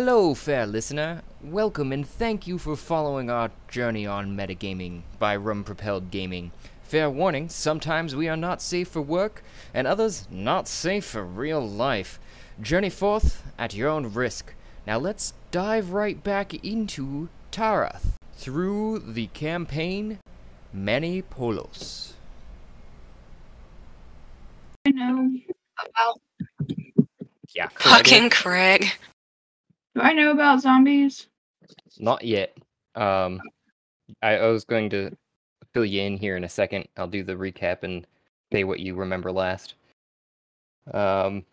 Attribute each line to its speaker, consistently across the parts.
Speaker 1: Hello, fair listener. Welcome and thank you for following our journey on metagaming by Rum Propelled Gaming. Fair warning, sometimes we are not safe for work, and others not safe for real life. Journey forth at your own risk. Now let's dive right back into Tarath through the campaign Many Polos.
Speaker 2: I know about.
Speaker 1: Yeah,
Speaker 3: Fucking Craig.
Speaker 2: Do I know about zombies?
Speaker 1: Not yet. Um, I, I was going to fill you in here in a second. I'll do the recap and say what you remember last. Um,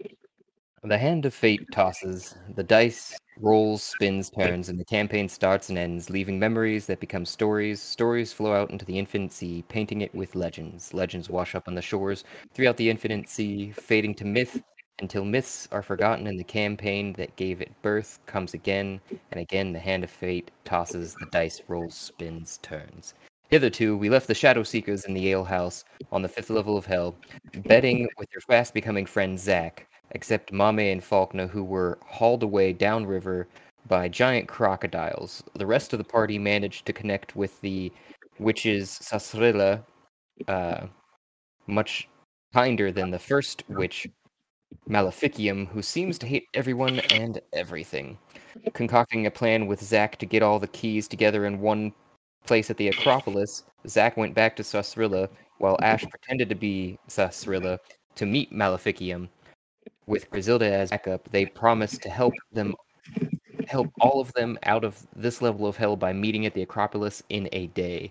Speaker 1: the hand of fate tosses, the dice rolls, spins, turns, and the campaign starts and ends, leaving memories that become stories. Stories flow out into the infinite sea, painting it with legends. Legends wash up on the shores throughout the infinite sea, fading to myth until myths are forgotten and the campaign that gave it birth comes again and again the hand of fate tosses the dice rolls spins turns. Hitherto we left the shadow seekers in the alehouse on the fifth level of hell betting with their fast becoming friend zack except mame and faulkner who were hauled away downriver by giant crocodiles. The rest of the party managed to connect with the witches sasrilla uh, much kinder than the first witch Maleficium, who seems to hate everyone and everything. Concocting a plan with Zack to get all the keys together in one place at the Acropolis, Zack went back to Sasrilla while Ash pretended to be Sasrilla to meet Maleficium. With Griselda as backup, they promised to help them help all of them out of this level of hell by meeting at the Acropolis in a day,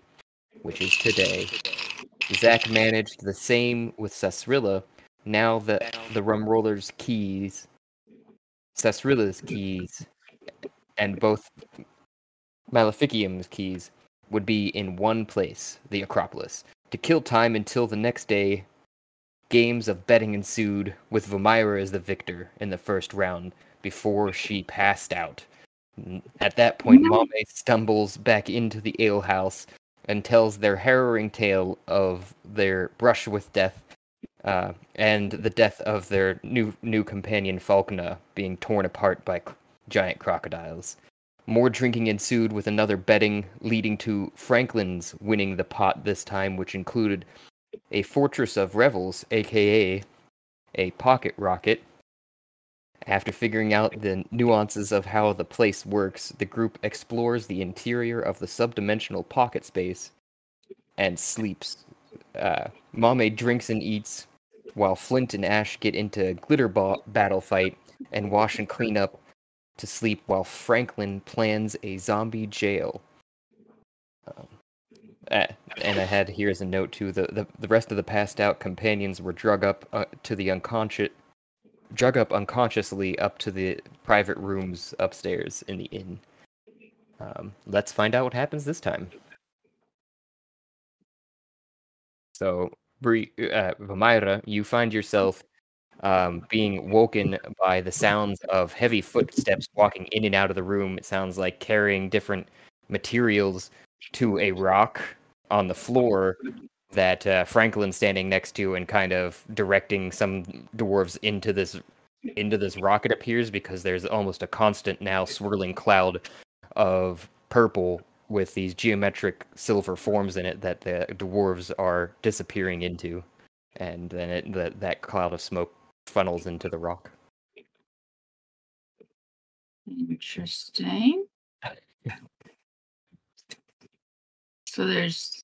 Speaker 1: which is today. Zack managed the same with Sasrilla, now that the rum roller's keys, Sasrilla's keys, and both Maleficium's keys would be in one place, the Acropolis. To kill time until the next day, games of betting ensued, with Vomira as the victor in the first round before she passed out. At that point, Mame stumbles back into the alehouse and tells their harrowing tale of their brush with death uh, and the death of their new new companion Falkna being torn apart by c- giant crocodiles. More drinking ensued, with another betting leading to Franklin's winning the pot this time, which included a Fortress of Revels, aka a pocket rocket. After figuring out the nuances of how the place works, the group explores the interior of the subdimensional pocket space and sleeps. Uh, Mame drinks and eats, while Flint and Ash get into a glitter ba- battle fight and wash and clean up to sleep while Franklin plans a zombie jail. Um, uh, and I had here as a note too the, the, the rest of the passed out companions were drug up uh, to the unconscious drug up unconsciously up to the private rooms upstairs in the inn. Um, let's find out what happens this time. So Bri- uh, Vamira, you find yourself um, being woken by the sounds of heavy footsteps walking in and out of the room. It sounds like carrying different materials to a rock on the floor that uh, Franklin's standing next to and kind of directing some dwarves into this into this rock. It appears because there's almost a constant now swirling cloud of purple with these geometric silver forms in it that the dwarves are disappearing into, and then it, that that cloud of smoke funnels into the rock.
Speaker 2: Interesting. So there's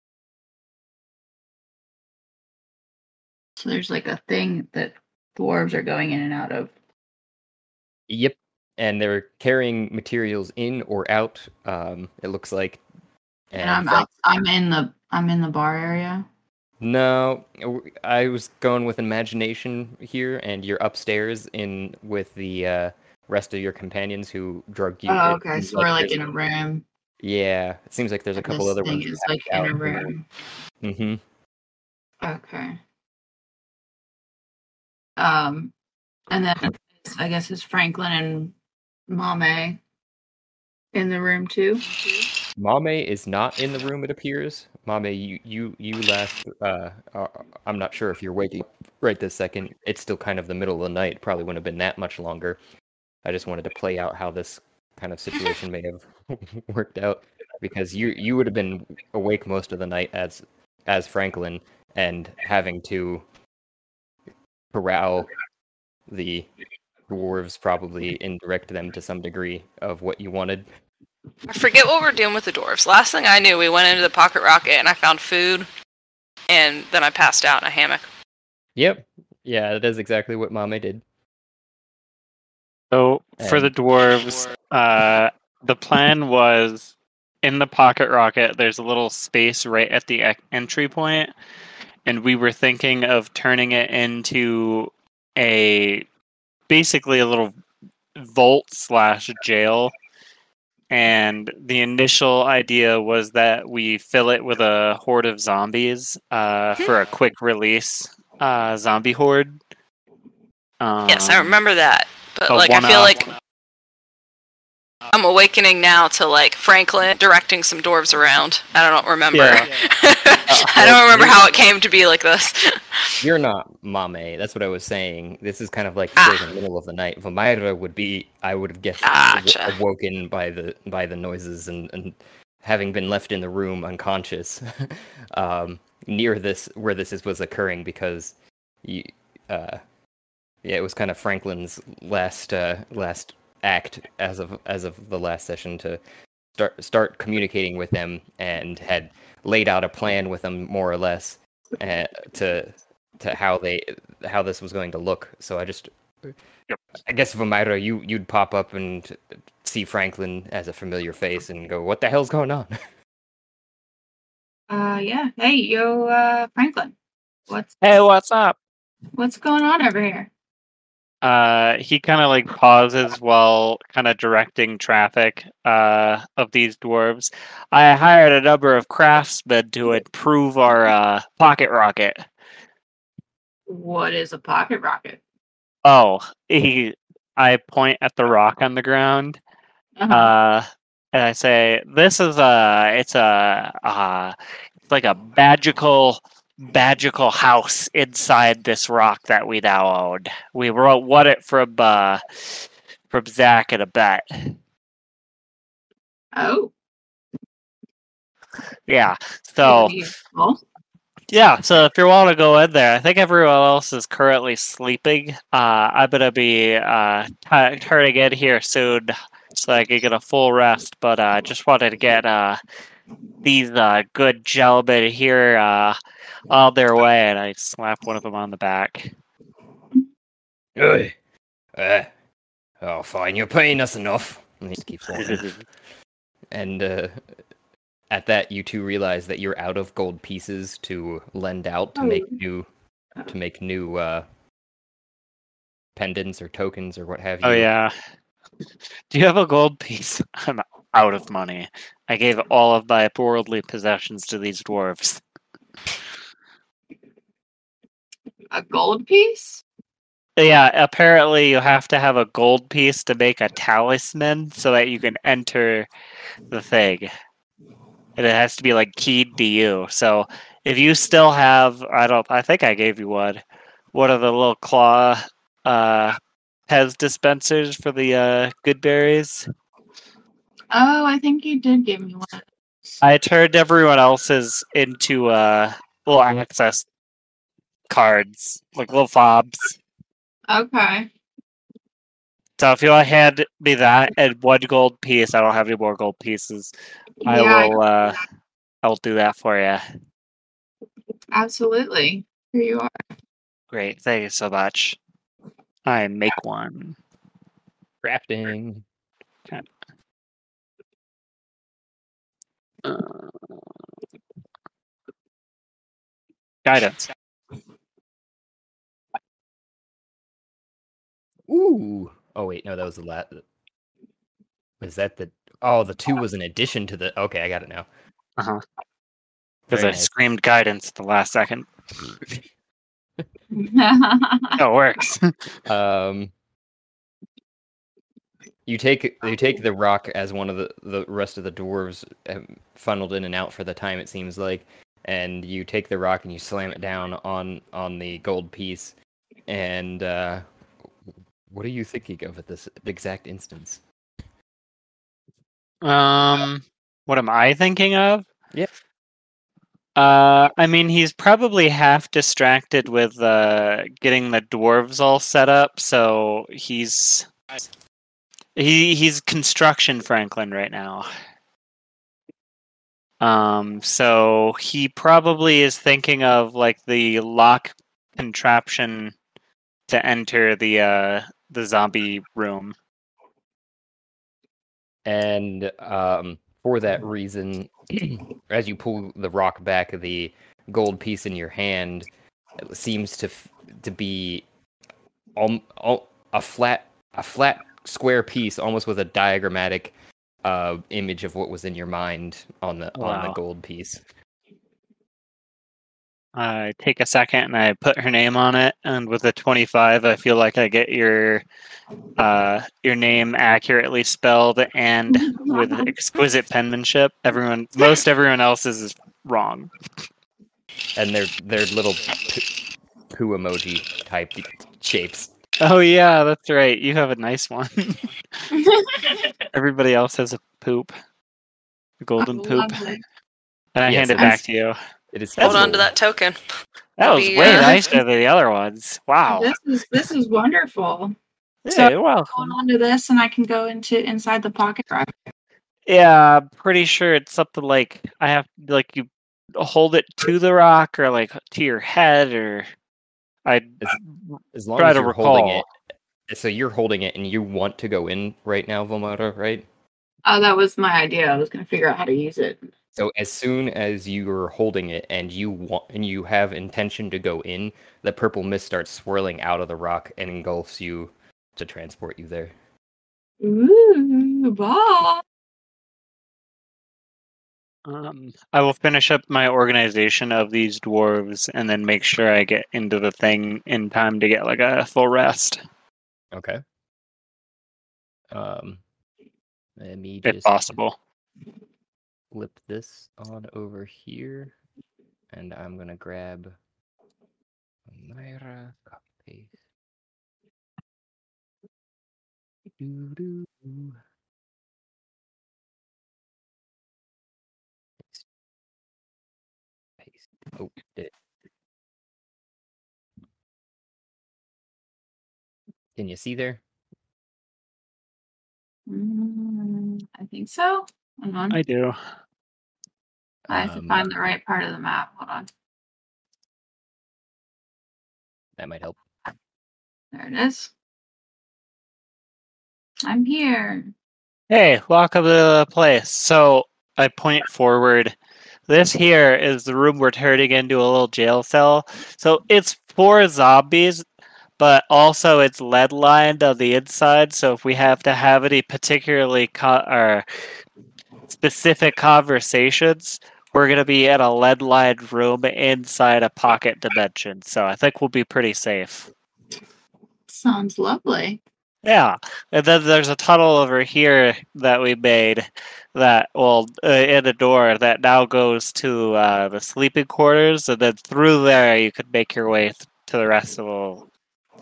Speaker 2: so there's like a thing that dwarves are going in and out of.
Speaker 1: Yep, and they're carrying materials in or out. Um, it looks like.
Speaker 2: And, I'm out, I'm in the I'm in the bar area.
Speaker 1: No, I was going with imagination here, and you're upstairs in with the uh, rest of your companions who drug you.
Speaker 2: Oh, okay. So we're like in a room.
Speaker 1: Yeah, it seems like there's a couple other
Speaker 2: thing
Speaker 1: ones.
Speaker 2: is like in a room.
Speaker 1: Mm-hmm.
Speaker 2: Okay. Um, and then I guess it's Franklin and Mame in the room too.
Speaker 1: Mame is not in the room. It appears. Mame, you you you last. Uh, uh, I'm not sure if you're waking right this second. It's still kind of the middle of the night. Probably wouldn't have been that much longer. I just wanted to play out how this kind of situation may have worked out because you you would have been awake most of the night as as Franklin and having to corral the dwarves probably indirect them to some degree of what you wanted.
Speaker 3: I forget what we're doing with the dwarves. Last thing I knew, we went into the pocket rocket and I found food, and then I passed out in a hammock.
Speaker 1: Yep. Yeah, that is exactly what Mame did.
Speaker 4: So for the dwarves, uh, the plan was in the pocket rocket. There's a little space right at the e- entry point, and we were thinking of turning it into a basically a little vault slash jail. And the initial idea was that we fill it with a horde of zombies uh, for a quick release uh, zombie horde.
Speaker 3: yes, I
Speaker 4: Um,
Speaker 3: remember that. But like, I feel like I'm awakening now to like Franklin directing some dwarves around. I don't remember.
Speaker 4: Yeah.
Speaker 3: I don't remember how it came to be like this.
Speaker 1: You're not Mame. That's what I was saying. This is kind of like
Speaker 3: Ah.
Speaker 1: in the middle of the night. Vamira would be. I would have guessed aw-
Speaker 3: Gotcha.
Speaker 1: awoken by the by the noises and and having been left in the room unconscious, um, near this where this is, was occurring because you, uh, yeah, it was kind of Franklin's last uh, last act as of as of the last session to start start communicating with them and had laid out a plan with them more or less uh, to to how they how this was going to look. So I just I guess Vamira, you you'd pop up and see Franklin as a familiar face and go, "What the hell's going on?"
Speaker 2: Uh, yeah. Hey, yo, uh, Franklin. What's
Speaker 4: Hey, what's up?
Speaker 2: what's going on over here?
Speaker 4: Uh, he kind of like pauses while kind of directing traffic uh, of these dwarves. I hired a number of craftsmen to improve our uh, pocket rocket.
Speaker 2: What is a pocket rocket?
Speaker 4: Oh, he. I point at the rock on the ground,
Speaker 2: Uh-huh.
Speaker 4: uh, and I say, "This is a. It's a. Uh, it's like a magical." Magical house inside this rock that we now own. We wrote won it from uh from Zach at a bet.
Speaker 2: oh,
Speaker 4: Yeah. So yeah, so if you want to go in there, I think everyone else is currently sleeping. Uh I'm gonna be uh t- turning in here soon so I can get a full rest, but uh just wanted to get uh these uh good gentlemen here on their way and I slap one of them on the back.
Speaker 1: Hey, uh, oh, fine, you're paying us enough. And he just keeps walking. and uh, at that, you two realize that you're out of gold pieces to lend out to make
Speaker 2: Oh.
Speaker 1: new to make new uh, pendants or tokens or what have you.
Speaker 4: Oh yeah. Do you have a gold piece? I'm out of money. I gave all of my worldly possessions to these dwarves.
Speaker 2: A gold piece?
Speaker 4: Yeah, apparently you have to have a gold piece to make a talisman so that you can enter the thing. And it has to be like keyed to you. So if you still have I don't I think I gave you one. One of the little claw uh Pez dispensers for the uh good berries.
Speaker 2: Oh, I think you did give me one.
Speaker 4: I turned everyone else's into uh little access cards, like little fobs.
Speaker 2: Okay.
Speaker 4: So if you want to hand me that and one gold piece, I don't have any more gold pieces. I
Speaker 2: Yeah,
Speaker 4: will uh I'll do that for you.
Speaker 2: absolutely. Here you are.
Speaker 4: Great, thank you so much. I make one.
Speaker 1: Crafting.
Speaker 4: Uh, guidance.
Speaker 1: Ooh. Oh wait, no, that was the last. Was that the? Oh, the two was an addition to the. Okay, I got it now.
Speaker 4: Uh-huh. Because
Speaker 1: Very
Speaker 4: I
Speaker 1: nice.
Speaker 4: screamed guidance at the last second. Oh, it works.
Speaker 1: Um, you take you take the rock as one of the the rest of the dwarves funneled in and out for the time it seems like, and you take the rock and you slam it down on on the gold piece, and uh, What are you thinking of at this exact instance?
Speaker 4: Um, what am I thinking of?
Speaker 1: Yep.
Speaker 4: Uh, I mean, he's probably half distracted with uh, getting the dwarves all set up, so he's he he's construction Franklin right now. Um, so he probably is thinking of like the lock contraption to enter the uh the zombie room.
Speaker 1: And um, for that reason, as you pull the rock back, the gold piece in your hand seems to f- to be um, a flat a flat square piece, almost with a diagrammatic uh, image of what was in your mind on the on the gold piece.
Speaker 4: I take a second and I put her name on it, and with a twenty-five, I feel like I get your uh, your name accurately spelled and with exquisite penmanship. Everyone, most everyone else's is wrong.
Speaker 1: and they're they're little poo, poo emoji type shapes.
Speaker 4: Oh yeah, that's right. You have a nice one. Everybody else has a poop, a golden
Speaker 2: Oh,
Speaker 4: poop,
Speaker 2: lovely.
Speaker 4: and I
Speaker 1: Yes,
Speaker 4: hand it
Speaker 1: that's-
Speaker 4: back to you.
Speaker 1: It is
Speaker 3: Hold on to that token.
Speaker 4: That was
Speaker 3: Be,
Speaker 4: way
Speaker 3: uh,
Speaker 4: nicer than the other ones. Wow.
Speaker 2: This is this is wonderful.
Speaker 4: Yeah, you're
Speaker 2: Hold
Speaker 4: welcome.
Speaker 2: on to this, and I can go into inside the pocket rocket.
Speaker 4: Yeah, I'm pretty sure it's something like I have like you hold it to the rock or like to your head or I
Speaker 1: As long
Speaker 4: try
Speaker 1: as
Speaker 4: to
Speaker 1: you're holding
Speaker 4: recall.
Speaker 1: it. So you're holding it and you want to go in right now, Vomata, right?
Speaker 2: Oh, that was my idea. I was going to figure out how to use it.
Speaker 1: So as soon as you are holding it and you want and you have intention to go in, the purple mist starts swirling out of the rock and engulfs you to transport you there.
Speaker 2: Ooh, ball.
Speaker 4: um I will finish up my organization of these dwarves and then make sure I get into the thing in time to get like a full rest
Speaker 1: Okay. Um, let me
Speaker 4: if
Speaker 1: just
Speaker 4: possible.
Speaker 1: Flip this on over here, and I'm gonna grab Myra copy paste. Doo-doo. Paste. Paste. Oh, did it. Can you see there?
Speaker 2: Mm, I think so. Hold on.
Speaker 4: I do.
Speaker 2: I have to
Speaker 1: Um,
Speaker 2: find the right part of the map. Hold on.
Speaker 1: That might help.
Speaker 2: There it is. I'm here.
Speaker 4: Hey, welcome to the place. So I point forward. This here is the room we're turning into a little jail cell. So it's for zombies, but also it's lead lined on the inside. So if we have to have any particularly co- or specific conversations, we're gonna be in a lead lined room inside a pocket dimension. So I think we'll be pretty safe.
Speaker 2: Sounds lovely.
Speaker 4: Yeah, and then there's a tunnel over here that we made that, well, uh, in a door that now goes to uh, the sleeping quarters, and then through there you could make your way th- to the rest of the.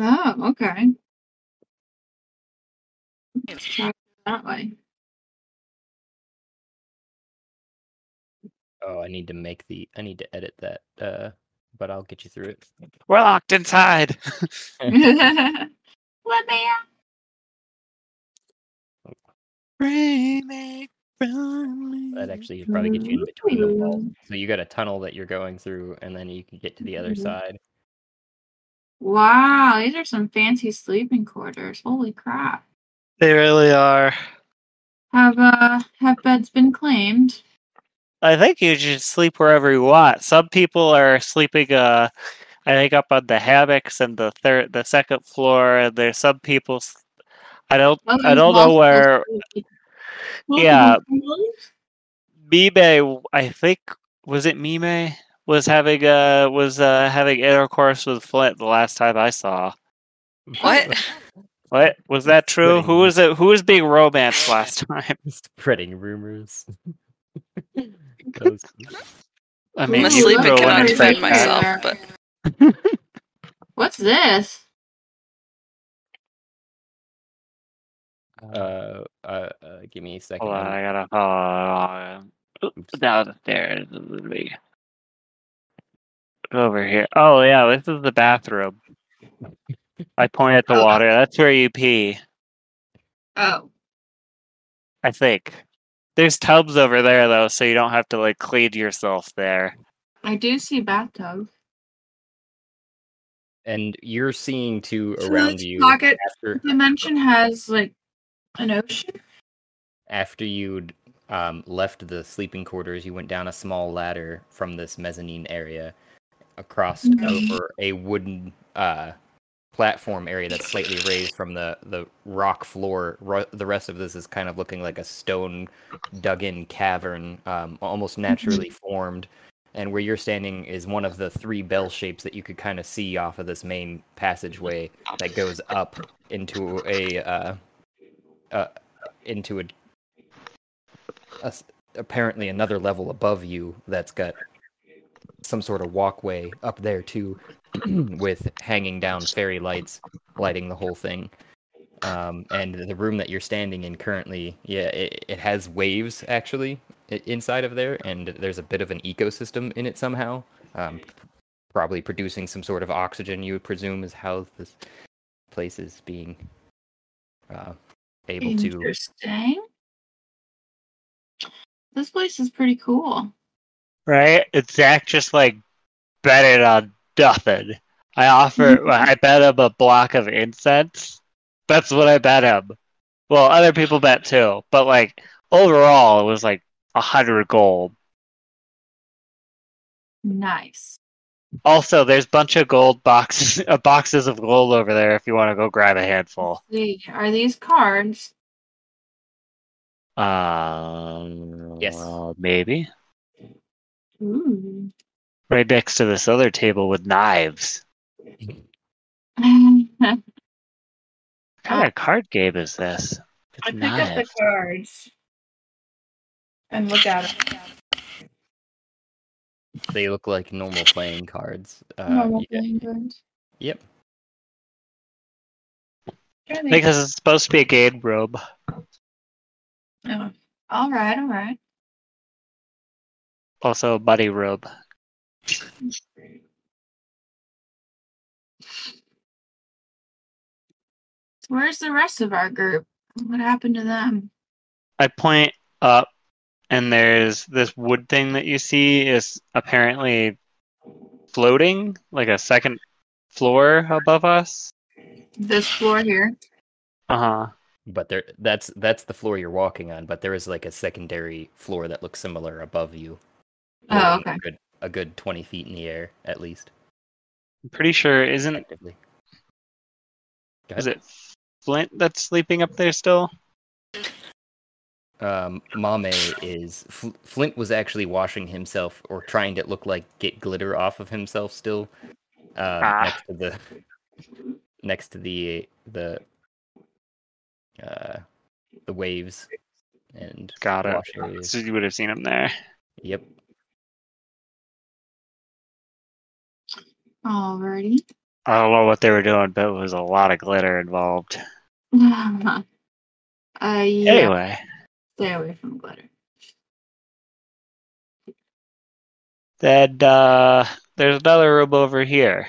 Speaker 2: Oh, okay. Let's try it that way.
Speaker 1: Oh, I need to make the. I need to edit that. Uh, but I'll get you through it.
Speaker 4: We're locked inside.
Speaker 2: Let me out.
Speaker 4: Remake from
Speaker 1: That actually would probably get you in between the walls. So you got a tunnel that you're going through, and then you can get to the other
Speaker 2: Mhm.
Speaker 1: side.
Speaker 2: Wow, these are some fancy sleeping quarters. Holy crap.
Speaker 4: They really are.
Speaker 2: Have uh have beds been claimed?
Speaker 4: I think you should sleep wherever you want. Some people are sleeping, uh, I think, up on the hammocks and the third, the second floor. And there's some people. s- I don't.
Speaker 2: Oh,
Speaker 4: I don't know where. Yeah. Mime, I think, was it Mime was having uh was uh having intercourse with Flint the last time I saw.
Speaker 3: What?
Speaker 4: What was that true? Who was it? Who was being romanced last time?
Speaker 1: Spreading rumors. Those-
Speaker 4: I mean,
Speaker 3: I'm asleep and cannot defend myself, but
Speaker 2: What's this?
Speaker 1: Uh, uh, uh, give me a second.
Speaker 4: Hold on,
Speaker 1: I'm-
Speaker 4: gotta follow
Speaker 1: Oops.
Speaker 4: down the stairs. Let me go over here. Oh yeah, this is the bathroom. I point at the
Speaker 2: Oh.
Speaker 4: water. That's where you pee.
Speaker 2: Oh,
Speaker 4: I think. There's tubs over there though, so you don't have to like clean yourself there.
Speaker 2: I do see bathtub.
Speaker 1: and you're seeing two
Speaker 2: So
Speaker 1: around you
Speaker 2: pocket
Speaker 1: after
Speaker 2: dimension has like an ocean.
Speaker 1: after you'd um, left the sleeping quarters, you went down a small ladder from this mezzanine area across
Speaker 2: Mhm.
Speaker 1: over a wooden uh, platform area that's slightly raised from the, the rock floor. Ru- the rest of this is kind of looking like a stone dug in cavern, um, almost naturally formed. And where you're standing is one of the three bell shapes that you could kind of see off of this main passageway that goes up into a uh, uh, into a a apparently another level above you that's got some sort of walkway up there too with hanging down fairy lights lighting the whole thing um, and the room that you're standing in currently yeah it, it has waves actually inside of there and there's a bit of an ecosystem in it somehow um, probably producing some sort of oxygen you would presume is how this place is being uh, able to
Speaker 2: Interesting. This place is pretty cool.
Speaker 4: Right? It's Zach just like betted on nothing. I offer I bet him a block of incense. That's what I bet him. Well, other people bet too, but like overall it was like a hundred gold.
Speaker 2: Nice.
Speaker 4: Also, there's a bunch of gold boxes, uh, boxes of gold over there if you want to go grab a handful.
Speaker 2: Are these cards?
Speaker 4: Um,
Speaker 1: Yes.
Speaker 4: well, maybe
Speaker 2: Ooh.
Speaker 4: Right next to this other table with knives. What kind of card game is this? With
Speaker 2: pick up the cards and look at them.
Speaker 1: they look like normal playing cards uh,
Speaker 2: Normal
Speaker 1: yeah,
Speaker 2: playing cards.
Speaker 1: yep
Speaker 4: Because it's supposed to be a game robe.
Speaker 2: Oh. All right, all right.
Speaker 4: Also a buddy room.
Speaker 2: Where's the rest of our group? What happened to them?
Speaker 4: I point up, and there's this wood thing that you see is apparently floating, like a second floor above us.
Speaker 2: This floor here.
Speaker 4: Uh huh.
Speaker 1: but there that's that's the floor you're walking on but there is like a secondary floor that looks similar above you
Speaker 2: Oh, okay.
Speaker 1: a good, a good 20 feet in the air at least
Speaker 4: I'm pretty sure isn't is it Flint that's sleeping up there still?
Speaker 1: um mame is Fl- flint was actually washing himself or trying to look like get glitter off of himself still uh
Speaker 4: Ah.
Speaker 1: next to the next to the the uh the waves and
Speaker 4: Got it. So you would have seen him there.
Speaker 1: yep
Speaker 2: Alrighty.
Speaker 4: I don't know what they were doing, but it was a lot of glitter involved.
Speaker 2: uh, yeah.
Speaker 4: Anyway,
Speaker 2: Stay away from glitter.
Speaker 4: then uh, there's another room over here.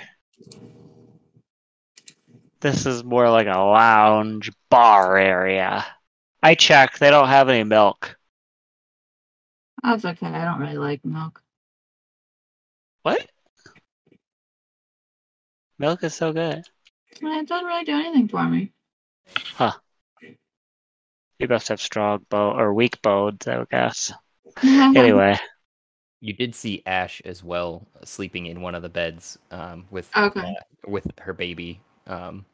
Speaker 4: This is more like a lounge bar area. I checked; they don't have any milk.
Speaker 2: That's okay. I don't really like milk.
Speaker 4: What? Milk is so good.
Speaker 2: It doesn't really do anything for me. Huh.
Speaker 4: You must have strong bone or weak bones, I would guess. Anyway,
Speaker 1: You did see Ash as well, sleeping in one of the beds um, with
Speaker 2: Okay.
Speaker 1: uh, with her baby. Um,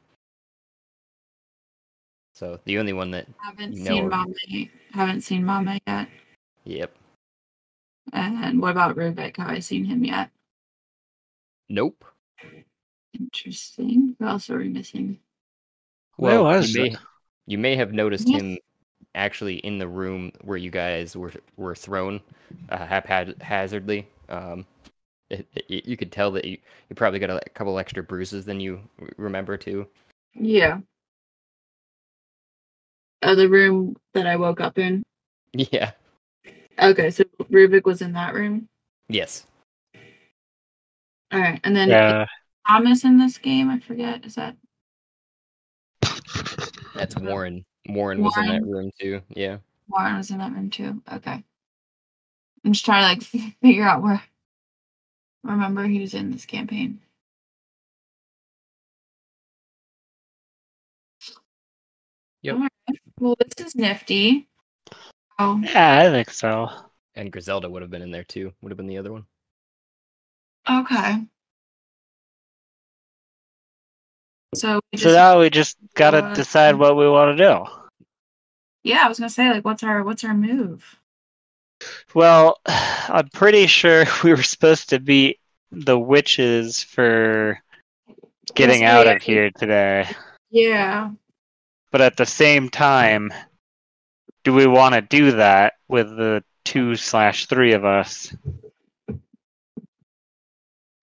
Speaker 1: so the only one that,
Speaker 2: haven't
Speaker 1: You
Speaker 2: seen
Speaker 1: know-
Speaker 2: Mame. Haven't seen Mama yet.
Speaker 1: yep,
Speaker 2: And what about Rubik? Have I seen him yet?
Speaker 1: nope.
Speaker 2: Interesting. Who else are we missing?
Speaker 4: Where was
Speaker 1: you may, you may have noticed
Speaker 2: Yes.
Speaker 1: him actually in the room where you guys were were thrown uh, haphazardly. Um, it, it, you could tell that you, you probably got a, a couple extra bruises than you remember too.
Speaker 2: Yeah. Oh, the room that I woke up in.
Speaker 1: Yeah.
Speaker 2: Okay, so Rubik was in that room.
Speaker 1: Yes.
Speaker 2: All right, and then
Speaker 4: Yeah.
Speaker 2: Thomas in this game. I forget. Is that
Speaker 1: That's Warren. Warren was in that room too. Yeah.
Speaker 2: Warren was in that room too? Okay. I'm just trying to like figure out where. Remember, he was in this campaign.
Speaker 1: Yep.
Speaker 2: All right. Well, this is nifty. Oh,
Speaker 4: Yeah, I think so.
Speaker 1: And Griselda would have been in there too. Would have been the other one.
Speaker 2: okay. So, we
Speaker 4: So now we just gotta
Speaker 2: Uh,
Speaker 4: decide what we want to do.
Speaker 2: yeah, I was gonna say like, what's our what's our move?
Speaker 4: Well, I'm pretty sure we were supposed to beat the witches for getting out of here today.
Speaker 2: Yeah.
Speaker 4: But at the same time, do we want to do that with the two slash three of us?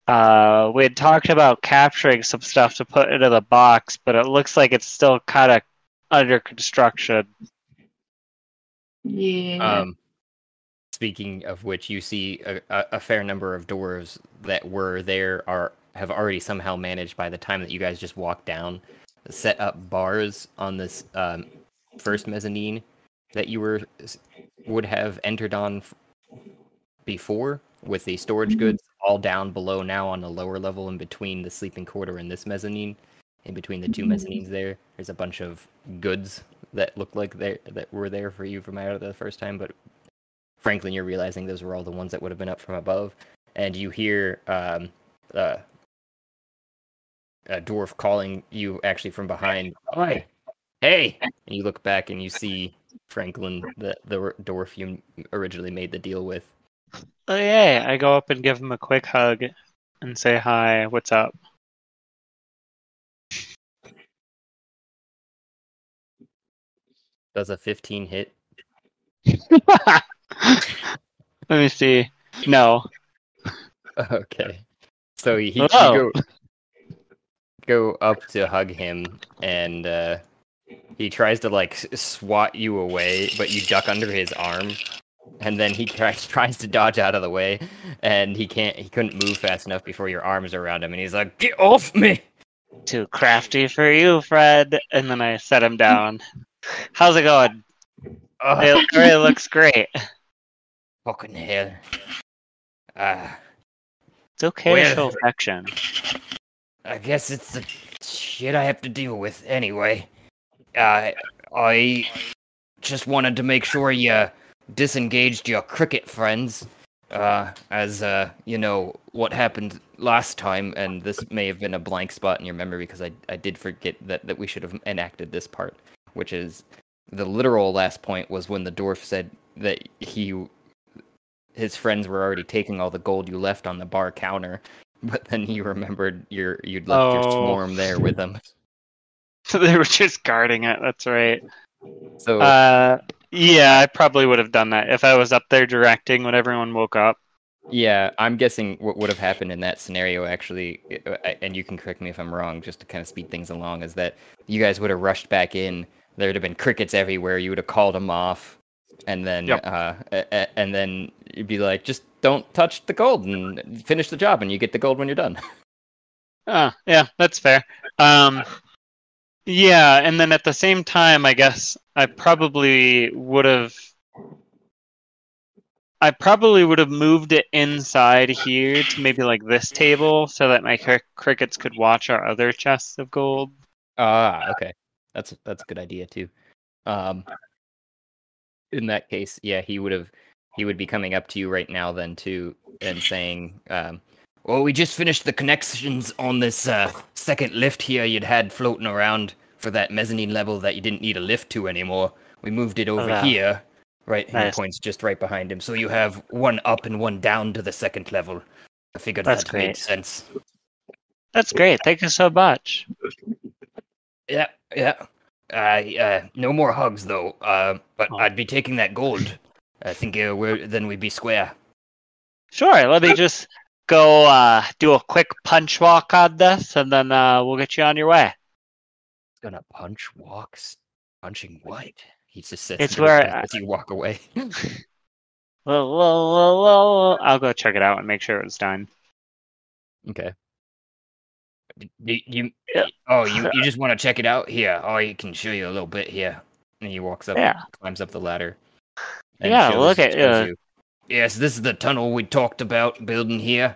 Speaker 4: Uh, we had talked about capturing some stuff to put into the box, but it looks like it's still kind of under construction.
Speaker 2: Yeah.
Speaker 1: Um, speaking of which, you see a, a, a fair number of doors that were there are have already somehow managed by the time that you guys just walked down, set up bars on this um, first mezzanine that you were would have entered on before with the storage
Speaker 2: Mhm.
Speaker 1: goods all down below now on the lower level in between the sleeping quarter and this mezzanine. In between the 2
Speaker 2: Mhm.
Speaker 1: mezzanines there there's a bunch of goods that look like they that were there for you from out of the first time but franklin you're realizing those were all the ones that would have been up from above. And you hear um uh a dwarf calling you actually from behind. Oi, hey! And you look back and you see franklin the the dwarf you originally made the deal with
Speaker 4: Oh yeah, I go up and give him a quick hug and say hi. What's up?
Speaker 1: does a 15 hit
Speaker 4: Let me see. No.
Speaker 1: Okay. So he, he go go up to hug him, and uh, he tries to like swat you away, but you duck under his arm, and then he tries tries to dodge out of the way, and he can't. He couldn't move fast enough before your arms are around him, and he's like, "Get off me!"
Speaker 4: Too crafty for you, Fred. And then I set him down. How's it going?
Speaker 1: Oh,
Speaker 4: It really looks great.
Speaker 1: fucking hell! Ah,
Speaker 4: It's okay
Speaker 1: Well-
Speaker 4: show affection.
Speaker 1: I guess it's the shit I have to deal with anyway. Uh, I just wanted to make sure you disengaged your cricket friends, uh, as uh, you know what happened last time, and this may have been a blank spot in your memory because I I did forget that that we should have enacted this part, which is the literal last point was when the dwarf said that he his friends were already taking all the gold you left on the bar counter but then you remembered your you'd left your
Speaker 4: Oh.
Speaker 1: swarm there with them.
Speaker 4: So they were just guarding it. That's right.
Speaker 1: So
Speaker 4: Uh, yeah, I probably would have done that if I was up there directing when everyone woke up.
Speaker 1: yeah, I'm guessing what would have happened in that scenario actually, uh, and you can correct me if I'm wrong, just to kind of speed things along, is that you guys would have rushed back in. There would have been crickets everywhere. You would have called them off, and then
Speaker 4: Yep.
Speaker 1: uh, and then you'd be like, just don't touch the gold and finish the job, and you get the gold when you're done.
Speaker 4: Ah, yeah, that's fair. Um, yeah, and then at the same time, I guess I probably would have. I probably would have moved it inside here to maybe like this table so that my cr- crickets could watch our other chests of gold.
Speaker 1: Ah, okay. That's that's a good idea too. Um in that case, yeah, he would have he would be coming up to you right now then too and saying, um, well, we just finished the connections on this uh, second lift here you'd had floating around for that mezzanine level that you didn't need a lift to anymore. We moved it over
Speaker 4: wow.
Speaker 1: here. Right,
Speaker 4: Nice.
Speaker 1: points just right behind him. So you have one up and one down to the second level. I figured
Speaker 4: That's
Speaker 1: that made sense.
Speaker 4: That's great. Thank you so much.
Speaker 1: Yeah, yeah. I uh, no more hugs though. Uh, but
Speaker 4: Oh.
Speaker 1: I'd be taking that gold. I think uh, we're then we'd be square.
Speaker 4: Sure. Let me just go uh, do a quick punch walk on this, and then uh, we'll get you on your way.
Speaker 1: He's Gonna punch walks. Punching what? He just says
Speaker 4: It's where I-
Speaker 1: as you walk away.
Speaker 4: Well, well, well, well, I'll go check it out and make sure it was done.
Speaker 1: okay. You, you, oh, you, you just want to check it out? Here, oh, I can show you a little bit here. And he walks up,
Speaker 4: Yeah.
Speaker 1: climbs up the ladder.
Speaker 4: Yeah, look at- uh,
Speaker 1: you. Yes, this is the tunnel we talked about building here.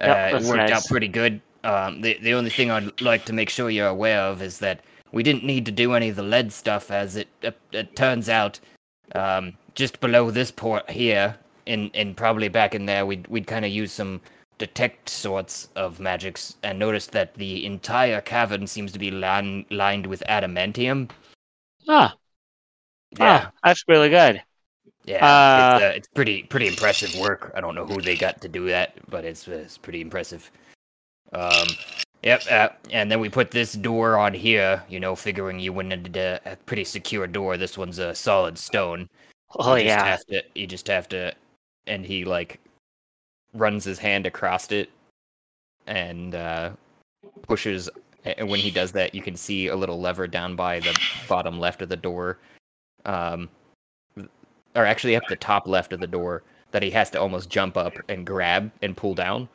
Speaker 4: Yep,
Speaker 1: uh, it worked out pretty good. Um, the the only thing I'd like to make sure you're aware of is that we didn't need to do any of the lead stuff, as it it, it turns out, um, just below this port here, and and probably back in there, we'd we'd kind of use some detect sorts of magics, and noticed that the entire cavern seems to be lin- lined with adamantium.
Speaker 4: Ah,
Speaker 1: Yeah,
Speaker 4: ah, that's really good.
Speaker 1: Yeah,
Speaker 4: Uh,
Speaker 1: it's, uh, it's pretty pretty impressive work. I don't know who they got to do that, but it's it's pretty impressive. Um, yep, uh, and then we put this door on here. You know, figuring you wanted a, a pretty secure door. This one's a solid stone.
Speaker 4: Oh
Speaker 1: you just
Speaker 4: yeah.
Speaker 1: have to, you just have to, and he like runs his hand across it and uh, pushes. And when he does that, you can see a little lever down by the bottom left of the door, um, or actually up the top left of the door that he has to almost jump up and grab and pull down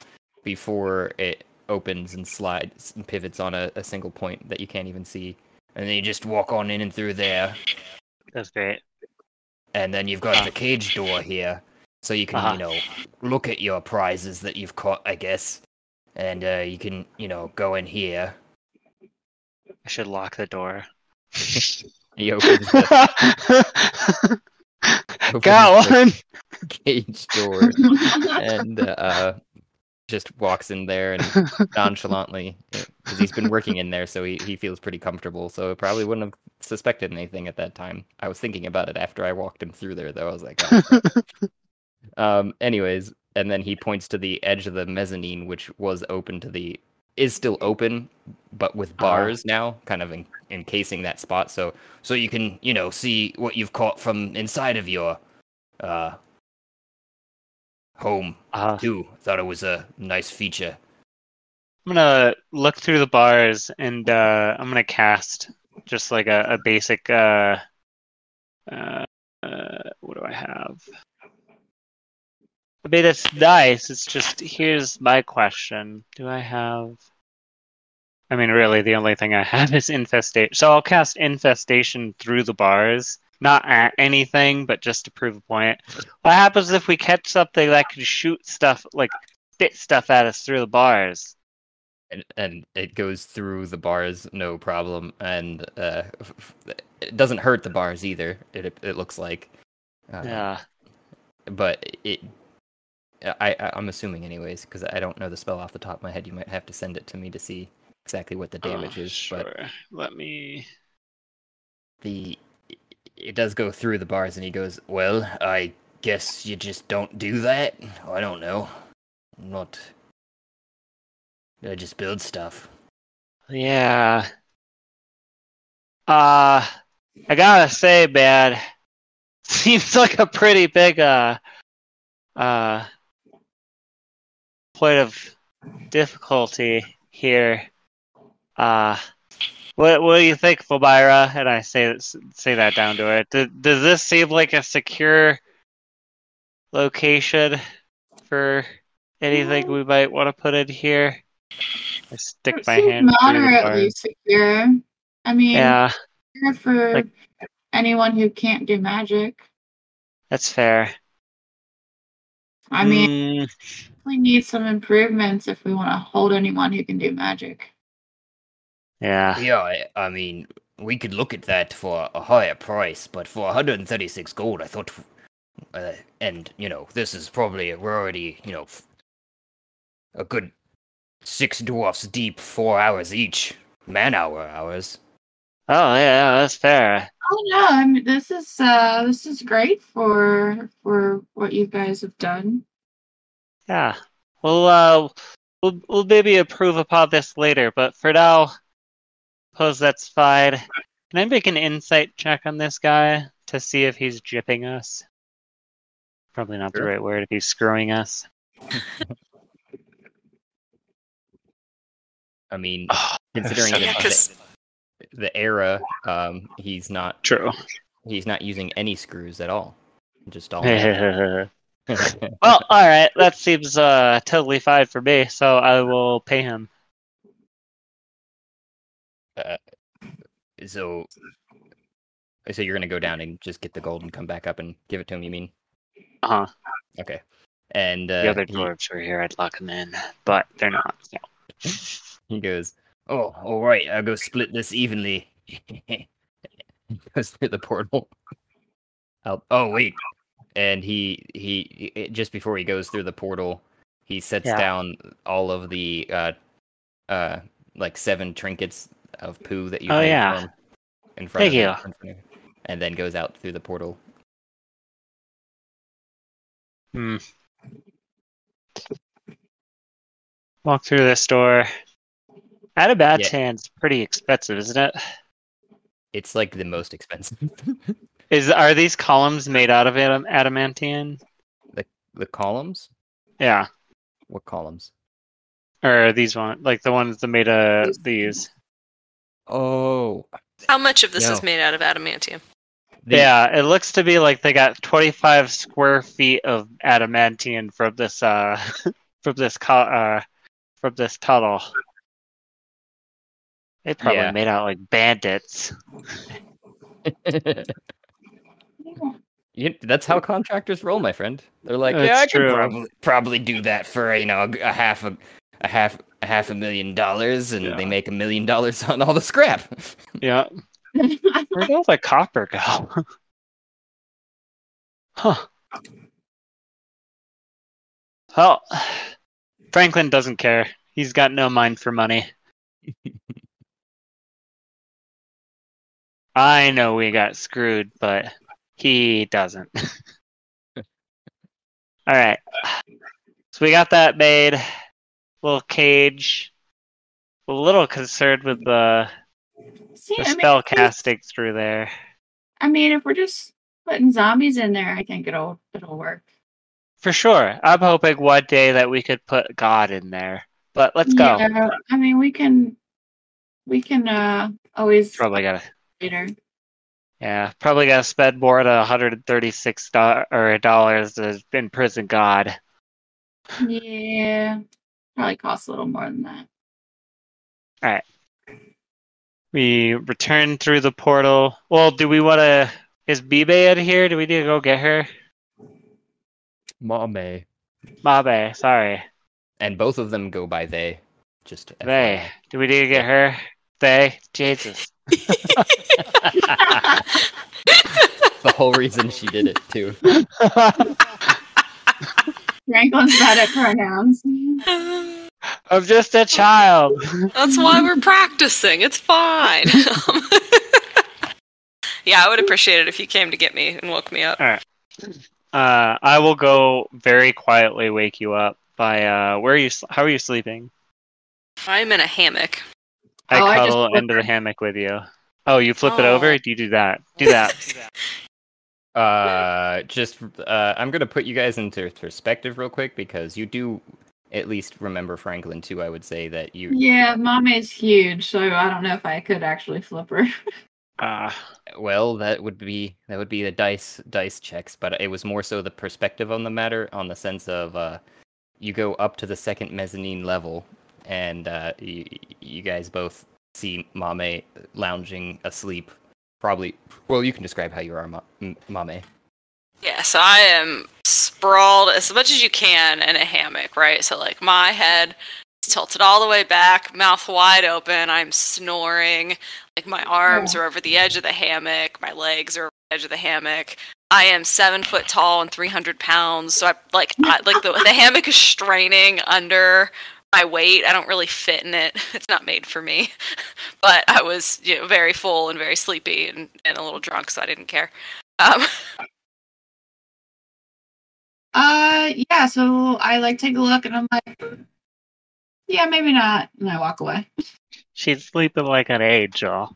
Speaker 1: before it opens and slides and pivots on a, a single point that you can't even see. And then you just walk on in and through there,
Speaker 4: That's great.
Speaker 1: and then you've got the cage door here, so you can
Speaker 4: Uh-huh.
Speaker 1: you know look at your prizes that you've caught, I guess, and uh, you can you know go in here.
Speaker 4: I should lock the door.
Speaker 1: He opens the, opens
Speaker 4: Got one.
Speaker 1: cage door and uh, just walks in there and nonchalantly, because he's been working in there, so he, he feels pretty comfortable. So probably wouldn't have suspected anything at that time. I was thinking about it after I walked him through there, though. I was like, oh, Um. Anyways, and then he points to the edge of the mezzanine, which was open to the is still open, but with
Speaker 4: Uh-huh.
Speaker 1: bars now, kind of en- encasing that spot. So so you can you know see what you've caught from inside of your uh home
Speaker 4: Uh,
Speaker 1: too. Thought it was a nice feature.
Speaker 4: I'm gonna look through the bars and uh, I'm gonna cast just like a, a basic. Uh, uh, uh, what do I have? I mean, it's nice. It's just here's my question: Do I have? I mean, really, the only thing I have is infestation. So I'll cast infestation through the bars, not at anything, but just to prove a point. What happens if we catch something that can shoot stuff, like spit stuff at us through the bars?
Speaker 1: And, and it goes through the bars no problem, and uh, it doesn't hurt the bars either. It it looks like. Uh,
Speaker 4: Yeah.
Speaker 1: but it I, I i'm assuming anyways because i don't know the spell off the top of my head you might have to send it to me to see exactly what the damage
Speaker 4: Oh,
Speaker 1: is
Speaker 4: Sure.
Speaker 1: but
Speaker 4: Let me.
Speaker 1: the it does go through the bars and he goes well i guess you just don't do that i don't know I'm not i just build stuff
Speaker 4: Yeah. Uh, I gotta say, man, seems like a pretty big uh uh point of difficulty here. Uh, what what do you think, Fulmira? And I say say that down to it. Does, does this seem like a secure location for anything we might want to put in here? I stick
Speaker 2: It
Speaker 4: my hand
Speaker 2: moderately secure. I mean,
Speaker 4: Yeah,
Speaker 2: for
Speaker 4: Like-
Speaker 2: anyone who can't do magic.
Speaker 4: that's fair.
Speaker 2: I mean,
Speaker 4: Mm,
Speaker 2: we need some improvements if we want to hold anyone who can do magic.
Speaker 4: yeah,
Speaker 1: yeah I, I mean we could look at that for a higher price but for 136 gold i thought uh, and you know this is probably we're already you know f- a good six dwarfs deep four hours each man hour hours
Speaker 4: Oh yeah, that's fair.
Speaker 2: Oh no, I mean this is uh this is great for for what you guys have done.
Speaker 4: Yeah. We'll uh we'll we'll maybe improve upon this later, but for now, suppose that's fine. Can I make an insight check on this guy to see if he's jipping us? Probably not the right word if he's screwing us.
Speaker 1: i mean considering
Speaker 4: so
Speaker 1: the,
Speaker 3: Yeah, 'cause-
Speaker 1: the era, um, he's not
Speaker 4: True.
Speaker 1: he's not using any screws at all. Just all.
Speaker 4: well, all right. That seems uh, totally fine for me. So I will pay him.
Speaker 1: so, so you're gonna go down and just get the gold and come back up and give it to him. You mean?
Speaker 4: Uh huh.
Speaker 1: Okay. And uh,
Speaker 4: The other
Speaker 1: he-
Speaker 4: dwarves were here. I'd lock them in, but they're not. So.
Speaker 1: He goes, "Oh, all right. I'll go split this evenly." He goes through the portal. I'll, oh wait, and he he i- just before he goes through the portal, he sets
Speaker 4: Yeah.
Speaker 1: down all of the uh uh like seven trinkets of poo that you
Speaker 4: Oh,
Speaker 1: made
Speaker 4: yeah.
Speaker 1: for in front
Speaker 4: Thank
Speaker 1: of
Speaker 4: you.
Speaker 1: in front of him, and then goes out through the portal.
Speaker 4: Hmm. Walk through this door. Adamantium's pretty expensive, isn't it?
Speaker 1: It's like the most expensive.
Speaker 4: Is are these columns made out of adam- adamantium?
Speaker 1: the the columns?
Speaker 4: Yeah,
Speaker 1: What columns?
Speaker 4: or are these ones, like the ones that made uh these?
Speaker 1: Oh,
Speaker 3: How much of this is made out of adamantium?
Speaker 1: the-
Speaker 4: yeah, it looks to be like they got 25 square feet of adamantium from this uh from this co- uh from this tunnel. They probably
Speaker 1: Yeah.
Speaker 4: made out like bandits.
Speaker 1: You, that's how contractors roll, my friend. They're like,
Speaker 4: That's
Speaker 1: yeah, I
Speaker 4: true.
Speaker 1: could probably probably do that for you know a, half a, a half a half a million dollars, and
Speaker 4: Yeah.
Speaker 1: they make a million dollars on all the scrap.
Speaker 4: Yeah. Where'd all the copper go? huh. Well, Franklin doesn't care. He's got no mind for money. I know we got screwed, but he doesn't. all right. So we got that made. Little cage. A little concerned with the,
Speaker 2: See,
Speaker 4: the
Speaker 2: I mean,
Speaker 4: spell
Speaker 2: if
Speaker 4: casting through there.
Speaker 2: I mean, if we're just putting zombies in there, I think it'll it'll work.
Speaker 4: For sure. I'm hoping one day that we could put God in there. But let's go.
Speaker 2: Yeah, I mean, we can we can uh always
Speaker 4: Probably gotta
Speaker 2: later.
Speaker 4: yeah, probably gotta spend more than 136 do- or dollars to imprison God.
Speaker 2: Yeah, probably costs a little more than that. All right.
Speaker 4: We return through the portal. Well, do we wanna is Bibe in here? Do we need to go get her?
Speaker 1: Mame.
Speaker 4: Mabe, sorry.
Speaker 1: And both of them go by they. Just
Speaker 4: They. Do we need to get her? They? Jesus.
Speaker 1: the whole reason she did it too.
Speaker 2: Franklin's bad at pronouns.
Speaker 4: I'm just a child.
Speaker 3: That's why we're practicing. It's fine. yeah, I would appreciate it if you came to get me and woke me up.
Speaker 4: Uh, I will go very quietly wake you up by uh where are you how are you sleeping?
Speaker 3: I'm in a hammock.
Speaker 4: I
Speaker 2: Oh, I just
Speaker 4: cuddle
Speaker 2: flip
Speaker 4: into the hammock with you. Oh, you flip it
Speaker 3: Oh.
Speaker 4: over? Do you do that? Do that.
Speaker 1: Uh, just uh, I'm gonna put you guys into perspective real quick because you do at least remember Franklin too. I would say that you.
Speaker 2: Yeah, mommy's huge, so I don't know if I could actually flip her.
Speaker 4: uh,
Speaker 1: Well, that would be that would be the dice dice checks, but it was more so the perspective on the matter, on the sense of uh, you go up to the second mezzanine level, and uh, you, you guys both see Mame lounging asleep. Probably. Well, you can describe how you are, Mame.
Speaker 3: Yeah, so I am sprawled as much as you can in a hammock, right? So like my head is tilted all the way back, mouth wide open. I'm snoring. Like my arms are over the edge of the hammock. My legs are over the edge of the hammock. I am seven foot tall and three hundred pounds. So I like I, like the the hammock is straining under my weight. I don't really fit in it. It's not made for me. But I was you know very full and very sleepy and, and a little drunk, so I didn't care. Um,
Speaker 2: Uh, yeah. So I like take a look, and I'm like, yeah, maybe not, and I walk away.
Speaker 4: she's sleeping like an angel.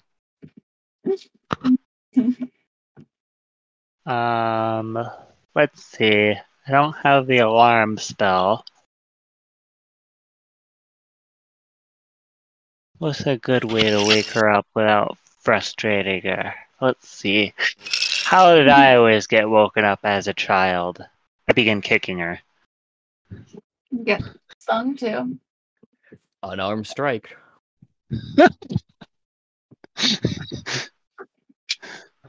Speaker 4: Um, let's see. I don't have the alarm spell. What's a good way to wake her up without frustrating her. Let's see. How did I always get woken up as a child? I begin kicking her.
Speaker 2: Get stung too.
Speaker 1: Unarmed strike.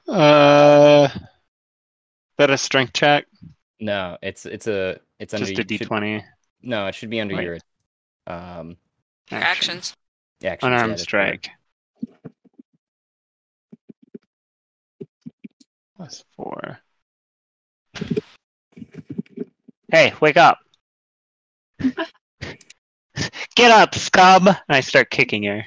Speaker 4: Uh, is that a strength check?
Speaker 1: No, it's it's a it's under
Speaker 4: Just a
Speaker 1: you-
Speaker 4: d20.
Speaker 1: no, it should be under
Speaker 4: Wait.
Speaker 1: your um
Speaker 3: Your actions.
Speaker 1: Actions. yeah,
Speaker 4: Unarmed
Speaker 1: that's
Speaker 4: strike. Plus four. Hey, wake up! Get up, scum! And I start kicking her.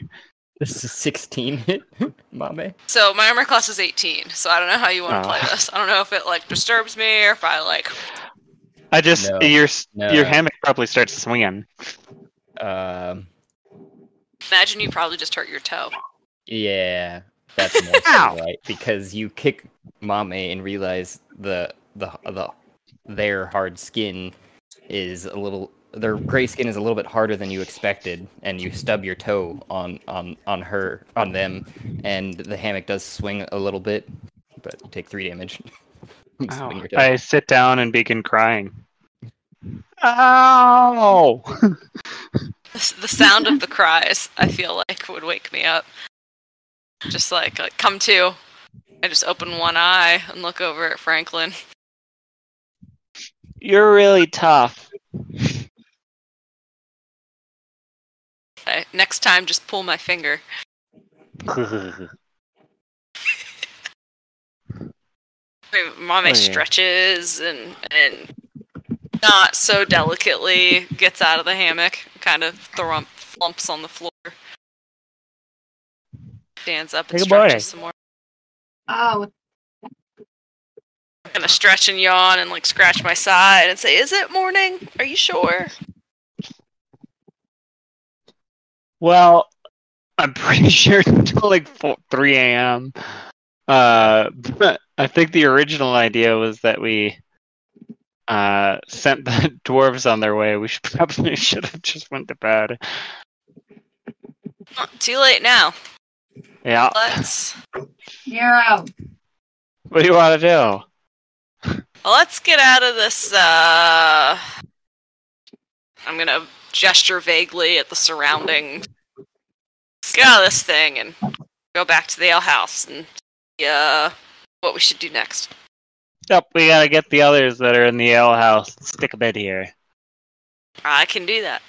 Speaker 1: This is 16 hit, Mame.
Speaker 3: So my armor class is 18, so I don't know how you want to
Speaker 4: Oh.
Speaker 3: play this. I don't know if it like disturbs me or if I like.
Speaker 4: I just
Speaker 1: No.
Speaker 4: your s
Speaker 1: No.
Speaker 4: your hammock probably starts swinging.
Speaker 1: Um,
Speaker 3: Imagine you probably just hurt your toe.
Speaker 1: yeah, that's more
Speaker 4: Ow.
Speaker 1: right because you kick Mame and realize the the the their hard skin is a little their gray skin is a little bit harder than you expected, and you stub your toe on on on her on them, and the hammock does swing a little bit, but you take three damage. from
Speaker 4: Ow.
Speaker 1: stubbing your toe.
Speaker 4: I sit down and begin crying. Ow!
Speaker 3: The sound of the cries, I feel like, would wake me up. Just like, like come to. I just open one eye and look over at Franklin.
Speaker 4: You're really tough.
Speaker 3: Okay, next time, just pull my finger. Mame
Speaker 4: Oh, yeah.
Speaker 3: stretches and and not so delicately gets out of the hammock, kind of thrump, flumps on the floor, stands up and
Speaker 4: Take a
Speaker 3: stretches some more.
Speaker 2: Oh,
Speaker 3: I'm gonna stretch and yawn and like scratch my side and say, "Is it morning? Are you sure?"
Speaker 4: well, I'm pretty sure it's until like 4, 3 a.m. Uh, but I think the original idea was that we uh, sent the dwarves on their way. We should probably should have just went to bed.
Speaker 3: Too late now.
Speaker 4: Yeah.
Speaker 3: Let's
Speaker 2: you're.
Speaker 4: What do you want to do?
Speaker 3: let's get out of this. Uh, I'm gonna gesture vaguely at the surrounding. Get out of this thing and go back to the ale house and see, uh, what we should do next.
Speaker 4: Yep, we gotta get the others that are in the ale house. and Stick a bed here.
Speaker 3: I can do that.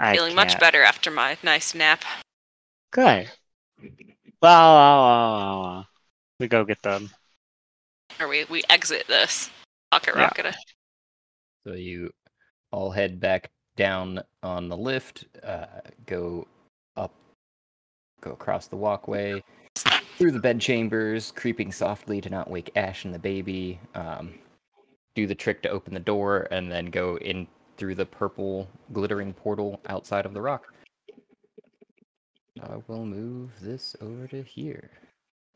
Speaker 4: I
Speaker 3: Feeling much
Speaker 4: can't.
Speaker 3: better after my nice nap.
Speaker 4: Good. Wow, wow, wow, wow, wow. We go get them.
Speaker 3: Or we we exit this pocket
Speaker 4: Yeah.
Speaker 3: rocket.
Speaker 1: So you all head back down on the lift, uh, go up, go across the walkway, through the bed chambers, creeping softly to not wake Ash and the baby. Um, do the trick to open the door, and then go in through the purple glittering portal outside of the rock. I will move this over to here,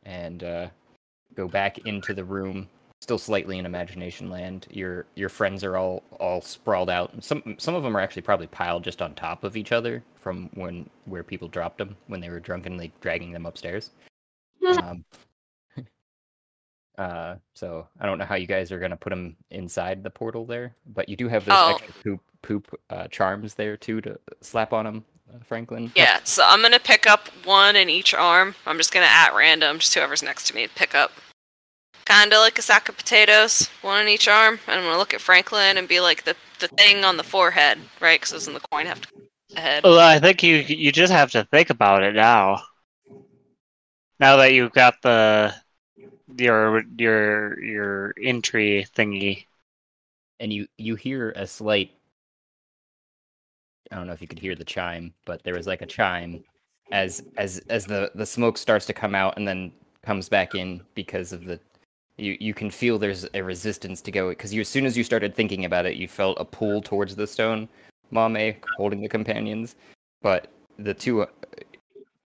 Speaker 1: and uh, go back into the room still slightly in imagination land. Your your friends are all all sprawled out. Some some of them are actually probably piled just on top of each other from when where people dropped them when they were drunkenly dragging them upstairs. Um, uh, so I don't know how you guys are gonna put them inside the portal there, but you do have those
Speaker 3: Oh.
Speaker 1: extra poop poop uh, charms there too to slap on them, uh, Franklin.
Speaker 3: Yeah, so I'm gonna pick up one in each arm. I'm just gonna at random, just whoever's next to me, pick up kinda like a sack of potatoes, one in each arm, and I'm gonna look at Franklin and be like the the thing on the forehead, right? Because doesn't the coin have to go ahead?
Speaker 4: Well, I think you you just have to think about it now. Now that you've got the your your your entry thingy.
Speaker 1: and you you hear a slight i don't know if you could hear the chime but there was like a chime as as as the the smoke starts to come out and then comes back in because of the you you can feel there's a resistance to go because you as soon as you started thinking about it you felt a pull towards the stone mame holding the companions but the two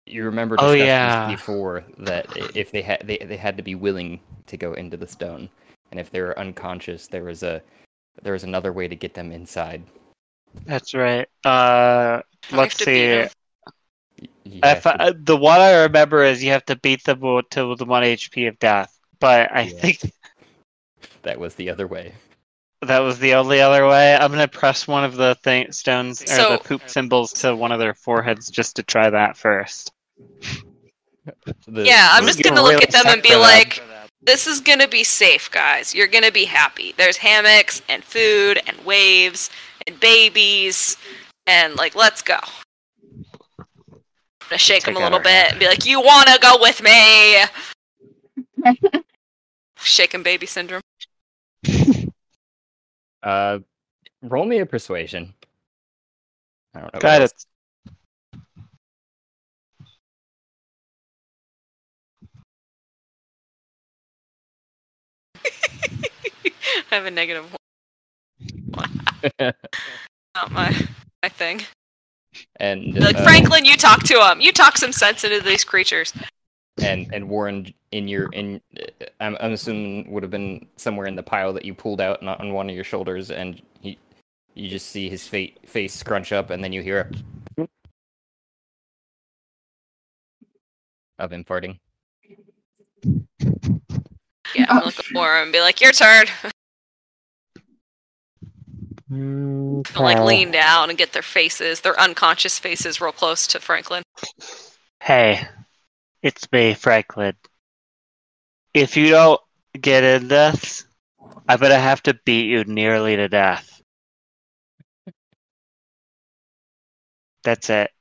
Speaker 1: you remember
Speaker 4: Oh, yeah.
Speaker 1: before that if they had they, they had to be willing to go into the stone and if they were unconscious there was a there was another way to get them inside
Speaker 4: That's right. Uh, let's
Speaker 3: have to beat
Speaker 4: see.
Speaker 3: him.
Speaker 4: If I, the one I remember is you have to beat them wo- to the one HP of death. But I
Speaker 1: Yeah.
Speaker 4: think
Speaker 1: that was the other way.
Speaker 4: that was the only other way. I'm gonna press one of the thing, stones or
Speaker 3: So-
Speaker 4: the poop symbols to one of their foreheads just to try that first.
Speaker 1: The-
Speaker 3: Yeah, I'm just gonna look
Speaker 4: really
Speaker 3: at them and be
Speaker 4: for them.
Speaker 3: like, this is gonna be safe, guys. You're gonna be happy. There's hammocks and food and waves and babies and like, let's go. I'm gonna shake
Speaker 4: Take
Speaker 3: them a little bit
Speaker 4: hand.
Speaker 3: and be like, you wanna go with me? Shaking baby syndrome.
Speaker 1: Uh, roll me a persuasion. I don't know. what
Speaker 4: Got
Speaker 3: I have a negative one. Not my my thing.
Speaker 1: and
Speaker 3: like
Speaker 1: uh,
Speaker 3: Franklin, you talk to him. You talk some sense into these creatures.
Speaker 1: and and Warren in your in uh, I'm I'm assuming would have been somewhere in the pile that you pulled out on, on one of your shoulders, and he you just see his fa- face scrunch up, and then you hear a of him farting.
Speaker 3: Yeah, I'm gonna look at Laura and be like, "Your turn." And, like lean down and get their faces, their unconscious faces, real close to Franklin.
Speaker 4: Hey, it's me, Franklin. If you don't get in this, I'm gonna have to beat you nearly to death. That's it.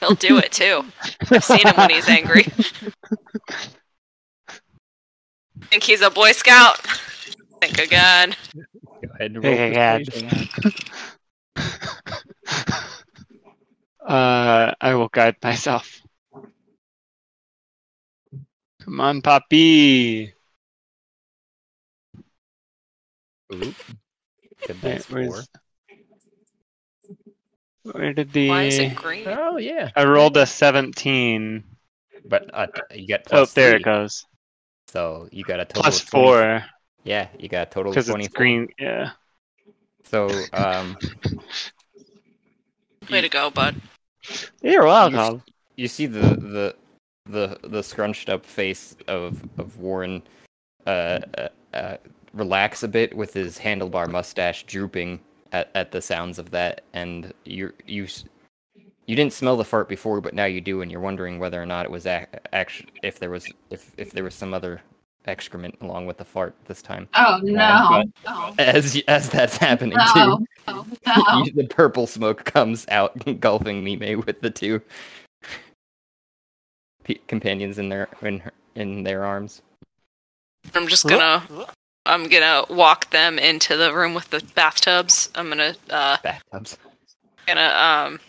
Speaker 3: He'll do it too. I've seen him when he's angry. Think he's a Boy Scout? Think again.
Speaker 1: Go ahead and roll
Speaker 4: Think again. uh, I will guide myself. Come on, Poppy.
Speaker 1: Oop. Good
Speaker 4: Wait,
Speaker 1: dice four.
Speaker 4: where's- Where did the?
Speaker 3: Why is it green?
Speaker 1: Oh yeah,
Speaker 4: I rolled a 17.
Speaker 1: but uh, you got
Speaker 4: Oh, there
Speaker 1: three,
Speaker 4: it goes.
Speaker 1: So you got a total
Speaker 4: Plus
Speaker 1: of
Speaker 4: four
Speaker 1: Yeah, you got a total of
Speaker 4: because
Speaker 1: twenty.
Speaker 4: it's green. Yeah.
Speaker 1: So um,
Speaker 3: Way to go, bud.
Speaker 4: You're welcome.
Speaker 1: you see the the the the scrunched up face of of Warren uh, uh, uh relax a bit with his handlebar mustache drooping at, at the sounds of that and you you s- you didn't smell the fart before but now you do and you're wondering whether or not it was actually if there was if if there was some other excrement along with the fart this time
Speaker 2: Oh no!
Speaker 1: but-
Speaker 2: Oh,
Speaker 1: as as that's happening
Speaker 2: no!
Speaker 1: too
Speaker 2: Oh, no!
Speaker 1: the purple smoke comes out engulfing Mime with the two pe- companions in their in her, in their arms.
Speaker 3: I'm just gonna I'm gonna walk them into the room with the bathtubs. I'm gonna uh
Speaker 1: Bathtubs.
Speaker 3: gonna um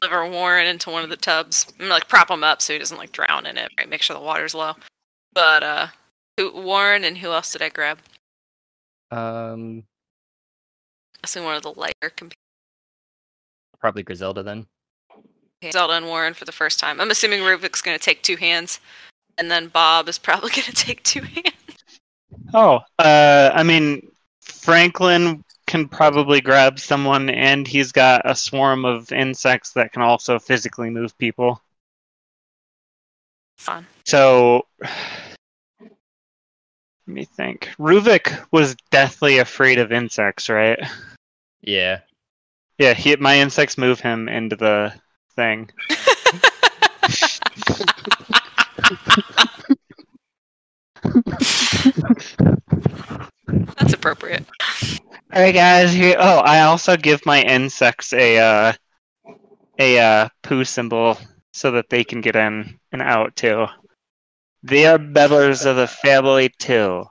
Speaker 3: deliver Warren into one of the tubs. I'm gonna like prop him up so he doesn't like drown in it, right? Make sure the water's low. But uh who Warren and who else did I grab?
Speaker 1: Um,
Speaker 3: I see one of the lighter comp-
Speaker 1: probably Griselda then.
Speaker 3: Zelda and Warren for the first time. I'm assuming Ruvik's gonna take two hands. And then Bob is probably gonna take two hands.
Speaker 4: Oh, uh, I mean, Franklin can probably grab someone, and he's got a swarm of insects that can also physically move people.
Speaker 3: Fun.
Speaker 4: So, let me think. Ruvik was deathly afraid of insects, right?
Speaker 1: Yeah.
Speaker 4: Yeah, he, my insects move him into the thing.
Speaker 3: That's appropriate.
Speaker 4: All right, guys. Here. Oh, I also give my insects a uh, a uh, poo symbol so that they can get in and out too. They are members of the family too.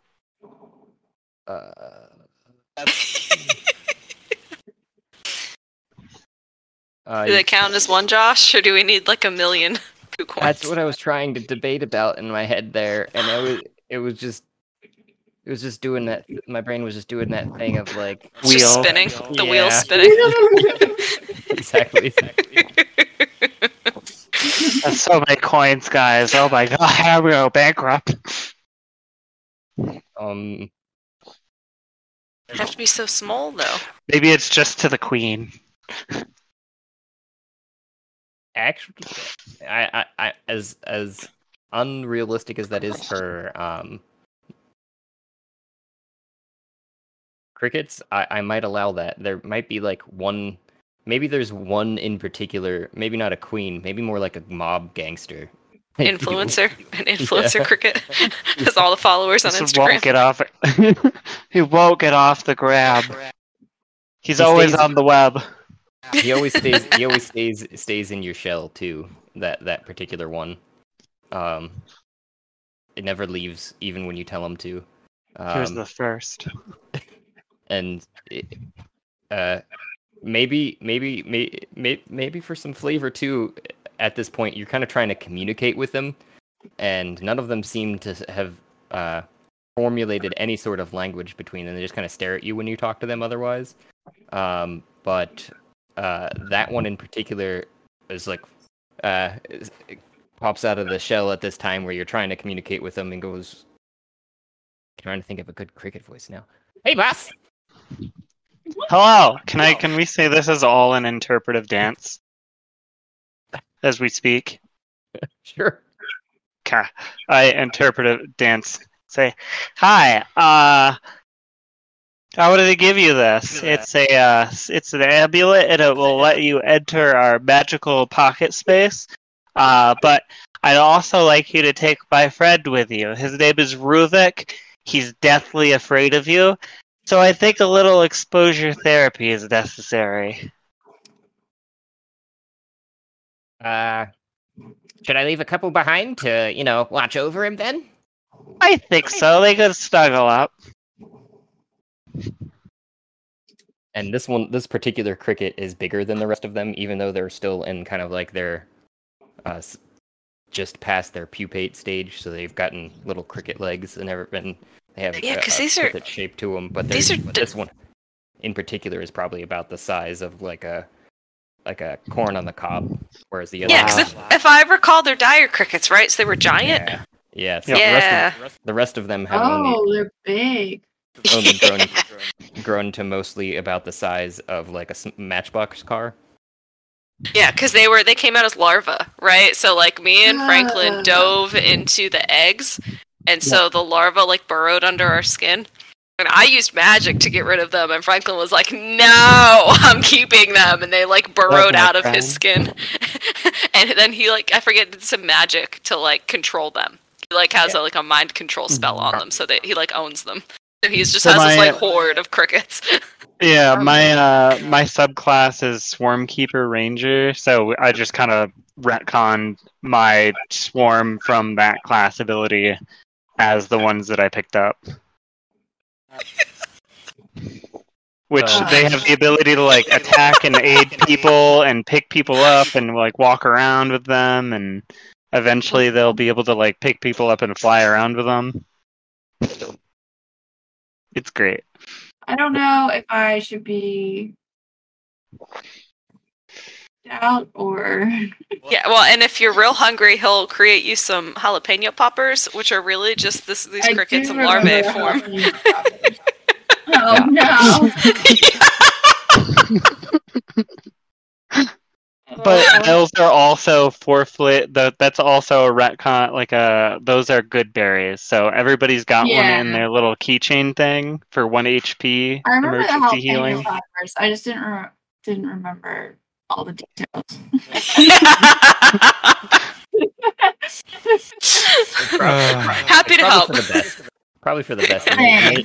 Speaker 1: Uh, uh,
Speaker 3: Do they count as one Josh, or do we need like a million poo coins?
Speaker 1: That's what I was trying to debate about in my head there, and it was it was just it was just doing that. My brain was just doing that thing of like
Speaker 3: It's just
Speaker 4: Wheel.
Speaker 3: spinning. The wheel's
Speaker 1: Yeah.
Speaker 3: spinning.
Speaker 1: exactly exactly.
Speaker 4: That's so many coins, guys. Oh my god, how we go bankrupt.
Speaker 1: Um,
Speaker 3: have to be so small though.
Speaker 4: Maybe it's just to the queen.
Speaker 1: actually, I, I, I, as as unrealistic as that is for um crickets, I, I might allow that. There might be like one, maybe there's one in particular, maybe not a queen, maybe more like a mob gangster.
Speaker 3: Influencer, an influencer cricket has all the followers on
Speaker 4: This won't get off. he won't get off the grab. He's
Speaker 1: He
Speaker 4: always
Speaker 1: stays-
Speaker 4: on the web.
Speaker 1: he always stays he always stays stays in your shell too that that particular one um it never leaves even when you tell him to
Speaker 4: Here's
Speaker 1: um,
Speaker 4: the first.
Speaker 1: And uh maybe maybe may, may, maybe for some flavor too at this point you're kind of trying to communicate with them and none of them seem to have uh formulated any sort of language between them. They just kind of stare at you when you talk to them otherwise. Um but uh that one in particular is like uh pops out of the shell at this time where you're trying to communicate with them and goes trying to think of a good cricket voice now. Hey boss
Speaker 4: Hello. Can I? Can we say this is all an interpretive dance as we speak?
Speaker 1: sure
Speaker 4: Okay. I interpretive dance. Say, hi. Uh, how did they give you this? It's a uh, it's an amulet, and it will let you enter our magical pocket space. Uh, but I'd also like you to take my friend with you. His name is Ruvik. He's deathly afraid of you. So I think a little exposure therapy is necessary.
Speaker 1: Uh, should I leave a couple behind to, you know, watch over him then?
Speaker 4: I think so. They could snuggle up.
Speaker 1: And this one, this particular cricket is bigger than the rest of them, even though they're still in kind of like their, uh, just past their pupate stage. So they've gotten little cricket legs and everything. They have
Speaker 3: Yeah,
Speaker 1: a-
Speaker 3: 'cause
Speaker 1: a
Speaker 3: these are-
Speaker 1: cricket shape to them. But
Speaker 3: these
Speaker 1: they're-
Speaker 3: are d-
Speaker 1: this one, in particular, is probably about the size of like a, like a corn on the cob. Whereas the other,
Speaker 3: Yeah, because if, if I recall, they're dire crickets, right? So they were giant.
Speaker 1: yeah, yeah. So
Speaker 3: Yeah.
Speaker 1: The, rest of, the rest of them have only
Speaker 2: Oh, they're big.
Speaker 1: only grown grown to mostly about the size of like a matchbox car.
Speaker 3: Yeah, because they were they came out as larvae, right? So like me and Franklin
Speaker 2: Ah.
Speaker 3: dove into the eggs, and so the larva like burrowed under our skin. And I used magic to get rid of them, and Franklin was like, "No, I'm keeping them," and they like burrowed out of his skin. and then he like I forget did some magic to like control them. He like has a, like a mind control spell on them, so that he like owns them. So he's just
Speaker 4: So
Speaker 3: has this
Speaker 4: my-
Speaker 3: like horde of crickets.
Speaker 4: Yeah, my uh my subclass is Swarm Keeper Ranger, so I just kind of retconned my swarm from that class ability as the ones that I picked up. Which
Speaker 1: Uh.
Speaker 4: they have the ability to like attack and aid people and pick people up and like walk around with them and eventually they'll be able to like pick people up and fly around with them. It's great.
Speaker 2: I don't know if I should be out or
Speaker 3: Yeah, well, and if you're real hungry, he'll create you some jalapeno poppers, which are really just this, these
Speaker 2: I
Speaker 3: crickets
Speaker 2: do
Speaker 3: in larvae
Speaker 2: remember
Speaker 3: form.
Speaker 2: Oh no!
Speaker 4: But those are also fourflet. The, that's also a retcon. Like a those are good berries. So everybody's got one in their little keychain thing for one HP
Speaker 2: I remember
Speaker 4: emergency healing.
Speaker 2: poppers. I just didn't re- didn't remember all the details.
Speaker 3: Happy to help.
Speaker 1: For the best. Probably for the best. You may,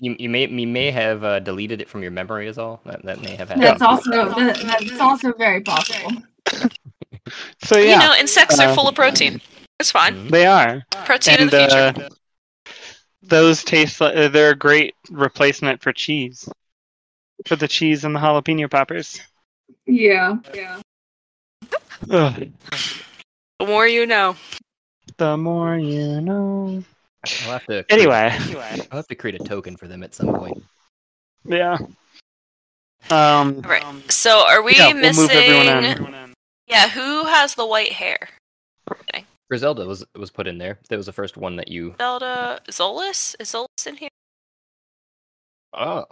Speaker 1: you, you may you may have uh, deleted it from your memory is all. That, that may have happened.
Speaker 2: That's also that, that's also very possible.
Speaker 4: So yeah, You
Speaker 3: know, insects
Speaker 4: Uh,
Speaker 3: are full of protein. It's fine.
Speaker 1: Mhm.
Speaker 4: they are.
Speaker 3: Protein
Speaker 4: And
Speaker 3: of the future.
Speaker 4: uh, those taste like uh, they're a great replacement for cheese. For the cheese and the jalapeno poppers.
Speaker 2: Yeah. Yeah.
Speaker 4: Ugh,
Speaker 3: The more you know.
Speaker 4: the more you know.
Speaker 1: I'll have to create-
Speaker 4: Anyway,
Speaker 1: I'll have to create a token for them at some point.
Speaker 4: yeah. Um.
Speaker 3: Right. So are we
Speaker 4: yeah, we'll
Speaker 3: missing?
Speaker 4: move everyone in.
Speaker 3: Yeah, who has the white hair?
Speaker 1: Griselda was was put in there. That was the first one that you.
Speaker 3: Zelda Zolas? Is Zolas in here?
Speaker 1: Oh,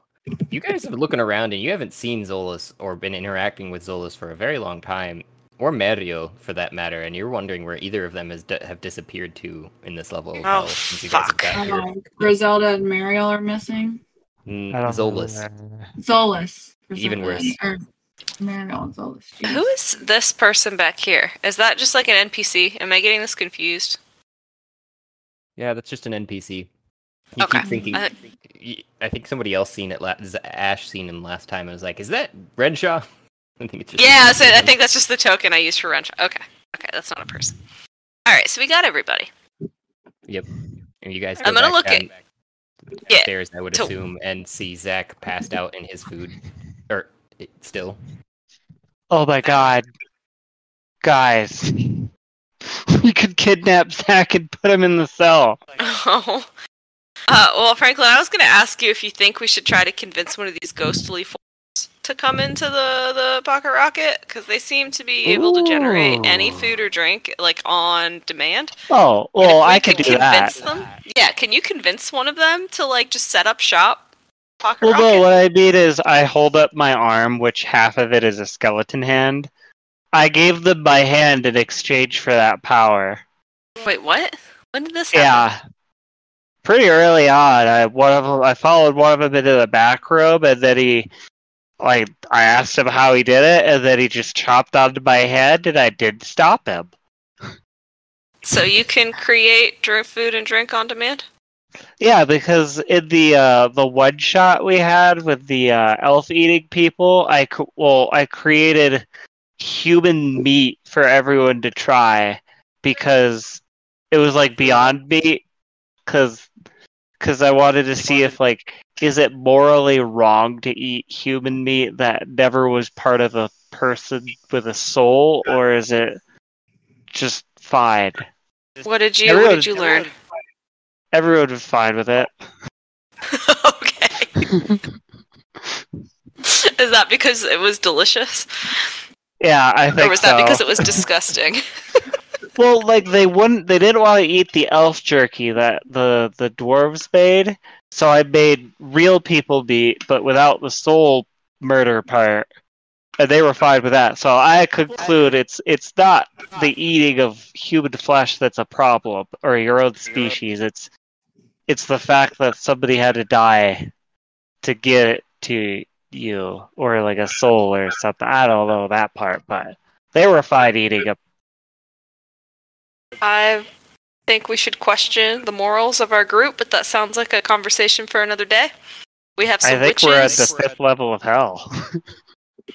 Speaker 1: you guys have been looking around and you haven't seen Zolas or been interacting with Zolas for a very long time. or Mario for that matter, and you're wondering where either of them has di- have disappeared to in this level of
Speaker 3: Oh,
Speaker 1: hell since you guys have
Speaker 3: fuck.
Speaker 1: got.
Speaker 2: Um, Griselda and Mariel are missing.
Speaker 1: Mm, Zolas.
Speaker 4: know.
Speaker 2: Zolas.
Speaker 1: Even worse.
Speaker 2: Or Mariel and Zolas. jeez.
Speaker 3: Who is this person back here? Is that just like an NPC? Am I getting this confused?
Speaker 1: Yeah, that's just an NPC. You
Speaker 3: Okay.
Speaker 1: keep thinking.
Speaker 3: I-
Speaker 1: y- I think somebody else seen it. La- Z- Ash seen him last time and was like, "Is that Renshaw?" I think it's just.
Speaker 3: Yeah, so I think that's just the token I used for wrench. Okay. Okay, that's not a person. All right, so we got everybody. Yep.
Speaker 1: And you guys.
Speaker 3: I'm gonna
Speaker 1: back
Speaker 3: look
Speaker 1: down
Speaker 3: at- Yeah,
Speaker 1: Stairs, I would
Speaker 3: to-
Speaker 1: assume, and see Zach passed out in his food, or it- still.
Speaker 4: Oh my god. Guys. We could kidnap Zach and put him in the cell.
Speaker 3: Oh. Uh, well, Franklin, I was going to ask you if you think we should try to convince one of these ghostly forms to come into the the pocket rocket because they seem to be able to generate any food or drink like on demand.
Speaker 4: Oh, well,
Speaker 3: we
Speaker 4: I could do that.
Speaker 3: convince them. Yeah, can you convince one of them to like just set up shop? Pocket
Speaker 4: Well,
Speaker 3: rocket.
Speaker 4: no, what I mean is I hold up my arm, which half of it is a skeleton hand. I gave them my hand in exchange for that power.
Speaker 3: Wait, what? When did this happen?
Speaker 4: Yeah. Pretty early on, I one of 'em- I followed one of them into the back room, and then he, like, I asked him how he did it, and then he just chopped onto my head, and I didn't stop him.
Speaker 3: So you can create drink, food and drink on demand.
Speaker 4: Yeah, because in the uh, the one shot we had with the uh, elf eating people, I well I created human meat for everyone to try because it was like beyond meat because because I wanted to see if like is it morally wrong to eat human meat that never was part of a person with a soul or is it just fine?
Speaker 3: What did you? What
Speaker 4: Everyone-
Speaker 3: did you learn?
Speaker 4: Everyone was fine with it.
Speaker 3: okay. Is that because it was delicious,
Speaker 4: Yeah, I think
Speaker 3: or was that
Speaker 4: so.
Speaker 3: because it was disgusting?
Speaker 4: Well, like they wouldn't, they didn't want to eat the elf jerky that the the dwarves made, so I made real people meat, but without the soul murder part, and they were fine with that. So I conclude it's it's not the eating of human flesh that's a problem, or your own species. It's it's the fact that somebody had to die to get it to you, or like a soul or something. I don't know that part, but they were fine eating it.
Speaker 3: I think we should question the morals of our group, but that sounds like a conversation for another day. We have some
Speaker 4: I think
Speaker 3: witches.
Speaker 4: we're at the fifth level of hell.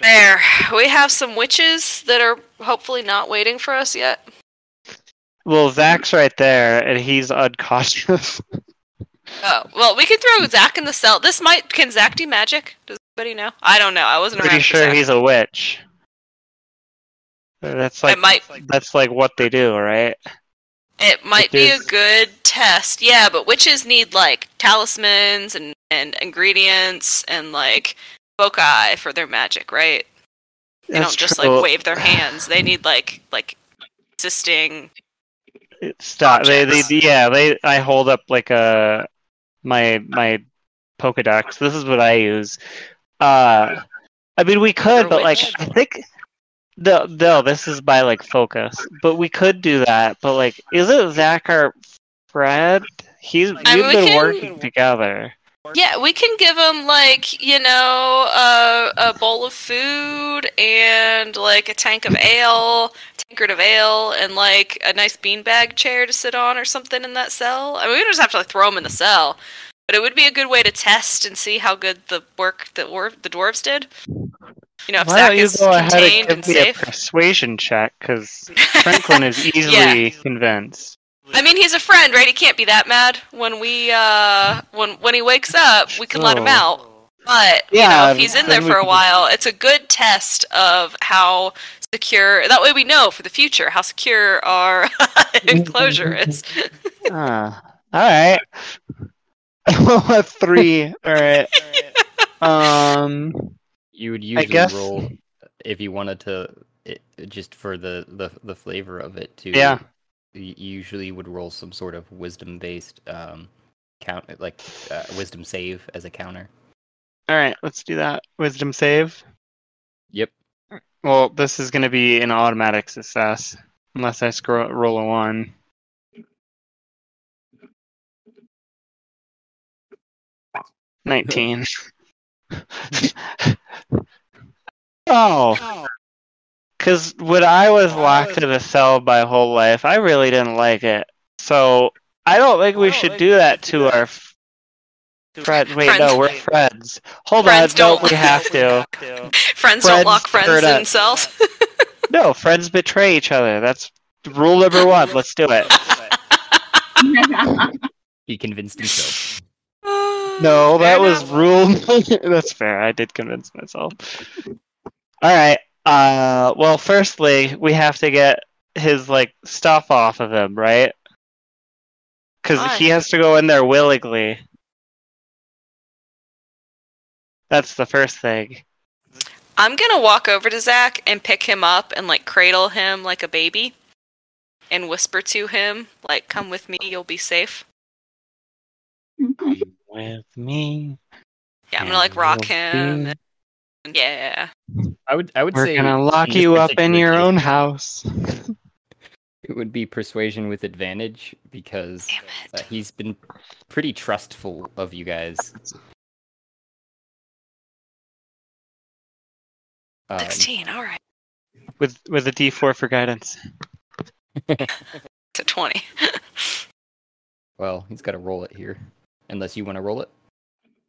Speaker 3: There, we have some witches that are hopefully not waiting for us yet.
Speaker 4: well, Zach's right there, and he's unconscious.
Speaker 3: Oh, well, we can throw Zach in the cell. This might can Zach do magic? Does anybody know? I don't know. I wasn't
Speaker 4: Pretty sure he's a witch. That's like
Speaker 3: might
Speaker 4: that's like what they do, right?
Speaker 3: it might be a good test. Yeah, but witches need like talismans and and ingredients and like foci for their magic, right? They
Speaker 4: That's
Speaker 3: don't just
Speaker 4: true.
Speaker 3: like wave their hands. They need like like existing.
Speaker 4: Stop. They, they, yeah, they. I hold up like a my my Pokedex. This is what I use. Uh, I mean, we could, but like. I think no, no. This is by like focus, but we could do that. But like, is it Zach or Fred? He's we've
Speaker 3: I mean,
Speaker 4: been
Speaker 3: can-
Speaker 4: working together.
Speaker 3: Yeah, we can give them like you know a a bowl of food and like a tank of ale, tankard of ale, and like a nice beanbag chair to sit on or something in that cell. I mean, we just have to like throw them in the cell, but it would be a good way to test and see how good the work that wor- the dwarves did. You know, if
Speaker 4: Why
Speaker 3: Zach is
Speaker 4: go ahead
Speaker 3: contained
Speaker 4: and me a persuasion check? Because Franklin is easily convinced.
Speaker 3: I mean, he's a friend, right? He can't be that mad when we uh when when he wakes up. We can let him out. But you know, if he's in there for a while, it's a good test of how secure. That way, we know for the future how secure our enclosure is.
Speaker 4: Ah, all right. three. All right. Um.
Speaker 1: You would usually
Speaker 4: guess-
Speaker 1: roll if you wanted to, it, just for the, the the flavor of it too.
Speaker 4: Yeah.
Speaker 1: You usually would roll some sort of wisdom based um count like uh, wisdom save as a counter.
Speaker 4: All right. Let's do that. Wisdom save.
Speaker 1: Yep.
Speaker 4: Well, this is going to be an automatic success unless I scroll roll a one. Nineteen. oh, oh. because when I was oh, locked in a cell my whole life, I really didn't like it. So I don't think we oh, should do that to our f- friends. Wait, no, we're friends. Hold
Speaker 3: Friends
Speaker 4: on,
Speaker 3: don't-
Speaker 4: we have to.
Speaker 3: Friends, don't lock friends
Speaker 4: hurt us.
Speaker 3: in cells.
Speaker 4: No, friends betray each other. That's rule number one. Let's do it.
Speaker 1: He convinced himself.
Speaker 4: No, that was rule. That's fair. I did convince myself. All right. Uh, well, firstly, we have to get his like stuff off of him, right? Because he has to go in there willingly. That's the first thing.
Speaker 3: I'm gonna walk over to Zach and pick him up and like cradle him like a baby, and whisper to him like, "Come with me, you'll be safe."
Speaker 4: Come With me,
Speaker 3: Yeah, I'm gonna like rock him.
Speaker 4: be-
Speaker 3: and- yeah.
Speaker 1: I would I would
Speaker 4: we're
Speaker 1: say
Speaker 4: gonna lock you up in your own house.
Speaker 1: It would be persuasion with advantage because uh, he's been pretty trustful of you guys. Um,
Speaker 3: Sixteen. All right.
Speaker 4: With with a D four for guidance.
Speaker 3: To twenty.
Speaker 1: well, he's got to roll it here, unless you want to roll it.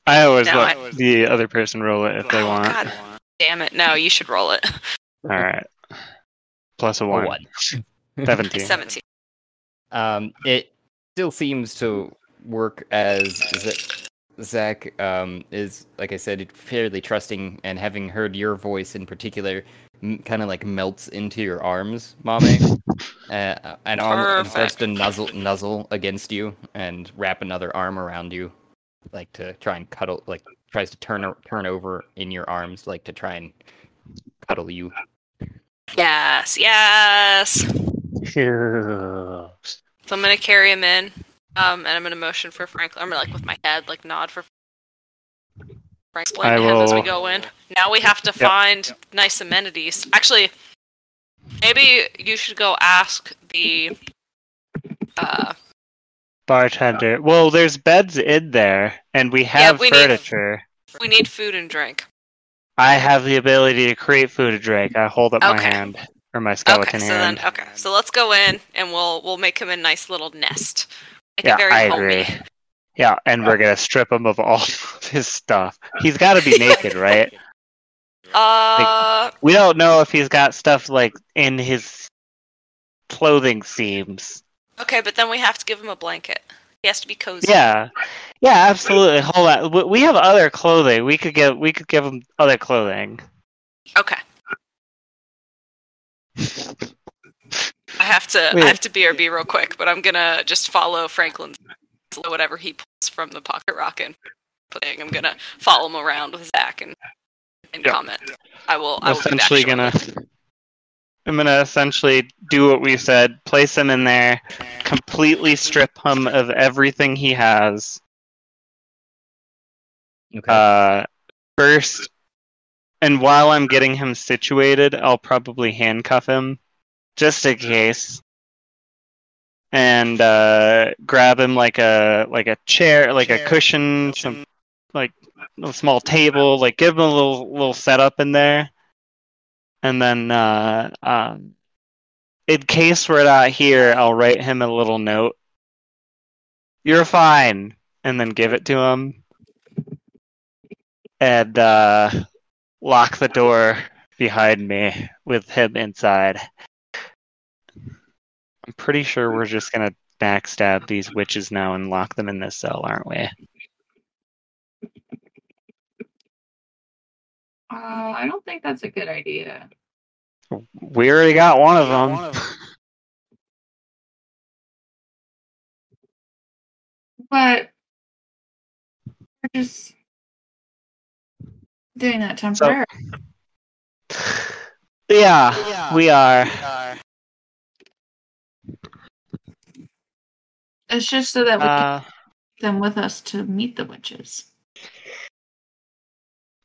Speaker 4: I always
Speaker 3: No,
Speaker 4: let
Speaker 3: I-
Speaker 4: the other person roll it if they
Speaker 3: Oh,
Speaker 4: want.
Speaker 3: God. Damn it! No, you should roll it.
Speaker 4: All right. Plus a
Speaker 1: A
Speaker 4: one.
Speaker 1: one.
Speaker 4: 17.
Speaker 3: Seventeen.
Speaker 1: Um, it still seems to work as Z- Zach um, is, like I said, fairly trusting, and having heard your voice in particular, m- kind of like melts into your arms, Mame, uh, and, arm, and starts to nuzzle nuzzle against you and wrap another arm around you, like to try and cuddle, like tries to turn turn over in your arms, like to try and cuddle you.
Speaker 3: Yes. Yes.
Speaker 4: Yeah.
Speaker 3: So I'm gonna carry him in, um, and I'm gonna motion for Franklin. I'm gonna like with my head, like nod for Frank. Explain
Speaker 4: I
Speaker 3: to him as we go in. Now we have to
Speaker 4: Yep.
Speaker 3: find nice amenities. Actually, maybe you should go ask the. Uh,
Speaker 4: Bartender. Well, there's beds in there, and we have yeah,
Speaker 3: we need-
Speaker 4: furniture.
Speaker 3: we need food and drink.
Speaker 4: I have the ability to create food and drink. I hold up my hand or my skeleton
Speaker 3: okay, so
Speaker 4: hand.
Speaker 3: then okay, so let's go in and we'll we'll make him a nice little nest. Make
Speaker 4: yeah,
Speaker 3: it very
Speaker 4: I
Speaker 3: homey.
Speaker 4: agree. Yeah, and we're gonna strip him of all of his stuff. He's got to be naked, right?
Speaker 3: Uh,
Speaker 4: We don't know if he's got stuff like in his clothing seams.
Speaker 3: Okay, but then we have to give him a blanket. He has to be cozy.
Speaker 4: Yeah, yeah, absolutely. Hold on, We- we have other clothing. We could give we could give him other clothing.
Speaker 3: Okay. I have to
Speaker 4: Wait.
Speaker 3: I have to BRB real quick, but I'm gonna just follow Franklin's whatever he pulls from the pocket rocket. Thing. I'm gonna follow him around with Zach and and
Speaker 4: Yeah.
Speaker 3: comment. I will. I will be back
Speaker 4: essentially gonna I'm gonna essentially do what we said, place him in there, completely strip him of everything he has.
Speaker 1: Okay.
Speaker 4: Uh first and while I'm getting him situated, I'll probably handcuff him just in case. And uh grab him like a like a chair, like a cushion, some like a small table, like give him a little little setup in there. And then uh um in case we're not here, I'll write him a little note. You're fine, and then give it to him. And uh lock the door behind me with him inside. I'm pretty sure we're just gonna backstab these witches now and lock them in this cell, aren't we?
Speaker 2: Uh, I don't think that's a good idea.
Speaker 4: We already got one of them.
Speaker 2: But we're just doing that temporarily.
Speaker 4: yeah, we are.
Speaker 2: It's just so that we
Speaker 4: Uh,
Speaker 2: can get them with us to meet the witches.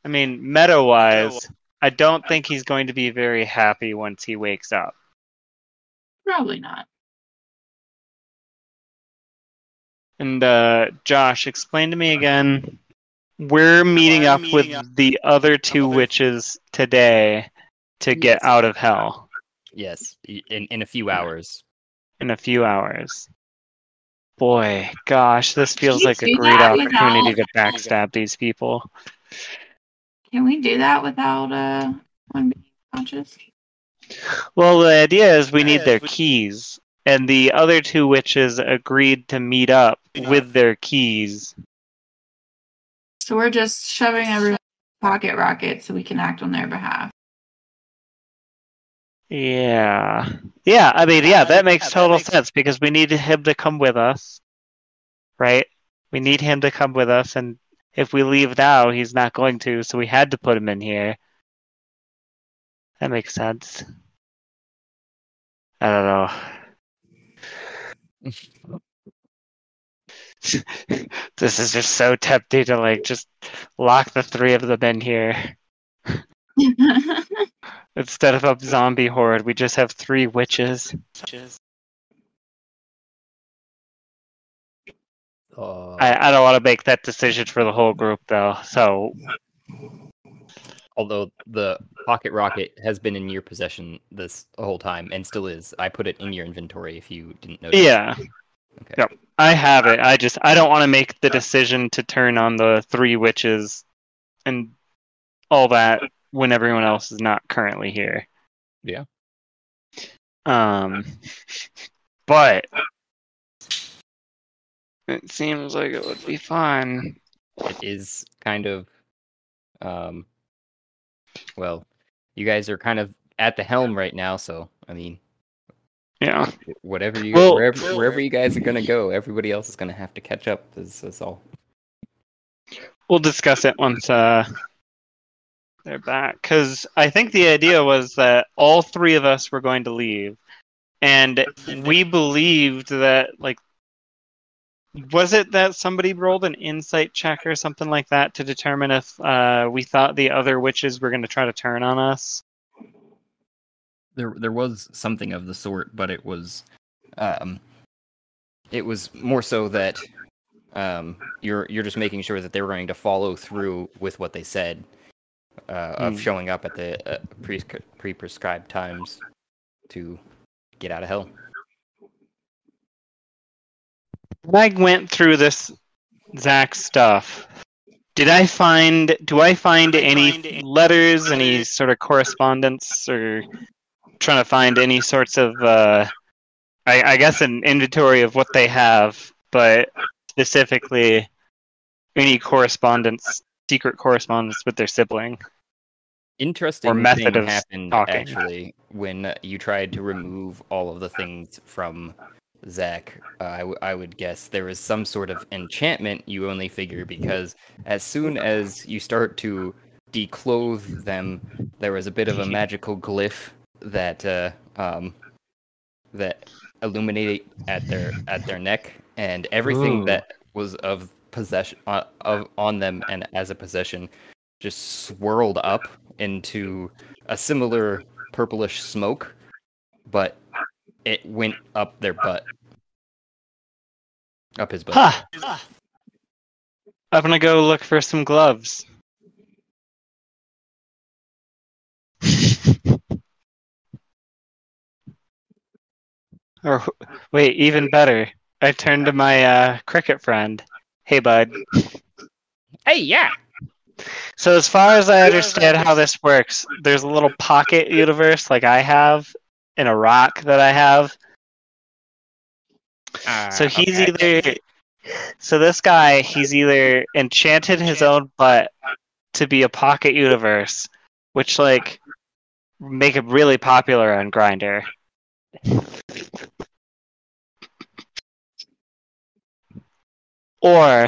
Speaker 4: I mean, meta wise, I don't think he's going to be very happy once he wakes up.
Speaker 2: Probably not.
Speaker 4: And uh, Josh, explain to me again. We're meeting up with the other two witches today to get out of hell
Speaker 1: Yes, in in a few hours.
Speaker 4: in a few hours. Boy, gosh, this feels like a great opportunity to backstab these people.
Speaker 2: Can we do that without uh one being conscious?
Speaker 4: Well, the idea is we need their keys, and the other two witches agreed to meet up with their keys.
Speaker 2: So we're just shoving everyone pocket rocket so we can act on their behalf.
Speaker 4: Yeah. Yeah, I mean, yeah, that makes total sense because we need him to come with us. Right? We need him to come with us, and if we leave now, he's not going to, so we had to put him in here. That makes sense. I don't know. this is just so tempting to like just lock the three of them in here. Instead of a zombie horde, we just have three witches.
Speaker 1: Uh,
Speaker 4: I, I don't want to make that decision for the whole group though. So
Speaker 1: although the pocket rocket has been in your possession this whole time and still is. I put it in your inventory if you didn't notice.
Speaker 4: yeah,
Speaker 1: Okay.
Speaker 4: Yep. I have it. I just I don't want to make the decision to turn on the three witches and all that when everyone else is not currently here.
Speaker 1: Yeah.
Speaker 4: Um but it seems like it would be fun.
Speaker 1: It is kind of um well, you guys are kind of at the helm right now, so I mean
Speaker 4: Yeah.
Speaker 1: whatever you
Speaker 4: Well-
Speaker 1: wherever wherever you guys are gonna go, everybody else is gonna have to catch up. This is all.
Speaker 4: We'll discuss it once uh, they're back. Because I think the idea was that all three of us were going to leave, and we believed that like. Was it that somebody rolled an insight check or something like that to determine if uh, we thought the other witches were going to try to turn on us?
Speaker 1: There there was something of the sort, but it was um it was more so that um you're you're just making sure that they were going to follow through with what they said uh, of showing up at the uh, pre pre prescribed times to get out of hell.
Speaker 4: When I went through this Zach stuff, did I find do I find any letters, any sort of correspondence, or trying to find any sorts of uh, I, I guess an inventory of what they have, but specifically any correspondence, secret correspondence with their sibling.
Speaker 1: Interesting or
Speaker 4: method
Speaker 1: thing
Speaker 4: of
Speaker 1: happened
Speaker 4: talking.
Speaker 1: actually when you tried to remove all of the things from Zach. Uh, I, w- I would guess there was some sort of enchantment. You only figure because as soon as you start to declothe them, there was a bit of a magical glyph that uh, um, that illuminated at their at their neck, and everything
Speaker 4: Ooh.
Speaker 1: that was of possession uh, of on them and as a possession just swirled up into a similar purplish smoke, but it went up their butt. Up his butt.
Speaker 4: Huh. I'm gonna go look for some gloves. or wait, even better. I turned to my uh, cricket friend. Hey, bud.
Speaker 1: Hey, yeah.
Speaker 4: So as far as I understand how this works, there's a little pocket universe like I have in a rock that I have. So
Speaker 1: Uh,
Speaker 4: he's
Speaker 1: okay.
Speaker 4: either so this guy he's either enchanted his own butt to be a pocket universe, which like make him really popular on Grindr. Or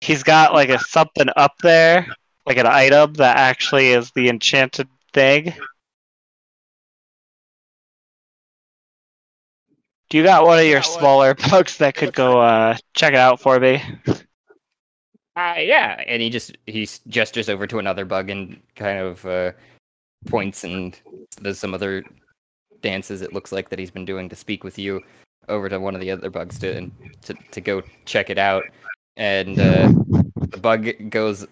Speaker 4: he's got like a something up there, like an item that actually is the enchanted thing. Do you got one of your smaller bugs that could go uh, check it out for me?
Speaker 1: Uh, yeah, and he just he gestures over to another bug and kind of uh, points and there's some other dances it looks like that he's been doing to speak with you over to one of the other bugs to and to, to go check it out and uh, the bug goes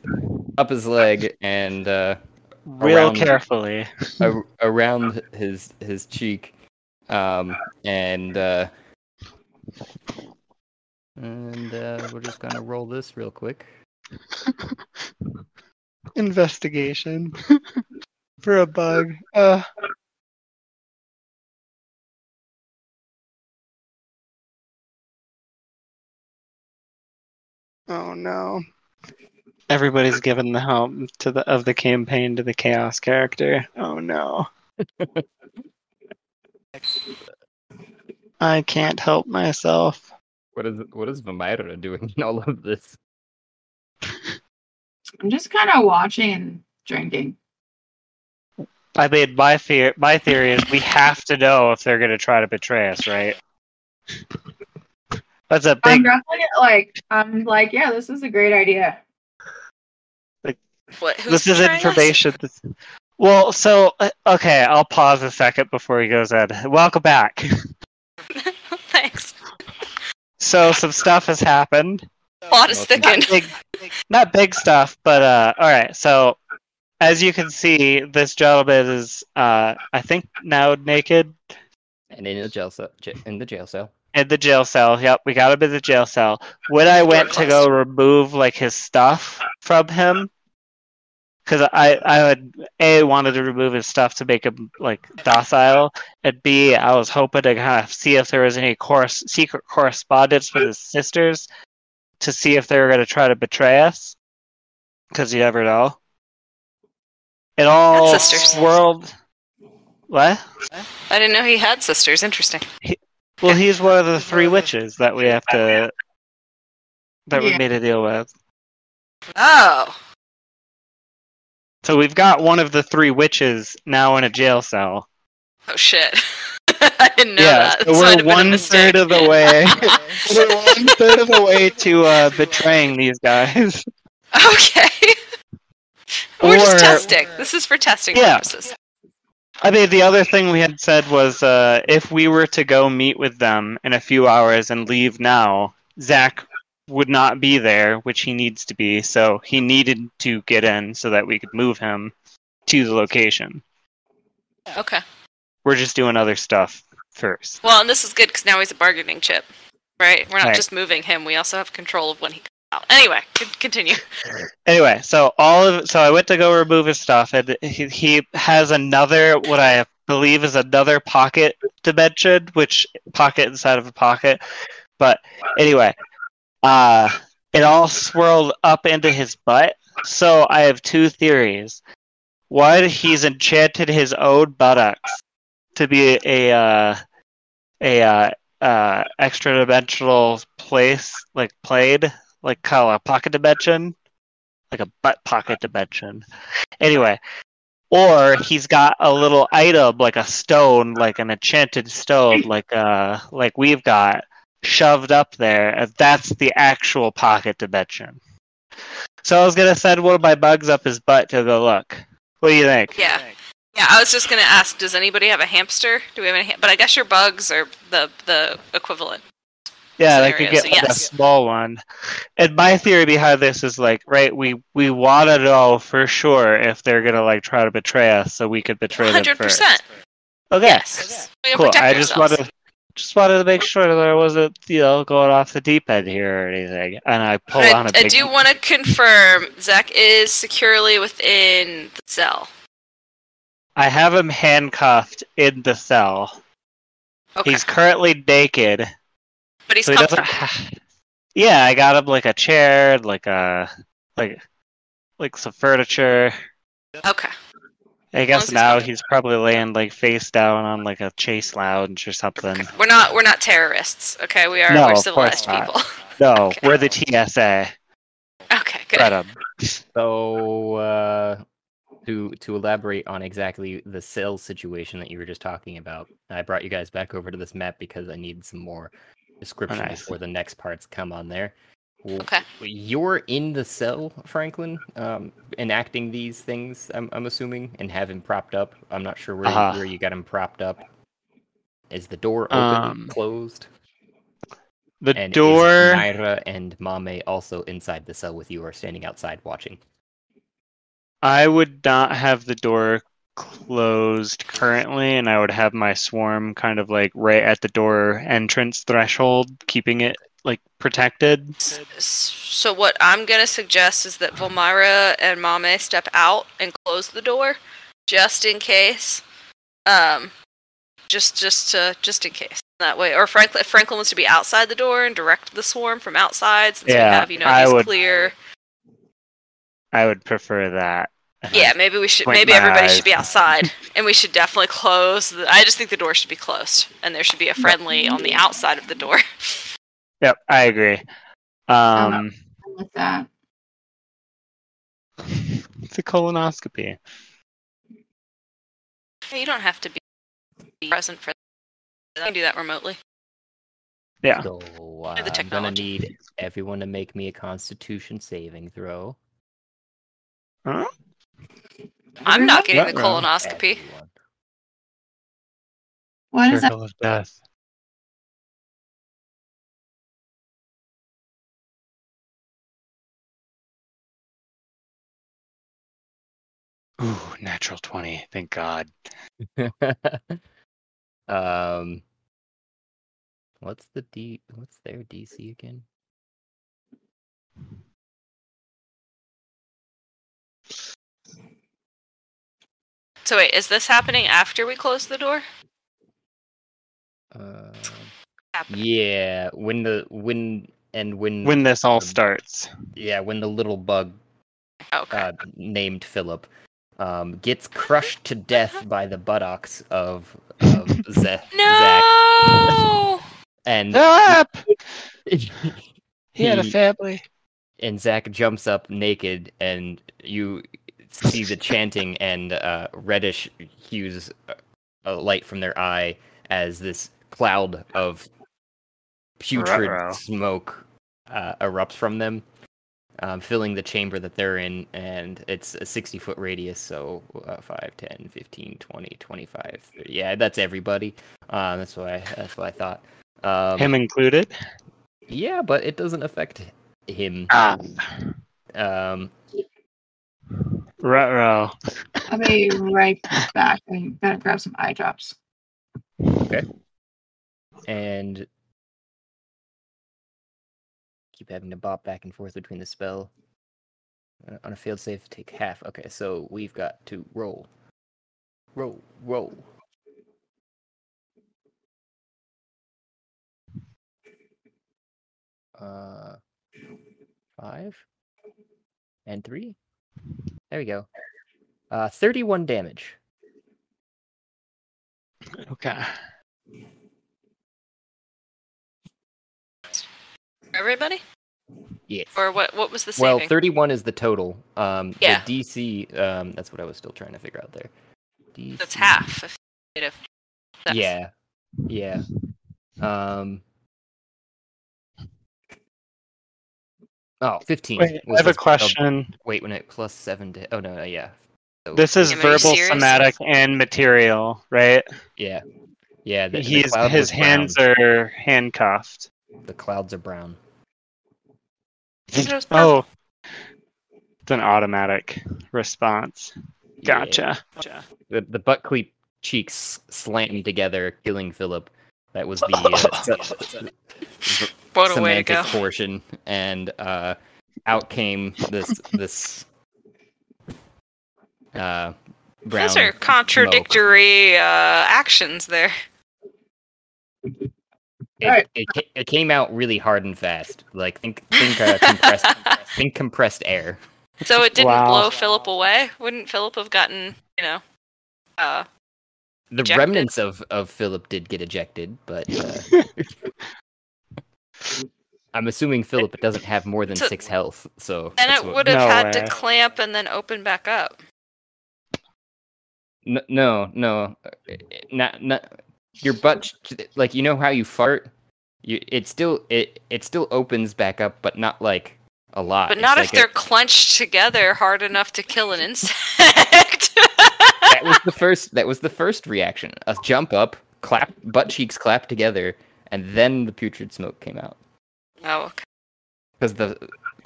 Speaker 1: up his leg and uh,
Speaker 4: Real
Speaker 1: Around-
Speaker 4: carefully.
Speaker 1: a- around his his cheek um and uh and uh we're just gonna roll this real quick
Speaker 4: Investigation for a bug. Uh. Oh no. Everybody's given the helm to the of the campaign to the chaos character. Oh no. I can't help myself.
Speaker 1: what is what is Vamira doing in all of this
Speaker 2: I'm just kind of watching and drinking.
Speaker 4: I mean, my fear, my theory is we have to know if they're going to try to betray us, right? That's a
Speaker 2: I'm
Speaker 4: big.
Speaker 2: definitely like, I'm like, yeah, this is a great idea.
Speaker 3: What?
Speaker 4: This is
Speaker 3: betraying us?
Speaker 4: information. that's- Well, so uh, okay, I'll pause a second before he goes in. Welcome back.
Speaker 3: Thanks.
Speaker 4: So some stuff has happened.
Speaker 3: Plot is
Speaker 1: Nothing.
Speaker 3: thickened.
Speaker 4: Not big, not big stuff, but uh, all right. So as you can see, this gentleman is, uh, I think, now naked
Speaker 1: and in the jail cell in the jail cell
Speaker 4: in the jail cell. Yep, we got him in the jail cell. When I went to go remove like his stuff from him, because I I had a wanted to remove his stuff to make him like docile, and b I was hoping to kind of see if there was any course secret correspondence with his sisters to see if they were going to try to betray us, because you never know. It all swirled. What?
Speaker 3: I didn't know he had sisters. Interesting.
Speaker 4: Well, he's one of the three witches that we have to that we
Speaker 2: Yeah.
Speaker 4: made a deal with.
Speaker 3: Oh.
Speaker 4: So we've got one of the three witches now in a jail cell.
Speaker 3: Oh shit. I didn't know
Speaker 4: yeah,
Speaker 3: that.
Speaker 4: so we're
Speaker 3: have been a
Speaker 4: one
Speaker 3: mistake.
Speaker 4: third of the way. we're one third of the way to uh, betraying these guys.
Speaker 3: Okay. We're just testing. This is for testing
Speaker 4: Yeah.
Speaker 3: purposes.
Speaker 4: I mean, the other thing we had said was uh, if we were to go meet with them in a few hours and leave now, Zach would not be there, which he needs to be. So he needed to get in so that we could move him to the location.
Speaker 3: Okay.
Speaker 4: We're just doing other stuff first.
Speaker 3: Well, and this is good because now he's a bargaining chip, right? We're not
Speaker 4: Right.
Speaker 3: just moving him. We also have control of when he comes out. Anyway, continue.
Speaker 4: Anyway, so all of so I went to go remove his stuff, and he, he has another what I believe is another pocket dimension, which pocket inside of a pocket. But anyway, uh, it all swirled up into his butt. So I have two theories. One, he's enchanted his own buttocks to be a uh, a uh, uh, extra dimensional place, like played, like of a pocket dimension like a butt pocket dimension. Anyway, or he's got a little item like a stone, like an enchanted stone, like uh like we've got shoved up there, and that's the actual pocket dimension. So I was gonna send one of my bugs up his butt to go look. What do you think?
Speaker 3: Yeah. Yeah, I was just gonna ask, does anybody have a hamster? Do we have any? Ha- but I guess your bugs are the the equivalent.
Speaker 4: Yeah, they could get
Speaker 3: so
Speaker 4: like a small one. And my theory behind this is like, right, we we want to know for sure if they're gonna like try to betray us, so we could betray them
Speaker 3: Hundred
Speaker 4: first.
Speaker 3: percent.
Speaker 4: Okay.
Speaker 3: Yes.
Speaker 4: Cool. I just
Speaker 3: ourselves.
Speaker 4: wanted just wanted to make sure that I wasn't, you know, going off the deep end here or anything. And I pull on a
Speaker 3: I, I
Speaker 4: big
Speaker 3: do want to confirm Zach is securely within the cell.
Speaker 4: I have him handcuffed in the cell.
Speaker 3: Okay,
Speaker 4: He's currently naked.
Speaker 3: but he's
Speaker 4: so he. Yeah, I got him like a chair, like a like like some furniture.
Speaker 3: Okay.
Speaker 4: I guess now he's probably laying like face down on like a chase lounge or something.
Speaker 3: okay. We're not we're not terrorists. Okay, we are
Speaker 4: No,
Speaker 3: we're
Speaker 4: of
Speaker 3: civilized
Speaker 4: not.
Speaker 3: people.
Speaker 4: No,
Speaker 3: Okay.
Speaker 4: we're the TSA.
Speaker 3: okay, good.
Speaker 4: Got.
Speaker 1: So, uh, to to elaborate on exactly the cell situation that you were just talking about, I brought you guys back over to this map because I need some more description
Speaker 4: nice.
Speaker 1: before the next parts come on there. W-
Speaker 3: Okay.
Speaker 1: You're in the cell, Franklin, um, enacting these things. I'm, I'm assuming, and have him propped up. I'm not sure where
Speaker 4: Uh-huh.
Speaker 1: you, where you got him propped up. Is the door open,
Speaker 4: Um,
Speaker 1: closed?
Speaker 4: The
Speaker 1: And
Speaker 4: door.
Speaker 1: is Naira and Mame also inside the cell with you, or standing outside watching?
Speaker 4: I would not have the door closed currently, and I would have my swarm kind of like right at the door entrance threshold, keeping it like protected.
Speaker 3: So what I'm gonna suggest is that Volmyra and Mame step out and close the door, just in case. Um, just just to just in case that way. Or Franklin, if Franklin wants to be outside the door and direct the swarm from outside, since
Speaker 4: Yeah,
Speaker 3: we have you know
Speaker 4: I
Speaker 3: he's
Speaker 4: would-
Speaker 3: clear.
Speaker 4: I would prefer that.
Speaker 3: Yeah, maybe we should.
Speaker 4: Squint
Speaker 3: Maybe everybody
Speaker 4: eyes.
Speaker 3: should be outside, and we should definitely close. The, I just think the door should be closed, and there should be a friendly on the outside of the door.
Speaker 4: Yep, I agree. Um,
Speaker 2: with that.
Speaker 4: it's a colonoscopy.
Speaker 3: you don't have to be present for. that. I can do that remotely.
Speaker 4: Yeah.
Speaker 1: So uh,
Speaker 3: the
Speaker 1: I'm gonna
Speaker 3: technology.
Speaker 1: need everyone to make me a Constitution saving throw.
Speaker 4: Huh?
Speaker 3: I'm not getting the colonoscopy.
Speaker 1: Everyone.
Speaker 2: What is that?
Speaker 4: Circle of death. Ooh, natural 20. Thank God.
Speaker 1: um, what's the D? What's their DC again?
Speaker 3: So wait, is this happening after we close the door?
Speaker 1: Uh,
Speaker 3: Happening.
Speaker 1: yeah, when the when and when
Speaker 4: When this all starts.
Speaker 1: yeah when the little bug
Speaker 3: Okay.
Speaker 1: uh, named Philip um, gets crushed to death by the buttocks of, of Ze- Zach,
Speaker 3: no.
Speaker 1: and
Speaker 4: Up! He had a family.
Speaker 1: and Zach jumps up naked, and you see the chanting and uh, reddish hues uh, a light from their eye as this cloud of putrid
Speaker 4: Ruh-roh.
Speaker 1: smoke uh, erupts from them, um, filling the chamber that they're in, and it's a 60 foot radius, so uh, 5, 10, 15, 20, 25. 30. Yeah, that's everybody. Uh, that's what I that's what I thought. Um,
Speaker 4: Him included.
Speaker 1: yeah, but it doesn't affect him.
Speaker 4: Ah.
Speaker 1: Um,
Speaker 4: Ruh-roh.
Speaker 2: I'll be right back. I gotta grab some eye drops.
Speaker 1: Okay and keep having to bop back and forth between the spell. Uh, on a failed save, take half. Okay, so we've got to roll, roll, roll. Uh, five and three. There we go. Uh, thirty-one damage.
Speaker 4: Okay.
Speaker 3: Everybody?
Speaker 1: Yeah.
Speaker 3: Or what? What was the
Speaker 1: Well, 31 is the total. Um,
Speaker 3: Yeah.
Speaker 1: The DC, um, that's what I was still trying to figure out there. DC,
Speaker 3: That's half. If, if
Speaker 1: Yeah. Yeah. Um. Oh, 15.
Speaker 4: Wait, I have a
Speaker 1: the- oh,
Speaker 4: question.
Speaker 1: wait, when it plus 7 to. Oh, no, no, yeah. So,
Speaker 4: This is
Speaker 3: Am I serious?
Speaker 4: verbal, somatic, and material, right?
Speaker 1: Yeah. Yeah. The, the
Speaker 4: He's
Speaker 1: cloud
Speaker 4: his
Speaker 1: was brown.
Speaker 4: hands are handcuffed.
Speaker 1: The clouds are brown.
Speaker 3: It was purple.
Speaker 4: Oh, it's an automatic response.
Speaker 1: Yeah.
Speaker 4: Gotcha. Gotcha.
Speaker 1: The, the butt cleat cheeks slammed together, killing Philip. That was the. Uh,
Speaker 3: what a way to go.
Speaker 1: semantic portion, and uh, out came this this uh, brown.
Speaker 3: Those are contradictory uh, actions there.
Speaker 1: It,
Speaker 2: Alright.
Speaker 1: it, it came out really hard and fast. Like think think uh, compressed think compressed air.
Speaker 3: so it didn't
Speaker 4: Wow.
Speaker 3: blow Philip away. Wouldn't Philip have gotten, you know, uh,
Speaker 1: The
Speaker 3: Ejected.
Speaker 1: remnants of of Philip did get ejected, but uh, I'm assuming Philip doesn't have more than
Speaker 3: So-
Speaker 1: six health. So
Speaker 3: then it would have
Speaker 4: No
Speaker 3: had
Speaker 4: way.
Speaker 3: to clamp and then open back up.
Speaker 1: N- no no uh, not not your butt like you know how you fart You, it still it it still opens back up, but not like a lot.
Speaker 3: But not
Speaker 1: like
Speaker 3: if
Speaker 1: a-
Speaker 3: they're clenched together hard enough to kill an insect.
Speaker 1: that was the first. That was the first reaction. A jump up, clap, butt cheeks clap together, and then the putrid smoke came out.
Speaker 3: oh, okay.
Speaker 1: Because the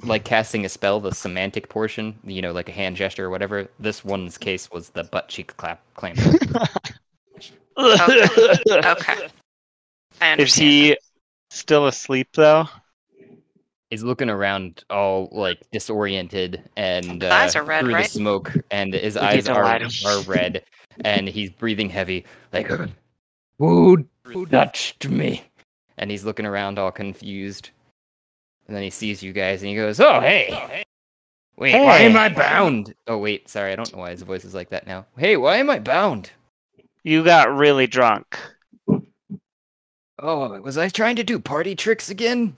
Speaker 1: like casting a spell, the semantic portion, you know, like a hand gesture or whatever. This one's case was the butt cheek clap clam.
Speaker 3: okay. I
Speaker 4: Is he still asleep though?
Speaker 1: He's looking around, all like disoriented, and uh,
Speaker 3: His eyes are red,
Speaker 1: through
Speaker 3: right?
Speaker 1: the smoke, and his
Speaker 4: Look
Speaker 1: eyes are are red, and he's breathing heavy, like who who touched me? And he's looking around, all confused, and then he sees you guys, and he goes, "Oh hey, wait, why am I bound? Oh wait, sorry, I don't know why his voice is like that now. Hey, why am I bound?
Speaker 4: You got really drunk.
Speaker 1: Oh, was I trying to do party tricks again?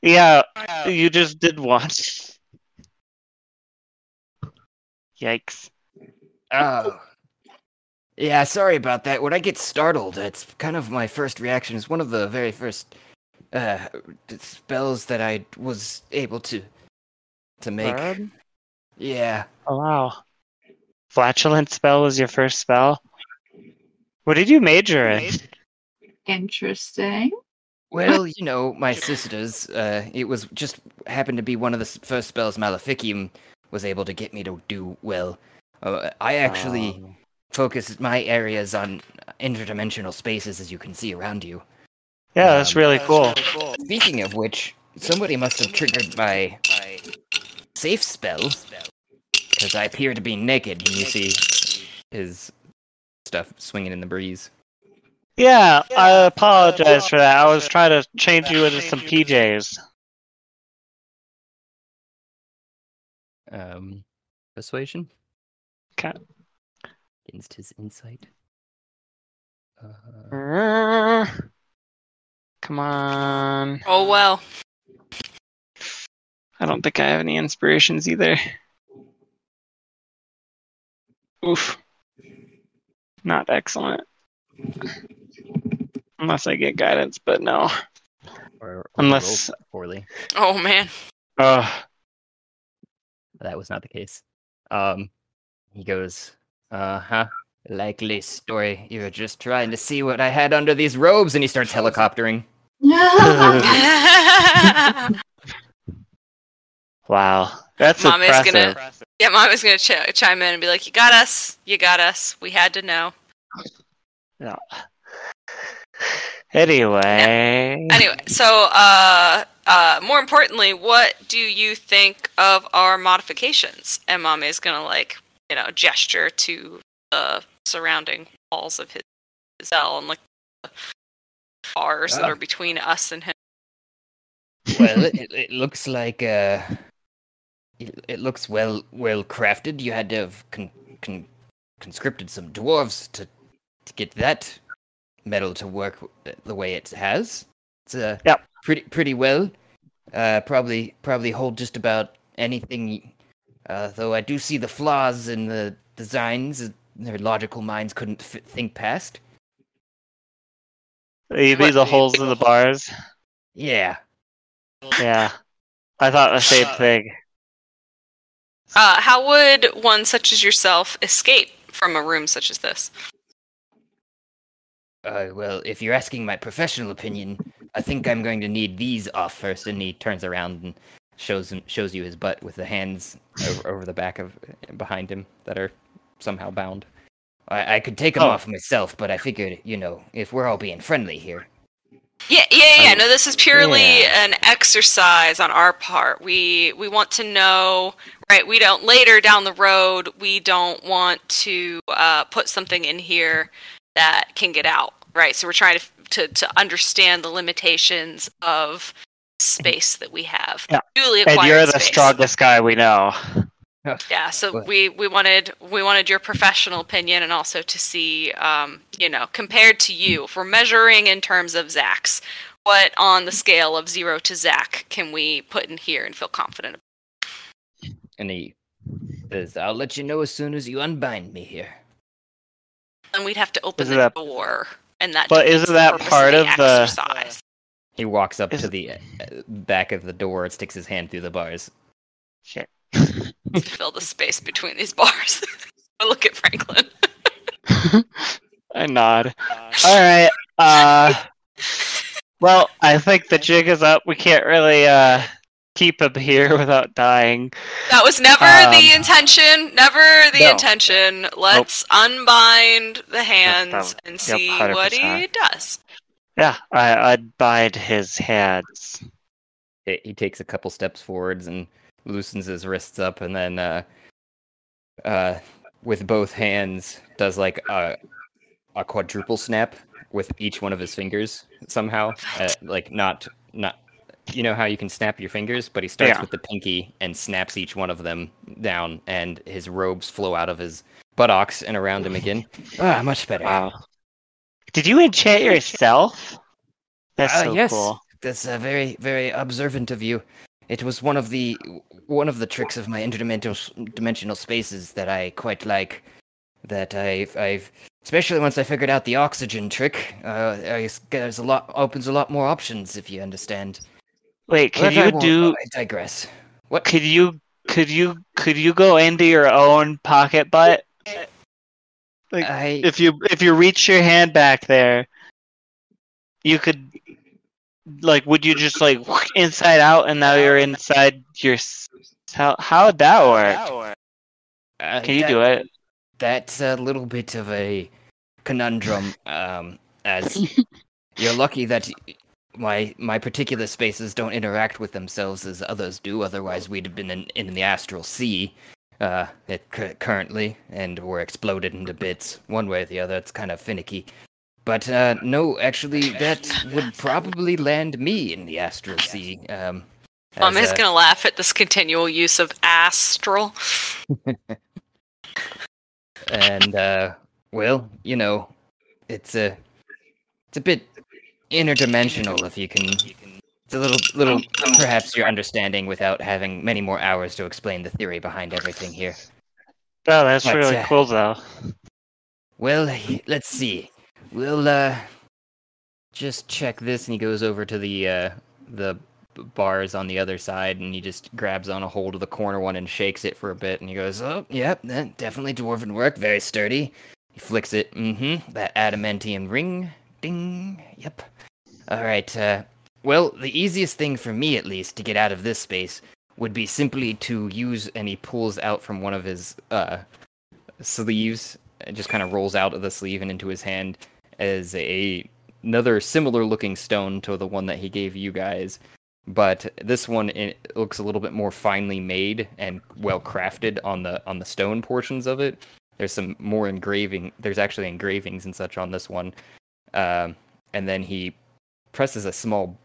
Speaker 4: Yeah, you just did one. Yikes.
Speaker 1: Oh. Yeah, sorry about that. When I get startled, it's kind of my first reaction. It's one of the very first uh, spells that I was able to to make.
Speaker 4: Bird?
Speaker 1: Yeah.
Speaker 4: Oh wow. Flatulent spell was your first spell? What did you major in?
Speaker 2: Interesting.
Speaker 1: Well, you know, my sisters. Uh, it was just happened to be one of the first spells Maleficium was able to get me to do well. Uh, I actually
Speaker 4: Um,
Speaker 1: focused my areas on interdimensional spaces, as you can see around you.
Speaker 4: yeah, that's
Speaker 1: um,
Speaker 4: really cool.
Speaker 1: Speaking of which, somebody must have triggered my safe spell because I appear to be naked. And you see his stuff swinging in the breeze.
Speaker 4: Yeah, I apologize for that. I was trying to change you into some PJs.
Speaker 1: Um, persuasion
Speaker 4: Okay.
Speaker 1: against his insight. Uh,
Speaker 4: Uh, Come on.
Speaker 3: Oh well.
Speaker 4: I don't think I have any inspirations either. Oof. Not excellent. Unless I get guidance, but no.
Speaker 1: or, or
Speaker 4: Unless-
Speaker 1: poorly.
Speaker 3: Oh man.
Speaker 4: Ugh.
Speaker 1: That was not the case. Um, he goes, "Uh huh." Likely story. You're just trying to see what I had under these robes, and he starts helicoptering.
Speaker 4: Wow. That's
Speaker 3: Mom is
Speaker 4: impressive.
Speaker 3: gonna- yeah, mom was gonna ch- chime in and be like, "You got us. You got us. We had to know." No.
Speaker 4: Anyway.
Speaker 3: Anyway, so uh, uh, more importantly, what do you think of our modifications? And mom is gonna like, you know, gesture to the surrounding walls of his cell and like the bars that
Speaker 1: Ah.
Speaker 3: are between us and him.
Speaker 1: Well, it, it looks like uh, it, it looks well well crafted. You had to have con- con- conscripted some dwarves to to get that metal to work the way it has. It's uh,
Speaker 4: Yep.
Speaker 1: pretty pretty well. Uh, probably probably hold just about anything. Uh, though I do see the flaws in the designs. uh, Their logical minds couldn't f- think past.
Speaker 4: You mean the holes in the bars?
Speaker 1: Yeah.
Speaker 4: Yeah. I thought the same thing.
Speaker 3: Uh, how would one such as yourself escape from a room such as this?
Speaker 1: Uh, well, if you're asking my professional opinion, I think I'm going to need these off first. And he turns around and shows him, shows you his butt with the hands over, over the back of behind him that are somehow bound. I, I could take them
Speaker 4: Oh.
Speaker 1: off myself, but I figured, you know, if we're all being friendly here,
Speaker 3: Yeah, yeah, yeah. No, this is purely
Speaker 4: yeah.
Speaker 3: an exercise on our part. We we want to know, right? We don't later down the road. We don't want to uh, put something in here that can get out, right? So we're trying to to to understand the limitations of space that we have.
Speaker 4: Yeah. And you're the
Speaker 3: space.
Speaker 4: strongest guy we know.
Speaker 3: Yeah, so we we wanted we wanted your professional opinion and also to see, um, you know, compared to you, if we're measuring in terms of Zach's, what on the scale of zero to Zach can we put in here and feel confident?
Speaker 1: and he says, "I'll let you know as soon as you unbind me here."
Speaker 3: And we'd have to open
Speaker 4: Isn't
Speaker 3: the
Speaker 4: that-
Speaker 3: door, and that.
Speaker 4: But isn't that part of the-
Speaker 3: exercise?
Speaker 1: He walks up
Speaker 4: Is-
Speaker 1: to the uh, back of the door and sticks his hand through the bars.
Speaker 4: Shit.
Speaker 3: To fill the space between these bars. I look at Franklin.
Speaker 4: I nod. All right. Uh, well, I think the jig is up. We can't really uh, keep him here without dying.
Speaker 3: That was never
Speaker 4: Um,
Speaker 3: the intention. Never the
Speaker 4: no.
Speaker 3: intention. Let's unbind the hands
Speaker 4: that-
Speaker 3: and
Speaker 4: yep,
Speaker 3: see what he does.
Speaker 4: Yeah, I, I'd bind his hands.
Speaker 1: He he takes a couple steps forwards and loosens his wrists up, and then uh, uh, with both hands does like a a quadruple snap with each one of his fingers somehow. Uh, like not not you know how you can snap your fingers, but he starts
Speaker 4: Yeah.
Speaker 1: with the pinky and snaps each one of them down, and his robes flow out of his buttocks and around him again. Ah, much better.
Speaker 4: Wow. Did you enchant yourself? That's
Speaker 1: Uh,
Speaker 4: so
Speaker 1: yes,
Speaker 4: cool.
Speaker 1: that's uh, very, very observant of you. It was one of the one of the tricks of my interdimensional dimensional spaces that I quite like. That I've, I've especially once I figured out the oxygen trick. Uh, I s- there's a lot opens a lot more options if you understand.
Speaker 4: Wait, could
Speaker 1: But I
Speaker 4: you do?
Speaker 1: I digress. What?
Speaker 4: Could you? Could you? Could you go into your own pocket butt? Like,
Speaker 1: I
Speaker 4: if you if you reach your hand back there, you could like would you just like inside out and now you're inside your how how would that work?
Speaker 1: uh,
Speaker 4: Can you
Speaker 1: that-
Speaker 4: do it?
Speaker 1: That's a little bit of a conundrum. Um, as you're lucky that my my particular spaces don't interact with themselves as others do. Otherwise, we'd have been in, in the astral sea. Uh, it, currently, and were exploded into bits. One way or the other, it's kind of finicky. But uh, no, actually, that would probably land me in the astral sea. Um,
Speaker 3: I'm
Speaker 1: as,
Speaker 3: just
Speaker 1: uh,
Speaker 3: gonna laugh at this continual use of astral.
Speaker 1: and uh well you know it's a it's a bit interdimensional if you can it's a little little perhaps your understanding without having many more hours to explain the theory behind everything here
Speaker 4: Oh, that's
Speaker 1: But,
Speaker 4: really
Speaker 1: uh,
Speaker 4: cool though.
Speaker 1: well let's see we'll uh just check this and he goes over to the uh the bars on the other side and he just grabs on a hold of the corner one and shakes it for a bit and he goes oh yep that definitely dwarven work. Very sturdy. He flicks it. Mm-hmm. That adamantium ring. Ding. Yep. All right uh well the easiest thing for me at least to get out of this space would be simply to use and he pulls out from one of his uh sleeves it just kind of rolls out of the sleeve and into his hand as a another similar looking stone to the one that he gave you guys but this one looks a little bit more finely made and well crafted on the on the stone portions of it. There's some more engraving there's actually engravings and such on this one um, and then he presses a small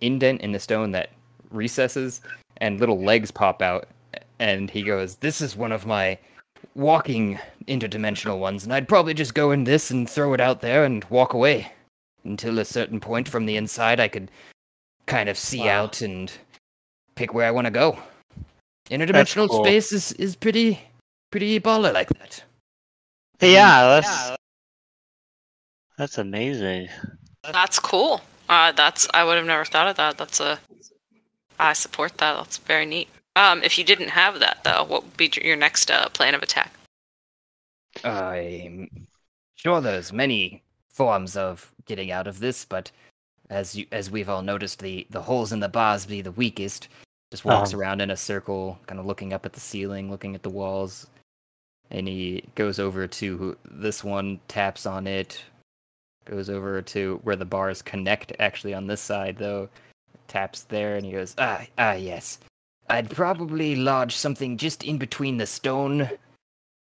Speaker 1: indent in the stone that recesses and little legs pop out and he goes this is one of my walking interdimensional ones and i'd probably just go in this and throw it out there and walk away until a certain point from the inside i could kind of see
Speaker 4: Wow.
Speaker 1: out and pick where i want to go interdimensional
Speaker 4: cool.
Speaker 1: space is, is pretty pretty baller like that
Speaker 4: Yeah, that's that's amazing.
Speaker 3: That's cool. Uh, that's I would have never thought of that. That's a I support that. That's very neat. Um, if you didn't have that though, what would be your next uh, plan of attack?
Speaker 1: I'm sure there's many forms of getting out of this, but as you as we've all noticed, the the holes in the bars be the weakest. Just walks
Speaker 4: Um.
Speaker 1: around in a circle, kind of looking up at the ceiling, looking at the walls, and he goes over to this one, taps on it, goes over to where the bars connect. Actually, on this side though, taps there, and he goes, ah, ah, yes. I'd probably lodge something just in between the stone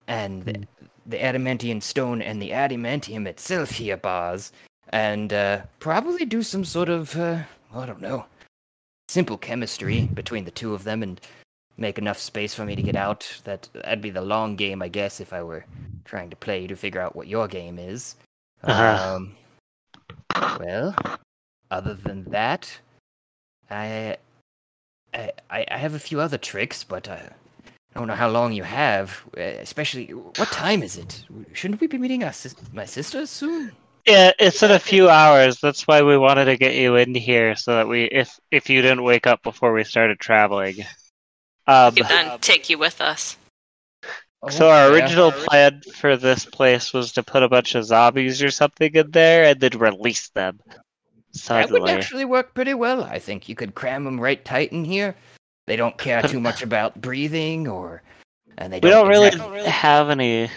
Speaker 1: and the, the adamantium stone and the adamantium itself here, bars, and uh, probably do some sort of, uh, I don't know, simple chemistry between the two of them and make enough space for me to get out. That that'd be the long game, I guess, if I were trying to play to figure out what your game is.
Speaker 4: Uh-huh.
Speaker 1: Um, well, other than that, I, I I I have a few other tricks, but uh, I don't know how long you have. uh, Especially, what time is it? Shouldn't we be meeting our sis- my sister soon?
Speaker 4: Yeah, it's in a few hours. That's why we wanted to get you in here so that we, if if you didn't wake up before we started traveling. Um,
Speaker 3: then take you with us.
Speaker 4: so our
Speaker 1: Yeah.
Speaker 4: original plan for this place was to put a bunch of zombies or something in there and then release them.
Speaker 1: That would actually work pretty well. I think you could cram them right tight in here. They don't care too much about breathing, or and they
Speaker 4: we don't really
Speaker 1: exactly-
Speaker 4: have any.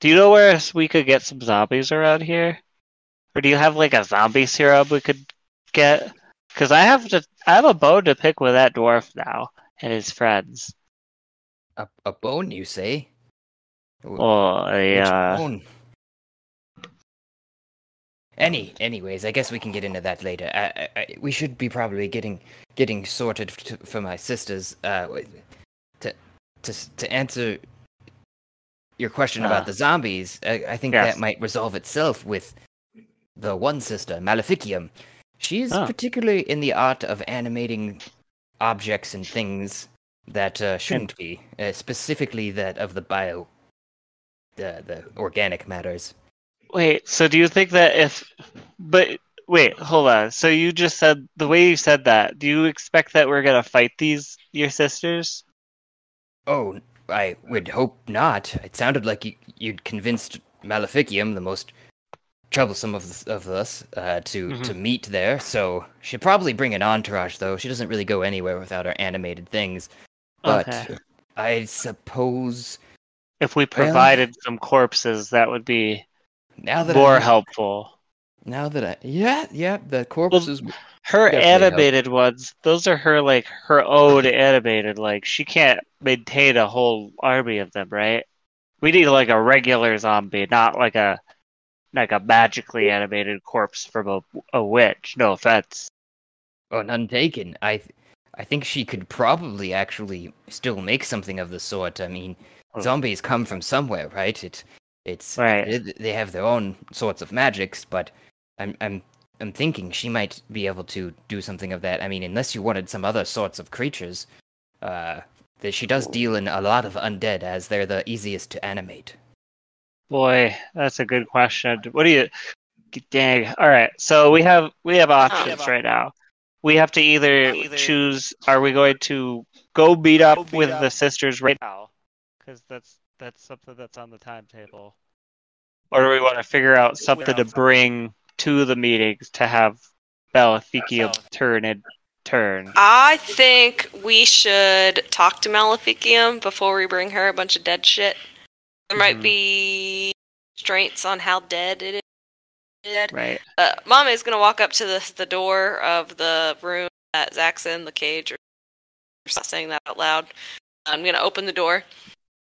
Speaker 4: Do you know where we could get some zombies around here, or do you have like a zombie serum we could get? Because I have to, I have a bone to pick with that dwarf now and his friends.
Speaker 1: a, a bone. You say?
Speaker 4: Oh, yeah.
Speaker 1: Any, anyways, I guess we can get into that later. I, I, I, we should be probably getting getting sorted to, for my sisters. Uh, to to to answer your question
Speaker 4: Ah.
Speaker 1: about the zombies, I, I think
Speaker 4: Yes.
Speaker 1: that might resolve itself with the one sister, Maleficium. She's
Speaker 4: Ah.
Speaker 1: particularly in the art of animating objects and things that uh, shouldn't be, uh, specifically that of the bio, the the organic matters.
Speaker 4: Wait, so do you think that if, but wait, hold on. So you just said the way you said that. Do you expect that we're gonna fight these your sisters?
Speaker 1: Oh, I would hope not. It sounded like you, you'd convinced Maleficium, the most troublesome of the, of us, uh, to
Speaker 4: Mhm.
Speaker 1: to meet there. So she'd probably bring an entourage, though. She doesn't really go anywhere without her animated things. But
Speaker 4: Okay.
Speaker 1: I suppose
Speaker 4: If we provided some corpses, that would be
Speaker 1: now that
Speaker 4: more
Speaker 1: I,
Speaker 4: helpful.
Speaker 1: now that I yeah yeah the corpses.
Speaker 4: Her
Speaker 1: Definitely help.
Speaker 4: animated ones, those are her like her own animated. Like she can't maintain a whole army of them, right? We need like a regular zombie, not like a like a magically animated corpse from a a witch. No offense.
Speaker 1: Oh, none taken. I, th- I think she could probably actually still make something of the sort. I mean,
Speaker 4: Oh.
Speaker 1: zombies come from somewhere, right? It, it's
Speaker 4: Right.
Speaker 1: it- they have their own sorts of magics, but I'm, I'm, I'm thinking she might be able to do something of that. I mean, unless you wanted some other sorts of creatures, uh, that she does deal in a lot of undead, as they're the easiest to animate.
Speaker 4: Boy, that's a good question. What do you? Dang. All right. So we have we have options right now. We have to either choose. Are we going to go beat up with the sisters right now? Because that's that's something that's on the timetable. Or do we want to figure out something to bring to the meetings to have Maleficium turn and turn?
Speaker 3: I think we should talk to Maleficium before we bring her a bunch of dead shit. There might
Speaker 4: Mhm.
Speaker 3: be restraints on how dead it is. Dead.
Speaker 4: Right.
Speaker 3: Uh, Mama is gonna walk up to the the door of the room that Zach's in, the cage, or not saying that out loud. I'm gonna open the door.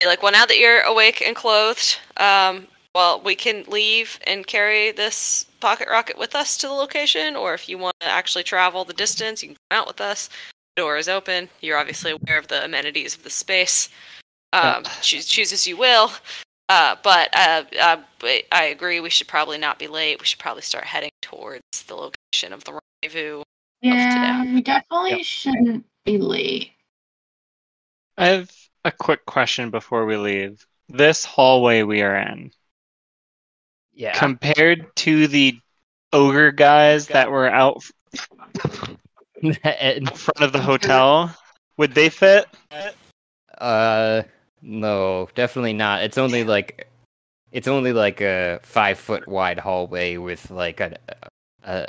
Speaker 3: Be like, well, now that you're awake and clothed, um, well, we can leave and carry this pocket rocket with us to the location, or if you want to actually travel the distance, you can come out with us. The door is open. You're obviously aware of the amenities of the space. Um, choose, choose as you will. Uh, but uh, uh, I agree. We should probably not be late. We should probably start heading towards the location of the rendezvous.
Speaker 2: Yeah,
Speaker 3: today.
Speaker 2: we definitely
Speaker 4: Yep.
Speaker 2: shouldn't be late.
Speaker 4: I have a quick question before we leave. This hallway we are in,
Speaker 1: Yeah.
Speaker 4: compared to the ogre guys that were out
Speaker 1: in
Speaker 4: front of the hotel, would they fit?
Speaker 1: Uh, no, definitely not. It's only like, it's only like a five foot wide hallway with like a, a,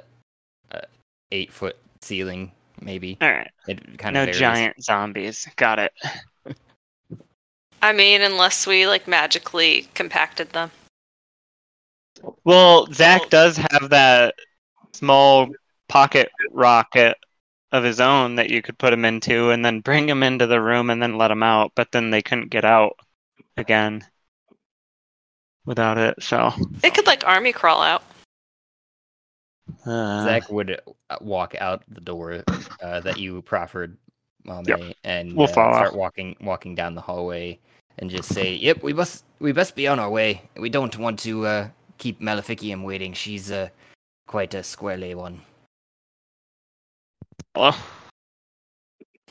Speaker 1: a eight foot ceiling, maybe.
Speaker 4: All right.
Speaker 1: It kind
Speaker 4: No
Speaker 1: of varies.
Speaker 4: giant zombies. Got it.
Speaker 3: I mean, unless we like magically compacted them.
Speaker 4: Well, Zach does have that small pocket rocket of his own that you could put him into and then bring him into the room and then let him out, but then they couldn't get out again without it. So,
Speaker 3: It could like army crawl out.
Speaker 4: uh,
Speaker 1: Zach would uh, walk out the door uh, that you proffered, Mame,
Speaker 4: Yep.
Speaker 1: and
Speaker 4: We'll
Speaker 1: uh, start walking walking down the hallway and just say, "Yep, we must we best be on our way. We don't want to uh, keep Maleficium waiting. She's uh, quite a squirrely one."
Speaker 4: hello?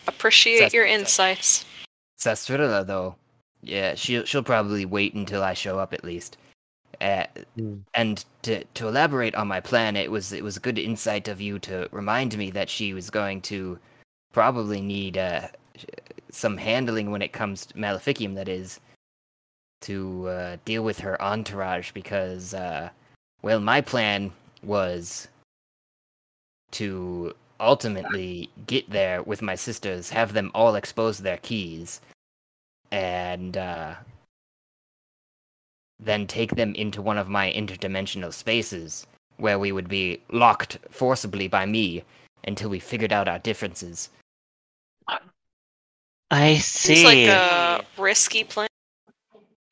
Speaker 3: Appreciate
Speaker 1: That's-
Speaker 3: your insights.
Speaker 1: Sastrilla, though, yeah, she'll she'll probably wait until I show up at least. Uh,
Speaker 5: Hmm.
Speaker 1: and to to elaborate on my plan, it was it was good insight of you to remind me that she was going to probably need uh, some handling when it comes to Maleficium. That is to uh, deal with her entourage because, uh, well, my plan was to ultimately get there with my sisters, have them all expose their keys, and uh, then take them into one of my interdimensional spaces where we would be locked forcibly by me until we figured out our differences.
Speaker 4: I see.
Speaker 3: It's like a risky plan.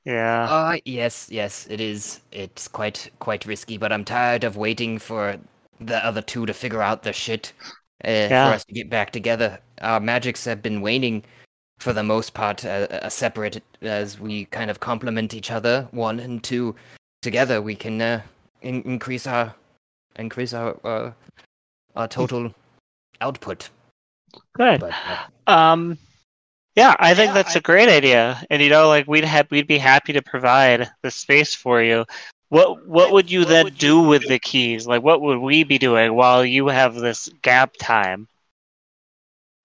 Speaker 4: yeah.
Speaker 1: Uh yes, yes, it is. It's quite quite risky, but I'm tired of waiting for the other two to figure out their shit uh,
Speaker 4: Yeah.
Speaker 1: for us to get back together. Our magics have been waning for the most part, uh, uh, separate as we kind of complement each other. One and two together, we can uh, in- increase our increase our uh, our total output.
Speaker 4: Good.
Speaker 1: But uh,
Speaker 4: Um, yeah, I think that's a great idea, and you know, like we'd have we'd be happy to provide the space for you. What what would you then do with the keys? Like, what would we be doing while you have this gap time?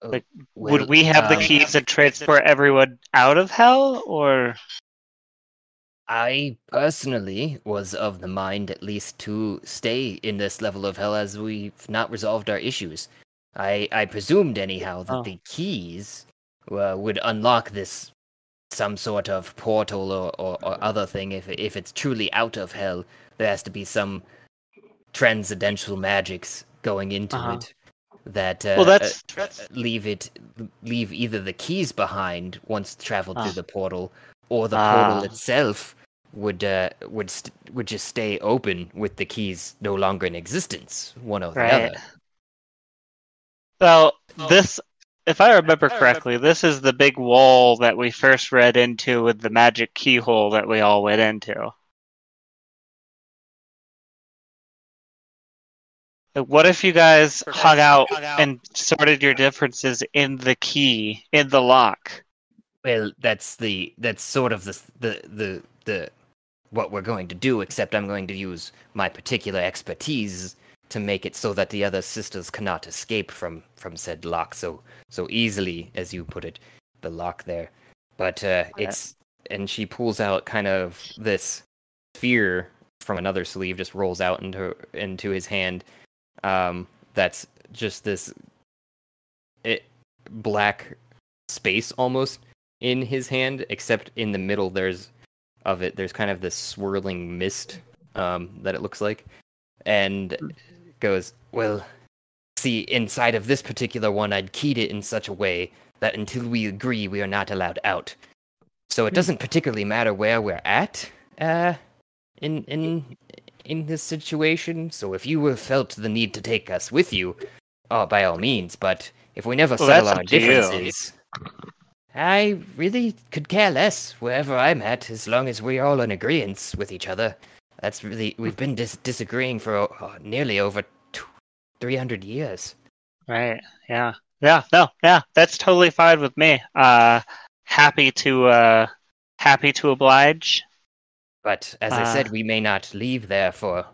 Speaker 1: well,
Speaker 4: would we have the
Speaker 1: um,
Speaker 4: keys and transport everyone out of hell, or
Speaker 1: I personally was of the mind, at least, to stay in this level of hell as we've not resolved our issues. I I presumed anyhow that
Speaker 4: Oh.
Speaker 1: the keys uh, would unlock this some sort of portal or, or, or other thing. If if it's truly out of hell, there has to be some transcendental magics going into
Speaker 4: Uh-huh.
Speaker 1: it that uh,
Speaker 4: well, that's
Speaker 1: uh,
Speaker 4: that's
Speaker 1: leave it leave either the keys behind once traveled
Speaker 4: Ah.
Speaker 1: through the portal or the
Speaker 4: Ah.
Speaker 1: portal itself would uh, would st- would just stay open with the keys no longer in existence one or the
Speaker 4: Right.
Speaker 1: other
Speaker 4: well. This, if I remember correctly, this is the big wall that we first read into with the magic keyhole that we all went into. Uh, what if you guys hung out and sorted your differences in the key, in the lock?
Speaker 1: well that's the that's sort of the the the the what we're going to do except i'm going to use my particular expertise to make it so that the other sisters cannot escape from from said lock so so easily as you put it the lock there. But uh it's and she pulls out kind of this sphere from another sleeve just rolls out into into his hand. Um that's just this it black space almost in his hand except in the middle there's of it there's kind of this swirling mist um that it looks like. And goes well see inside of this particular one i'd keyed it in such a way that until we agree we are not allowed out. So it doesn't particularly matter where we're at uh in in in this situation. So if you have felt the need to take us with you oh by all means. But if we never
Speaker 4: Well,
Speaker 1: settle our
Speaker 4: up to you.
Speaker 1: differences i really could care less wherever i'm at as long as we're all in agreement with each other that's really we've been dis- disagreeing for uh, nearly over t- 300 years
Speaker 4: Right. Yeah. Yeah. No. Yeah. That's totally fine with me. Uh, happy to uh, happy to oblige.
Speaker 1: But as I said,
Speaker 4: Ah.
Speaker 1: we may not leave there for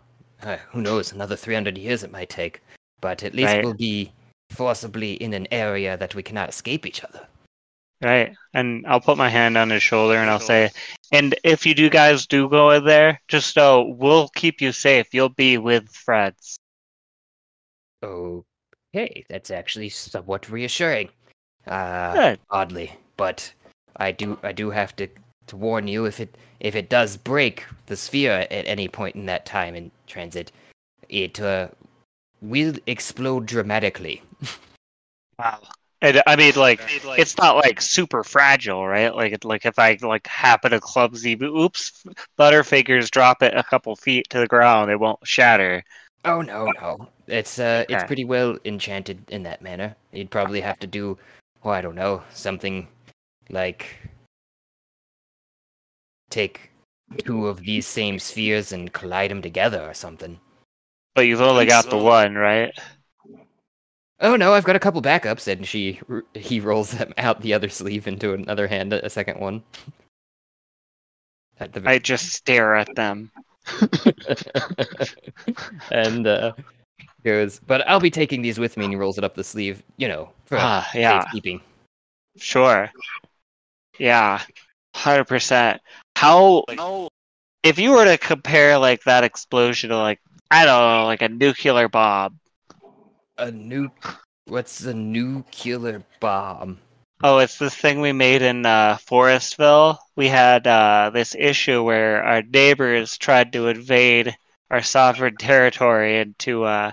Speaker 1: uh, who knows another 300 years it might take. But at least
Speaker 4: Right.
Speaker 1: we'll be forcibly in an area that we cannot escape each other.
Speaker 4: Right. And I'll put my hand on his shoulder and I'll say, and if you do guys do go in there, just know we'll keep you safe. You'll be with friends.
Speaker 1: Okay, that's actually somewhat reassuring. Uh,
Speaker 4: Good.
Speaker 1: oddly, but I do I do have to to warn you if it if it does break the sphere at any point in that time in transit, it uh, will explode dramatically.
Speaker 4: Wow. And I mean, like, it's not like super fragile, right? Like, like if I like happen to clumsy, oops, Butterfingers drop it a couple feet to the ground, it won't shatter.
Speaker 1: Oh no, no. It's uh it's pretty well enchanted in that manner. You'd probably have to do oh I don't know, something like take two of these same spheres and collide them together or something.
Speaker 4: But you've only got the one, right?
Speaker 1: Oh no, I've got a couple backups and she he rolls them out the other sleeve into another hand a second one. At the
Speaker 4: I just stare at them.
Speaker 1: and uh, goes, but I'll be taking these with me. And he rolls it up the sleeve, you know, for
Speaker 4: Ah, yeah,
Speaker 1: safekeeping.
Speaker 4: sure. Yeah, hundred percent. How if you were to compare like that explosion to like I don't know, like a nuclear bomb?
Speaker 1: A nu What's a nuclear bomb?
Speaker 4: Oh, it's this thing we made in uh, Forestville. We had uh, this issue where our neighbors tried to invade our sovereign territory, and to uh,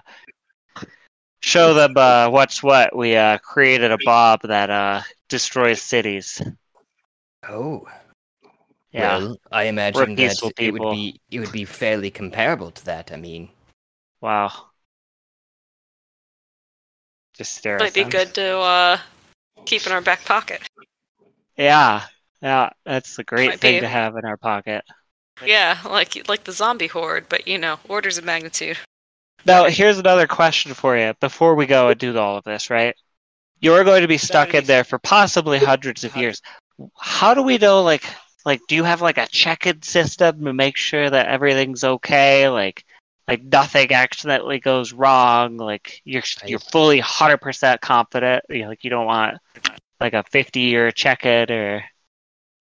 Speaker 4: show them uh, what's what, we uh, created a bomb that uh, destroys cities.
Speaker 1: Oh,
Speaker 4: Yeah,
Speaker 1: well, I imagine that it would be it would be fairly comparable to that. I mean,
Speaker 4: wow. Just stare
Speaker 3: Might be
Speaker 4: them.
Speaker 3: good to uh, keep in our back pocket.
Speaker 4: Yeah, yeah, that's a great
Speaker 3: Might
Speaker 4: thing
Speaker 3: be.
Speaker 4: to have in our pocket.
Speaker 3: Yeah, like like the zombie horde, but you know, orders of magnitude.
Speaker 4: Now, here's another question for you before we go and do all of this, right? You're going to be stuck in there for possibly hundreds of years. How do we know, like, like, do you have like a check-in system to make sure that everything's okay? Like, like nothing accidentally goes wrong. Like, you're you're fully hundred percent confident. You know, like, you don't want like a fifty-year check-in or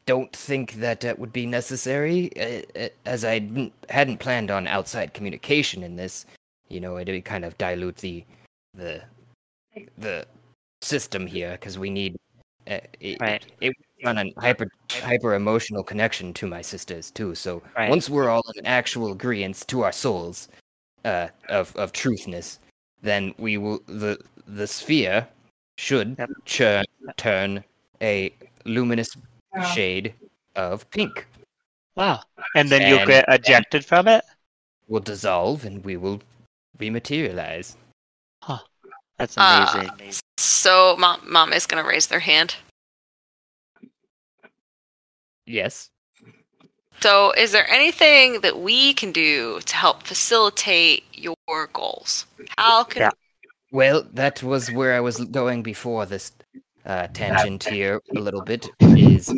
Speaker 1: don't think that that would be necessary, uh, uh, as I hadn't planned on outside communication in this. You know, it'd kind of dilute the the the system here because we need uh, it,
Speaker 4: Right.
Speaker 1: it on a hyper hyper emotional connection to my sisters too. So
Speaker 4: Right.
Speaker 1: once we're all in actual agreement to our souls uh, of of truthness, then we will the the sphere should
Speaker 4: Yep.
Speaker 1: churn, turn a luminous
Speaker 2: Yeah.
Speaker 1: shade of pink
Speaker 4: wow, and then you'll get ejected from it.
Speaker 1: will dissolve and we will rematerialize.
Speaker 4: That's
Speaker 3: Uh,
Speaker 4: amazing.
Speaker 3: So mom mom is gonna raise their hand.
Speaker 1: Yes.
Speaker 3: So is there anything that we can do to help facilitate your goals? How can
Speaker 4: Yeah.
Speaker 1: Well, that was where I was going before this uh, tangent here a little bit. Is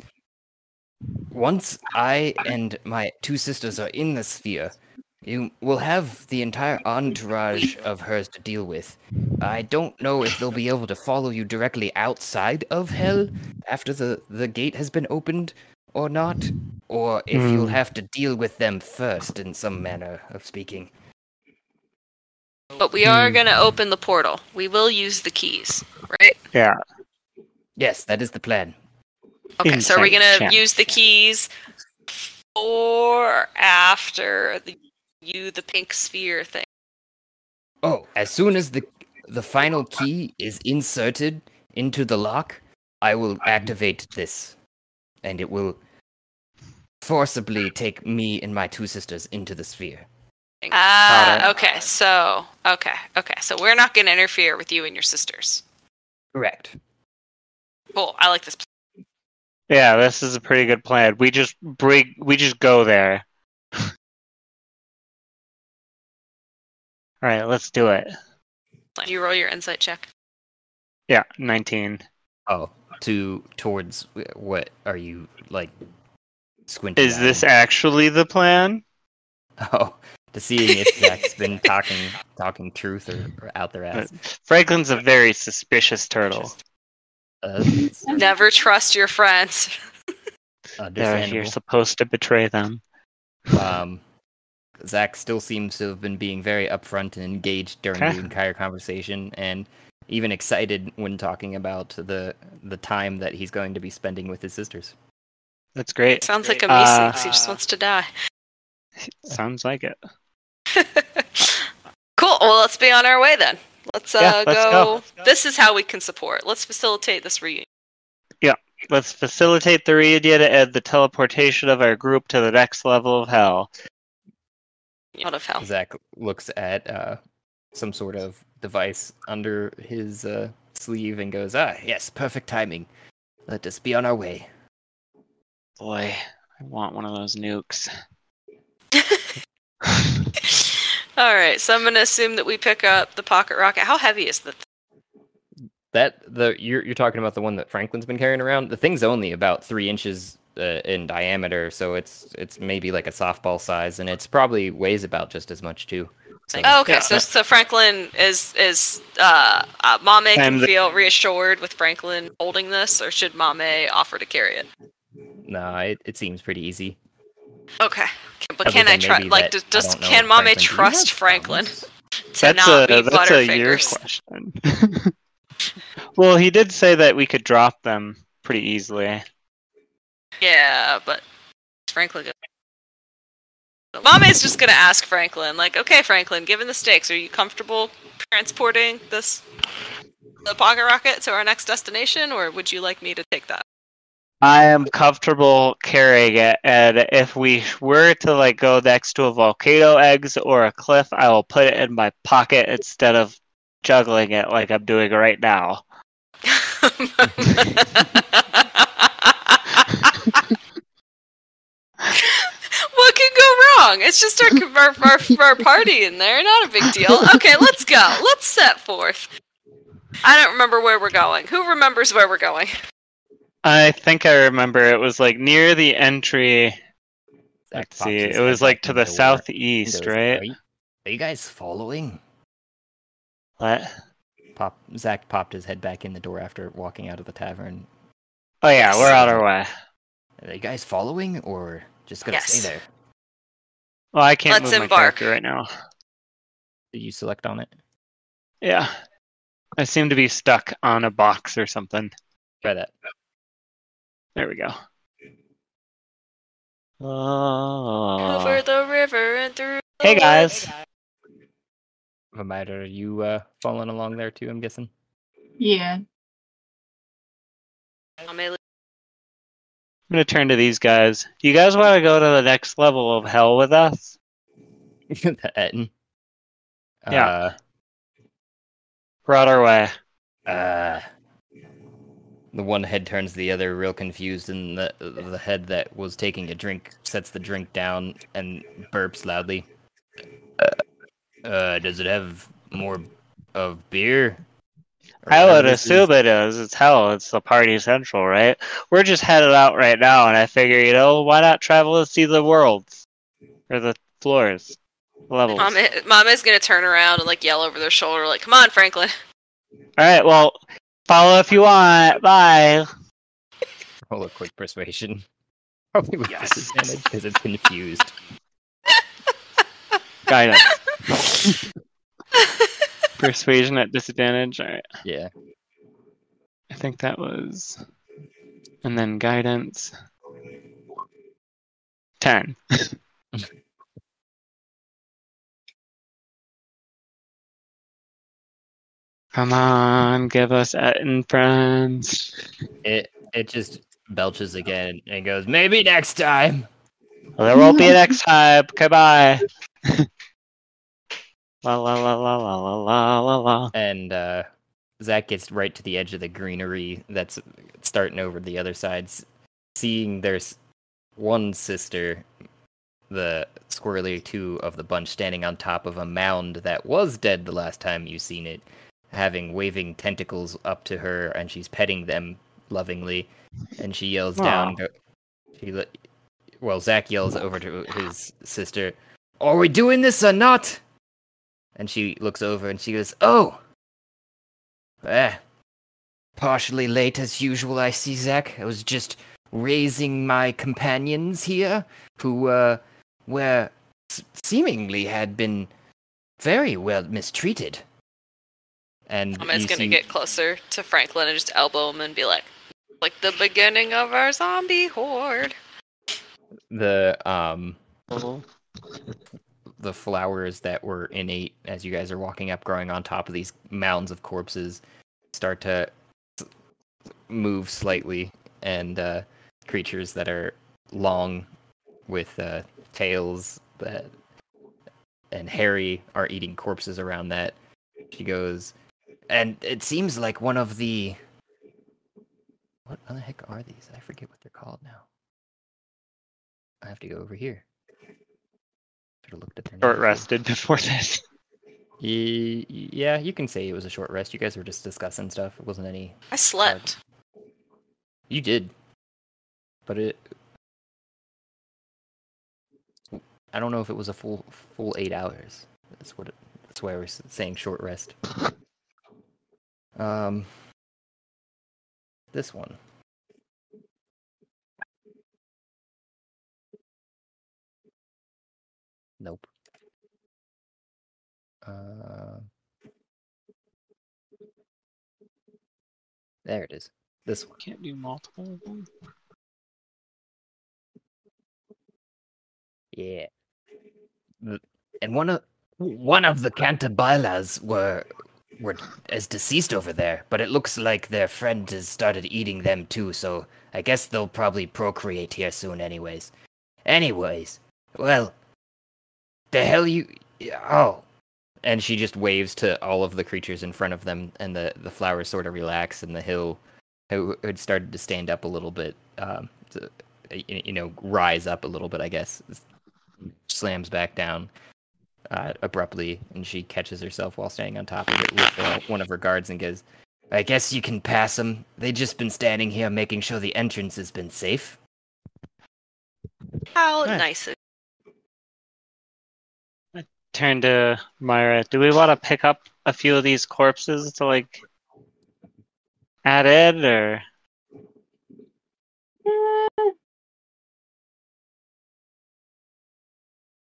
Speaker 1: once I and my two sisters are in the sphere, you will have the entire entourage of hers to deal with. I don't know if they'll be able to follow you directly outside of hell after the, the gate has been opened or not, or if you'll
Speaker 4: Hmm.
Speaker 1: have to deal with them first in some manner of speaking.
Speaker 3: But we are
Speaker 4: Hmm.
Speaker 3: going to open the portal. We will use the keys, right?
Speaker 4: Yeah.
Speaker 1: Yes, that is the plan.
Speaker 3: Okay, so are we going to
Speaker 4: chance.
Speaker 3: use the keys or after the you the pink sphere thing?
Speaker 1: Oh, as soon as the the final key is inserted into the lock, I will activate this, and it will forcibly take me and my two sisters into the sphere.
Speaker 3: Ah,
Speaker 4: Got
Speaker 3: okay. So, okay, okay. So we're not going to interfere with you and your sisters.
Speaker 1: Correct.
Speaker 3: Cool. I like this. plan.
Speaker 4: Yeah, this is a pretty good plan. We just bring, we just go there. All right, let's do it.
Speaker 3: Do you roll your insight check?
Speaker 4: Yeah, 19.
Speaker 1: Oh, to towards what are you like squinting?
Speaker 4: Is
Speaker 1: at
Speaker 4: this
Speaker 1: him?
Speaker 4: actually the plan?
Speaker 1: Oh, to seeing if Zach's been talking talking truth or, or out their ass.
Speaker 4: Franklin's a very suspicious turtle.
Speaker 1: Uh,
Speaker 3: Never trust your friends.
Speaker 4: Yeah,
Speaker 1: understandable.
Speaker 4: you're supposed to betray them.
Speaker 1: Um, Zach still seems to have been being very upfront and engaged during
Speaker 4: Okay.
Speaker 1: the entire conversation, and even excited when talking about the the time that he's going to be spending with his sisters.
Speaker 4: That's great.
Speaker 3: Sounds like a
Speaker 4: Uh,
Speaker 3: he just wants to die.
Speaker 4: Sounds like it.
Speaker 3: cool. Well, let's be on our way then. Let's uh,
Speaker 4: Yeah, let's
Speaker 3: go.
Speaker 4: go.
Speaker 3: This is how we can support. Let's facilitate this reunion.
Speaker 4: Yeah, let's facilitate the reunion and the teleportation of our group to the next level of hell.
Speaker 3: Out of hell.
Speaker 1: Zach looks at uh, some sort of device under his uh, sleeve and goes, "Ah, yes, perfect timing. Let us be on our way."
Speaker 4: Boy, I want one of those nukes.
Speaker 3: All right. So I'm going to assume that we pick up the pocket rocket. How heavy is the?
Speaker 1: That the you're you're talking about the one that Franklin's been carrying around. The thing's only about three inches uh, in diameter, so it's it's maybe like a softball size, and it's probably weighs about just as much too. So,
Speaker 3: Oh, okay,
Speaker 4: Yeah.
Speaker 3: so so Franklin is is uh, uh Mame can
Speaker 4: the-
Speaker 3: feel reassured with Franklin holding this, or should Mame offer to carry it?
Speaker 1: no, it, it seems pretty easy.
Speaker 3: Okay, but
Speaker 1: Other
Speaker 3: can I
Speaker 1: than
Speaker 3: trust? Like,
Speaker 1: that
Speaker 3: does, does can
Speaker 1: if
Speaker 3: Mame
Speaker 1: Franklin-
Speaker 3: trust Franklin to
Speaker 4: That's
Speaker 3: not
Speaker 4: a
Speaker 3: be
Speaker 4: that's a your question. well, he did say that we could drop them pretty easily.
Speaker 3: Yeah, but is Franklin gonna... Mame's just gonna ask Franklin, like, okay, Franklin, given the stakes, are you comfortable transporting this the pocket rocket to our next destination, or would you like me to take that?
Speaker 4: I am comfortable carrying it, and if we were to like go next to a volcano eggs or a cliff, I will put it in my pocket instead of juggling it like I'm doing right now.
Speaker 3: what could go wrong? It's just our, our, our, our party in there, not a big deal. Okay, let's go. Let's set forth. I don't remember where we're going. Who remembers where we're going?
Speaker 4: I think I remember it was like near the entry.
Speaker 1: Zach
Speaker 4: Let's see, it was like to the
Speaker 1: door
Speaker 4: southeast,
Speaker 1: goes,
Speaker 4: right?
Speaker 1: Are you, are you guys following?
Speaker 4: What?
Speaker 1: Pop Zach popped his head back in the door after walking out of the tavern.
Speaker 4: Oh yeah, we're on our way.
Speaker 1: Are you guys following, or just gonna
Speaker 3: Yes.
Speaker 1: stay there?
Speaker 4: Well, I can't
Speaker 3: Let's
Speaker 4: move my
Speaker 3: embark.
Speaker 4: character right now.
Speaker 1: Did you select on it?
Speaker 4: Yeah, I seem to be stuck on a box or something.
Speaker 1: Try that.
Speaker 4: There we go. Oh.
Speaker 3: Over the river and through. the
Speaker 4: Hey guys.
Speaker 3: woods.
Speaker 1: Vamida, are you uh, following along there too? I'm guessing.
Speaker 2: Yeah.
Speaker 3: Amelie-
Speaker 4: I'm gonna turn to these guys. Do you guys want to go to the next level of hell with us?
Speaker 1: the Ettin.
Speaker 4: Yeah. We're on our way.
Speaker 1: Uh, uh, the one head turns the other, real confused, and the the head that was taking a drink sets the drink down and burps loudly. Uh, uh does it have more of beer? Or
Speaker 4: I
Speaker 1: whatever
Speaker 4: would assume it is. It's hell. It's the party central, right? We're just headed out right now, and I figure, you know, why not travel and see the worlds or the floors, levels?
Speaker 3: Mom, Mama's gonna turn around and like yell over their shoulder, like, "Come on, Franklin!"
Speaker 4: All right. Well, follow if you want. Bye.
Speaker 1: Roll a quick persuasion. Probably with
Speaker 4: Yes.
Speaker 1: disadvantage because it's confused.
Speaker 4: Guidance. Persuasion at disadvantage. All right.
Speaker 1: Yeah.
Speaker 4: I think that was, and then guidance. Ten. Come on, give us Ettin friends.
Speaker 1: It it just belches again and goes, maybe next time.
Speaker 4: Well, there won't be a next time. Goodbye. la la la la la la la la la.
Speaker 1: And uh Zach gets right to the edge of the greenery that's starting over the other side, s- seeing there's one sister, the squirrely two of the bunch, standing on top of a mound that was dead the last time you seen it, having waving tentacles up to her, and she's petting them lovingly. And she yells down. She, well, Zach yells over to his sister, "Are we doing this or not?" And she looks over and she goes, "Oh, eh, partially late as usual. I see, Zach. I was just raising my companions here, who uh, were s- seemingly had been very well mistreated." And
Speaker 3: Mama's
Speaker 1: you
Speaker 3: gonna
Speaker 1: see-
Speaker 3: get closer to Franklin and just elbow him and be like, "Like the beginning of our zombie horde."
Speaker 1: the um the flowers that were innate as you guys are walking up growing on top of these mounds of corpses start to move slightly and uh creatures that are long with uh tails that and hairy are eating corpses around that. She goes and it seems like one of the what the heck are these? I forget what they're called now. I have to go over here have looked at
Speaker 4: short rested before this.
Speaker 1: Yeah, you can say it was a short rest. You guys were just discussing stuff. It wasn't any.
Speaker 3: I slept.
Speaker 1: You did, but it. I don't know if it was a full full eight hours. That's what. It, that's why I was saying short rest. Um. This one. Nope. Uh, there it is. This one.
Speaker 4: Can't do multiple of them.
Speaker 1: Yeah. And one of one of the Cantabilas were were is deceased over there, but it looks like their friend has started eating them too, so I guess they'll probably procreate here soon anyways. Anyways, well the hell you oh and she just waves to all of the creatures in front of them and the the flowers sort of relax and the hill who had started to stand up a little bit um to, you know rise up a little bit i guess slams back down uh, abruptly, and she catches herself while standing on top of it with uh, one of her guards and goes, "I guess you can pass them. They've just been standing here making sure the entrance has been safe."
Speaker 3: How
Speaker 4: Nice.
Speaker 3: nice. of
Speaker 4: Turn to Myra. Do we want to pick up a few of these corpses to like add in, or
Speaker 2: Eh.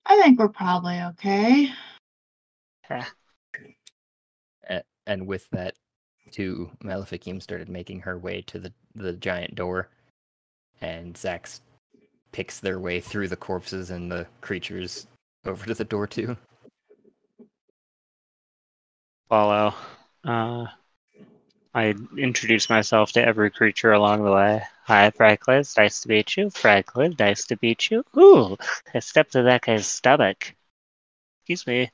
Speaker 2: I think we're probably okay. Yeah.
Speaker 1: And with that, too, Maleficium started making her way to the the giant door, and Zax picks their way through the corpses and the creatures over to the door too.
Speaker 4: Follow? Uh, I introduce myself to every creature along the way. Hi, Franklin. Nice to meet you. Franklin, nice to meet you. Ooh, I stepped in that guy's stomach. Excuse me.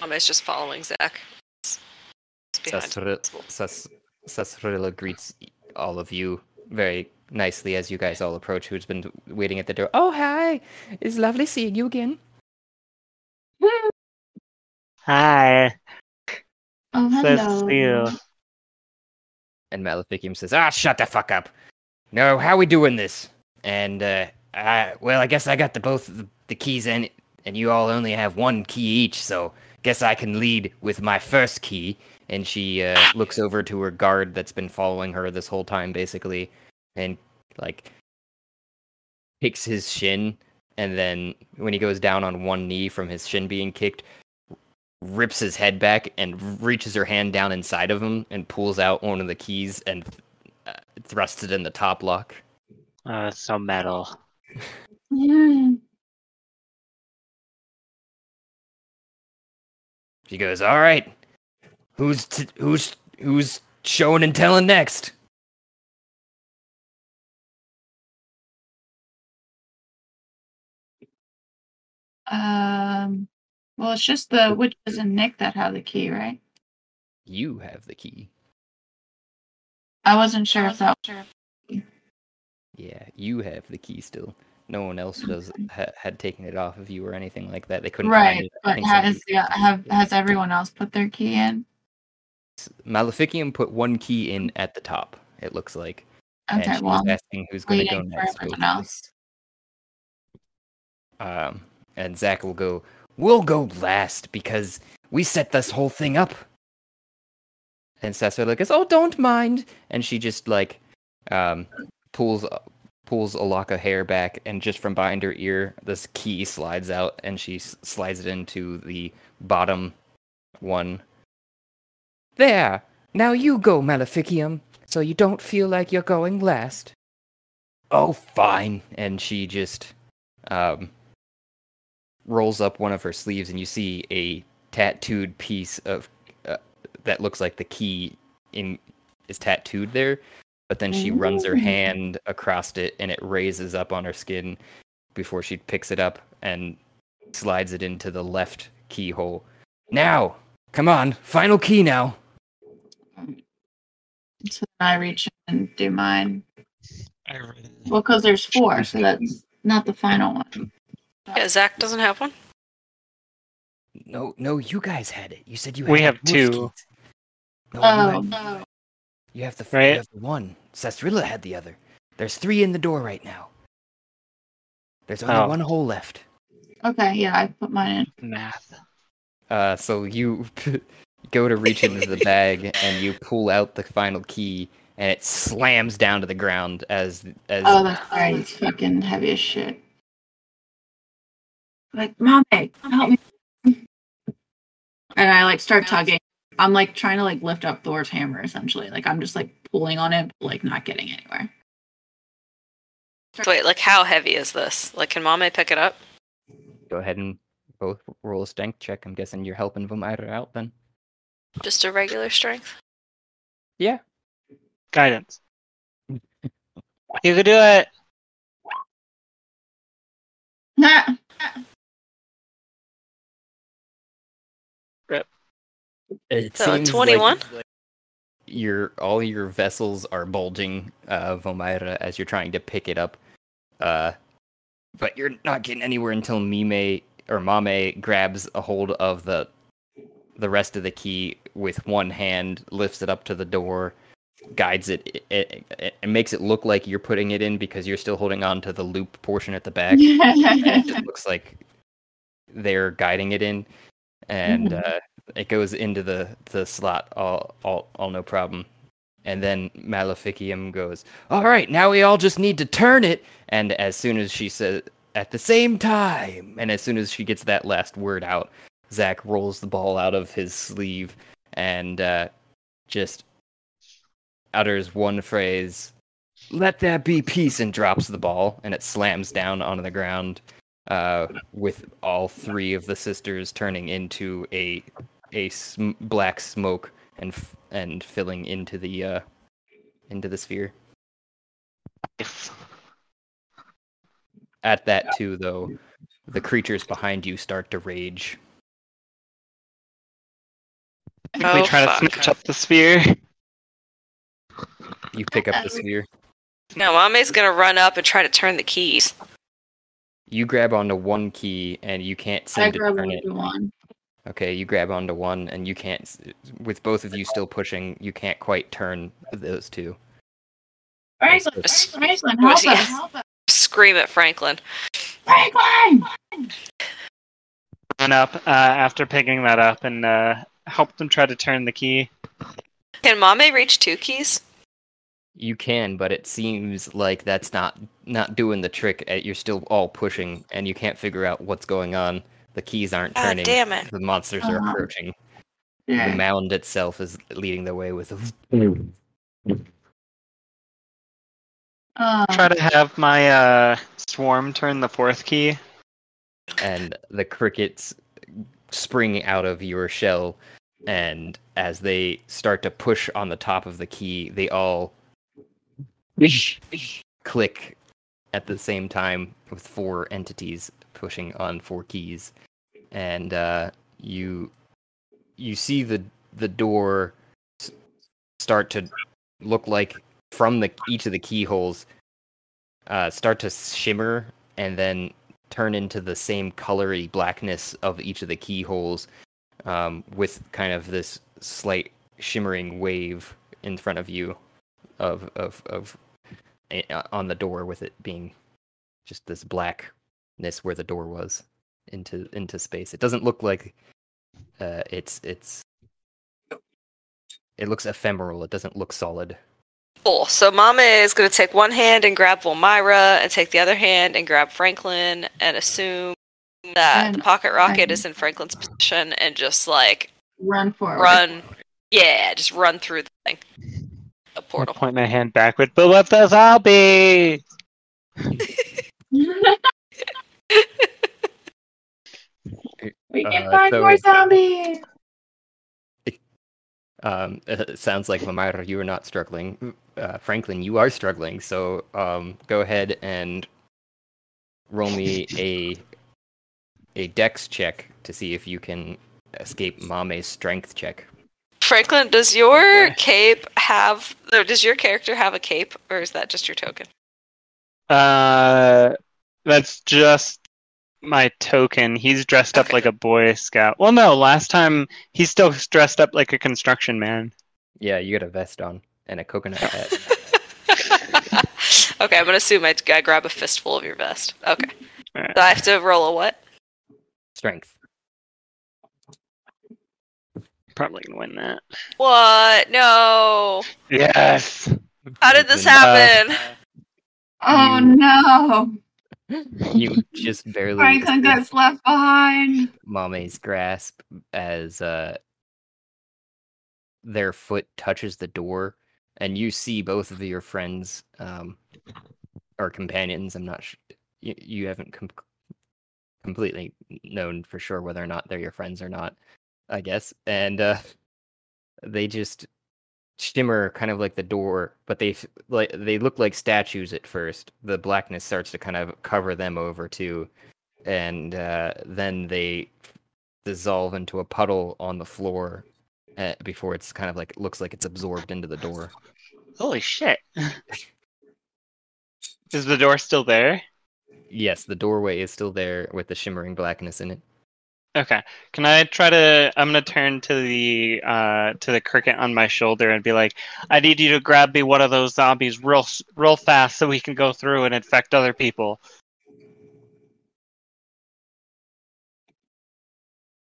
Speaker 3: Mama's just following Zach. It's behind.
Speaker 1: Sasrilla greets all of you very nicely as you guys all approach, who's been waiting at the door. Oh, hi! It's lovely seeing you again.
Speaker 4: Hi.
Speaker 2: Oh, hello.
Speaker 4: to see you.
Speaker 1: And Maleficium says, Ah, shut the fuck up. No, how we doing this? And, uh, I, well, I guess I got the both the, the keys in, and you all only have one key each, so guess I can lead with my first key. And she uh, looks over to her guard that's been following her this whole time, basically, and, like, kicks his shin, and then when he goes down on one knee from his shin being kicked, rips his head back and reaches her hand down inside of him and pulls out one of the keys and uh, thrusts it in the top lock.
Speaker 4: Oh, it's so metal.
Speaker 2: Yeah.
Speaker 1: She goes, "All right, who's t- who's who's showing and telling next?"
Speaker 2: Um. Well, it's just the witches and Nick that have the key, right?
Speaker 1: You have the key.
Speaker 2: I wasn't sure if that.
Speaker 1: Yeah, you have the key still. No one else does ha- had taken it off of you or anything like that. They couldn't find
Speaker 2: Right,
Speaker 1: it. I
Speaker 2: but
Speaker 1: think
Speaker 2: has
Speaker 1: somebody-
Speaker 2: yeah, have has everyone else put their key in?
Speaker 1: Maleficium put one key in at the top. It looks like. and
Speaker 2: Okay,
Speaker 1: she
Speaker 2: well,
Speaker 1: was asking who's going to go
Speaker 2: waiting for
Speaker 1: next.
Speaker 2: everyone else.
Speaker 1: Um, and Zach will go, We'll go last because we set this whole thing up. And Sassola goes, Oh, don't mind. And she just like um pulls pulls a lock of hair back and just from behind her ear this key slides out and she s- slides it into the bottom one. There. Now you go, Maleficium, so you don't feel like you're going last. Oh, fine. And she just um rolls up one of her sleeves and you see a tattooed piece of uh, that looks like the key in is tattooed there but then she runs her hand across it and it raises up on her skin before she picks it up and slides it into the left keyhole now come on final key now
Speaker 2: So then I reach and do mine.
Speaker 4: I really
Speaker 2: Well, because there's four, so that's not the final one.
Speaker 3: Yeah, Zach doesn't have one.
Speaker 1: no no you guys had it you said you
Speaker 4: We have
Speaker 1: wolf
Speaker 4: two.
Speaker 1: keys. no, you
Speaker 2: Oh,
Speaker 1: had- You have the f-
Speaker 4: Right.
Speaker 1: You have the one. Sastrilla had the other. There's three in the door right now. There's only
Speaker 4: Oh.
Speaker 1: one hole left.
Speaker 2: Okay, yeah, I put mine in.
Speaker 4: Math.
Speaker 1: Uh, so you go to reach into the bag and you pull out the final key, and it slams down to the ground as as
Speaker 2: Oh, that's right. It's fucking heavy as shit. Like, mom, hey, help me. And I like start tugging. I'm like trying to like lift up Thor's hammer essentially. Like I'm just like pulling on it, but like not getting anywhere.
Speaker 3: Wait, like how heavy is this? Like, can Mame pick it up?
Speaker 1: go ahead and both roll a strength check. I'm guessing you're helping Vomiter out then.
Speaker 3: Just a regular strength?
Speaker 1: Yeah.
Speaker 4: Guidance. You could do it.
Speaker 2: Nah.
Speaker 1: It
Speaker 3: So,
Speaker 1: seems
Speaker 3: 21?
Speaker 1: Like your all your vessels are bulging, uh, Vomira, as you're trying to pick it up. Uh, but you're not getting anywhere until Mime or Mame grabs a hold of the the rest of the key with one hand, lifts it up to the door, guides it. It, it, it, it makes it look like you're putting it in because you're still holding on to the loop portion at the back. and it just looks like they're guiding it in, and
Speaker 2: Mhm.
Speaker 1: uh, it goes into the the slot all all all no problem. And then Maleficium goes, "All right, now we all just need to turn it." And as soon as she says, "At the same time," and as soon as she gets that last word out, Zach rolls the ball out of his sleeve and uh, just utters one phrase, "Let that be peace," and drops the ball, and it slams down onto the ground uh, with all three of the sisters turning into a a sm- black smoke and f- and filling into the uh, into the sphere. At that too, though, the creatures behind you start to rage.
Speaker 4: we
Speaker 3: Oh,
Speaker 4: try to snatch up the sphere.
Speaker 1: You pick up the sphere.
Speaker 3: No, Mame's gonna run up and try to turn the keys.
Speaker 1: You grab onto one key and you can't seem
Speaker 2: I
Speaker 1: to
Speaker 2: grab
Speaker 1: turn it.
Speaker 2: onto one.
Speaker 1: Okay, you grab onto one and you can't. With both of you still pushing, you can't quite turn those two.
Speaker 2: Franklin, Franklin, help
Speaker 3: yeah.
Speaker 2: us. Help us.
Speaker 3: Scream at Franklin.
Speaker 2: Franklin!
Speaker 4: Run up uh, after picking that up and uh, help them try to turn the key.
Speaker 3: Can Mame reach two keys?
Speaker 1: You can, but it seems like that's not not doing the trick. uh, You're still all pushing, and you can't figure out what's going on. The keys aren't
Speaker 3: God
Speaker 1: turning.
Speaker 3: damn it.
Speaker 1: The monsters are
Speaker 2: Uh-huh.
Speaker 1: approaching. The mound itself is leading the way with.
Speaker 2: Uh,
Speaker 4: Try to have my uh, swarm turn the fourth key.
Speaker 1: and the crickets spring out of your shell and as they start to push on the top of the key they all click at the same time with four entities pushing on four keys. And uh, you you see the the door start to look like from the each of the keyholes uh, start to shimmer and then turn into the same colory blackness of each of the keyholes um, with kind of this slight shimmering wave in front of you of of of eh, on the door with it being just this blackness where the door was into into space it doesn't look like uh, it's it's it looks ephemeral it doesn't look solid
Speaker 3: Cool. So Mama is gonna take one hand and grab Volmyra and take the other hand and grab Franklin and assume that the pocket rocket
Speaker 2: and-
Speaker 3: is in Franklin's position and just like
Speaker 2: run forward.
Speaker 3: run yeah, just run through the thing. A
Speaker 4: I'll
Speaker 3: portal.
Speaker 4: point my hand backward. But what the zombie?
Speaker 2: we can
Speaker 1: Uh,
Speaker 2: find
Speaker 1: so
Speaker 2: more zombies.
Speaker 1: Um, it sounds like Mamara, you are not struggling. Uh, Franklin, you are struggling. So um, go ahead and roll me a a dex check to see if you can escape Mame's strength check.
Speaker 3: Franklin, does your cape have or does your character have a cape or is that just your token?
Speaker 4: Uh, that's just my token. He's dressed up like a boy scout. Well, no, last time he's still dressed up like a construction man.
Speaker 1: Yeah, you got a vest on, and a coconut hat.
Speaker 3: okay, I'm gonna assume I, I grab a fistful of your vest. Okay.
Speaker 4: Alright.
Speaker 3: So I have to roll a what?
Speaker 1: Strength.
Speaker 4: Probably gonna win that.
Speaker 3: What? No.
Speaker 4: Yes.
Speaker 3: How did this
Speaker 1: Uh,
Speaker 3: happen?
Speaker 2: Oh no!
Speaker 1: You just barely
Speaker 2: Franklin gets left behind.
Speaker 1: Mame's grasp as uh, their foot touches the door, and you see both of your friends um, or companions. I'm not sure. You, you haven't com- completely known for sure whether or not they're your friends or not, I guess. And uh, they just shimmer kind of like the door, but they like they look like statues at first. The blackness starts to kind of cover them over too, and uh, then they dissolve into a puddle on the floor uh, before it's kind of like looks like it's absorbed into the door.
Speaker 4: Holy shit. Is the door still there?
Speaker 1: Yes, the doorway is still there with the shimmering blackness in it.
Speaker 4: Okay. Can I try to I'm gonna turn to the uh to the cricket on my shoulder and be like, I need you to grab me one of those zombies real real fast so we can go through and infect other people.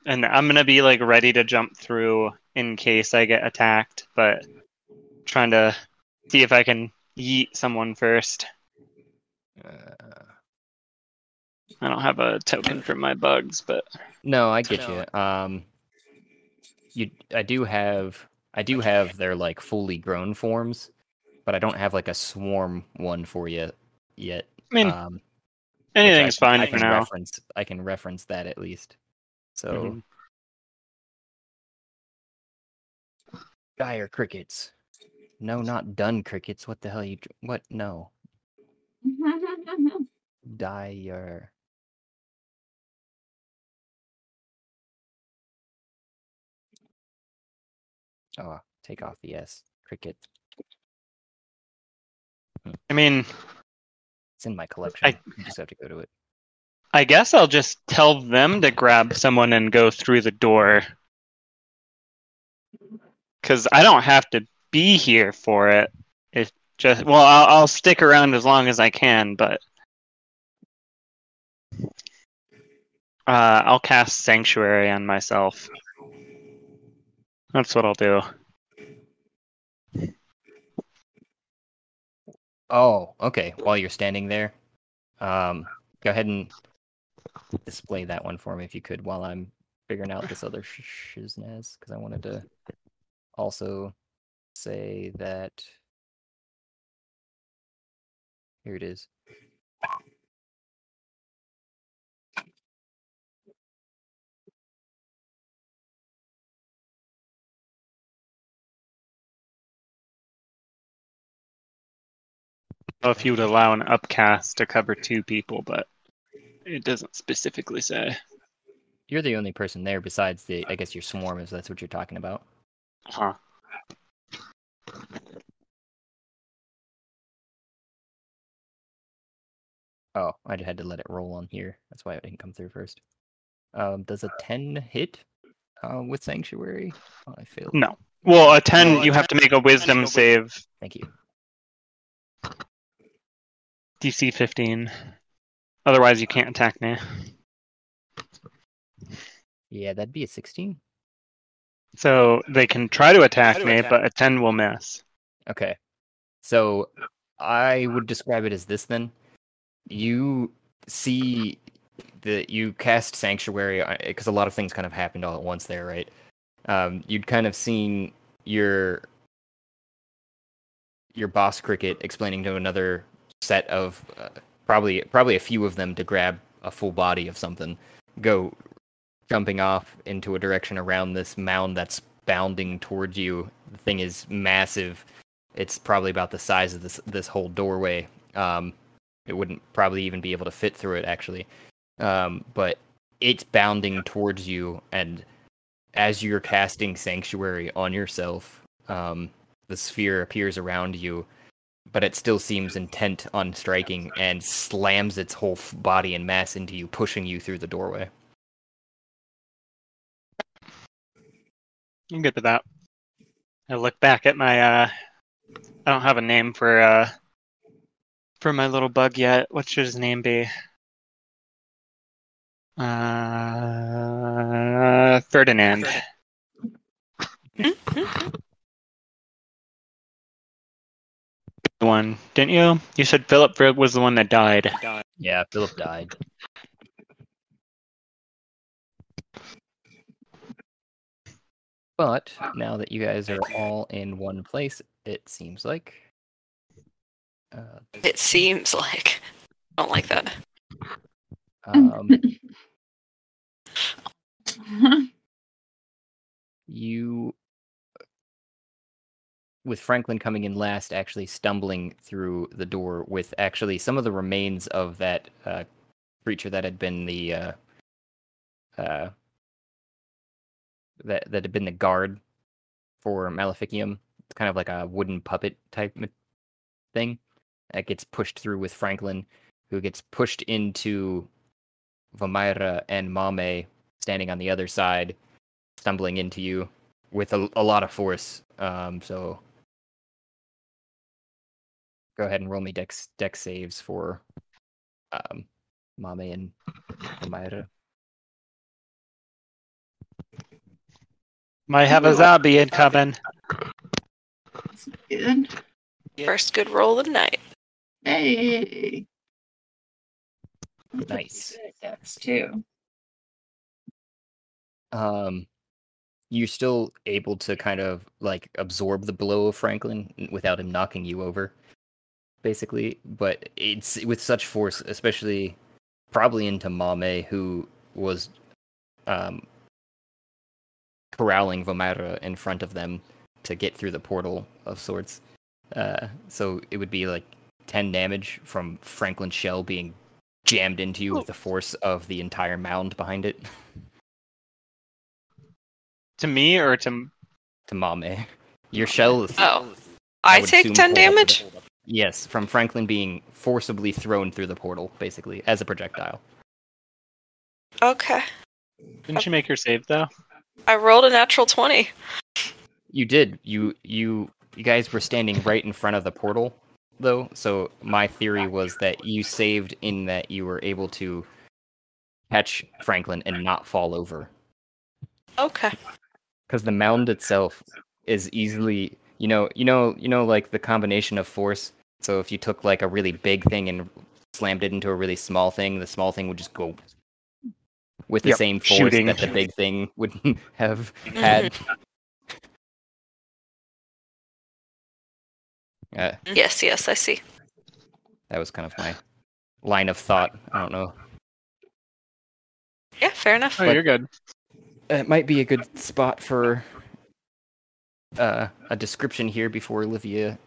Speaker 4: And I'm gonna be like ready to jump through in case I get attacked, but trying to see if I can yeet someone first.
Speaker 1: Uh,
Speaker 4: I don't have a token for my bugs, but
Speaker 1: no, I get
Speaker 4: No.
Speaker 1: you. Um, you, I do have, I do have their like fully grown forms, but I don't have like a swarm one for you yet.
Speaker 4: I mean
Speaker 1: um, which
Speaker 4: anything's
Speaker 1: I,
Speaker 4: fine
Speaker 1: I
Speaker 4: for
Speaker 1: can
Speaker 4: now.
Speaker 1: Reference, I can reference that at least. So,
Speaker 4: Mhm.
Speaker 1: dire crickets. No, not done crickets. What the hell you? What? No, dire. Oh, take off the S. Cricket.
Speaker 4: I mean,
Speaker 1: It's in my collection. You just have to go to it.
Speaker 4: I guess I'll just tell them to grab someone and go through the door. Because I don't have to be here for it. It's just, well, I'll, I'll stick around as long as I can, but. Uh, I'll cast Sanctuary on myself. That's what I'll do.
Speaker 1: Oh, okay. While you're standing there, um, go ahead and display that one for me if you could, while I'm figuring out this other sh- shiznaz, because I wanted to also say that. Here it is.
Speaker 4: Well, if you would allow an upcast to cover two people, but it doesn't specifically say.
Speaker 1: You're the only person there besides the, I guess, your swarm, if that's what you're talking about.
Speaker 4: Huh.
Speaker 1: Oh, I just had to let it roll on here. That's why it didn't come through first. Um, does a 10 hit uh, with Sanctuary? Oh, I failed.
Speaker 4: No. Well, a 10,
Speaker 1: Well, a
Speaker 4: you have to make a wisdom
Speaker 1: make a
Speaker 4: save.
Speaker 1: Thank you.
Speaker 4: DC 15. Otherwise, you can't attack me.
Speaker 1: Yeah, that'd be a 16.
Speaker 4: So they can try to attack
Speaker 1: to
Speaker 4: me,
Speaker 1: attack.
Speaker 4: but a 10 will miss.
Speaker 1: Okay. So I would describe it as this then. You see that you cast Sanctuary because a lot of things kind of happened all at once there, right? Um, you'd kind of seen your your boss cricket explaining to another set of uh, probably probably a few of them to grab a full body of something, go jumping off into a direction around this mound that's bounding towards you. The thing is massive. It's probably about the size of this this whole doorway. Um, it wouldn't probably even be able to fit through it actually. Um, but it's bounding towards you, and as you're casting sanctuary on yourself, um, the sphere appears around you, but it still seems intent on striking and slams its whole body and mass into you, pushing you through the doorway.
Speaker 4: I'm good with that. I look back at my uh, I don't have a name for uh for my little bug yet. What should his name be? Uh, Ferdinand. One, didn't you? You said Philip was the one that died.
Speaker 1: Yeah, Philip died. But now that you guys are all in one place, it seems like. Uh,
Speaker 3: It seems like. I don't like that.
Speaker 1: um, you with Franklin coming in last, actually stumbling through the door with actually some of the remains of that uh, creature that had been the uh, uh, that that had been the guard for Maleficium. It's kind of like a wooden puppet type thing that gets pushed through with Franklin, who gets pushed into Vamira and Mame standing on the other side, stumbling into you with a, a lot of force. Um, so go ahead and roll me dex dex saves for um, Mame and Vamira.
Speaker 4: Might have a zombie incoming.
Speaker 2: Good.
Speaker 3: First good roll of the night.
Speaker 2: Hey.
Speaker 1: Nice.
Speaker 2: Dex too.
Speaker 1: um you're still able to kind of like absorb the blow of Franklin without him knocking you over basically but it's with such force especially probably into Mame who was um corralling Vomara in front of them to get through the portal of sorts uh so it would be like 10 damage from Franklin's shell being jammed into you with the force of the entire mound behind it
Speaker 4: To me or to
Speaker 1: to Mame. Your shell is.
Speaker 3: Oh. I
Speaker 1: would
Speaker 3: take
Speaker 1: assume
Speaker 3: 10
Speaker 1: hold-
Speaker 3: damage?
Speaker 1: Yes, from Franklin being forcibly thrown through the portal, basically, as a projectile.
Speaker 3: Okay.
Speaker 4: didn't you make your save though?
Speaker 3: I rolled a natural 20.
Speaker 1: You did. You you you guys were standing right in front of the portal, though. So my theory was that you saved in that you were able to catch Franklin and not fall over,
Speaker 3: Okay.
Speaker 1: because the mound itself is easily, you know, you know, you know, like the combination of force. So if you took like a really big thing and slammed it into a really small thing, the small thing would just go with the
Speaker 4: Yep,
Speaker 1: same force
Speaker 4: shooting.
Speaker 1: that the big thing would have had. Uh,
Speaker 3: Yes, yes, I see.
Speaker 1: that was kind of my line of thought. I don't know.
Speaker 3: Yeah, fair enough.
Speaker 4: Oh,
Speaker 1: But-
Speaker 4: you're good.
Speaker 1: It might be a good spot for uh, a description here before Olivia.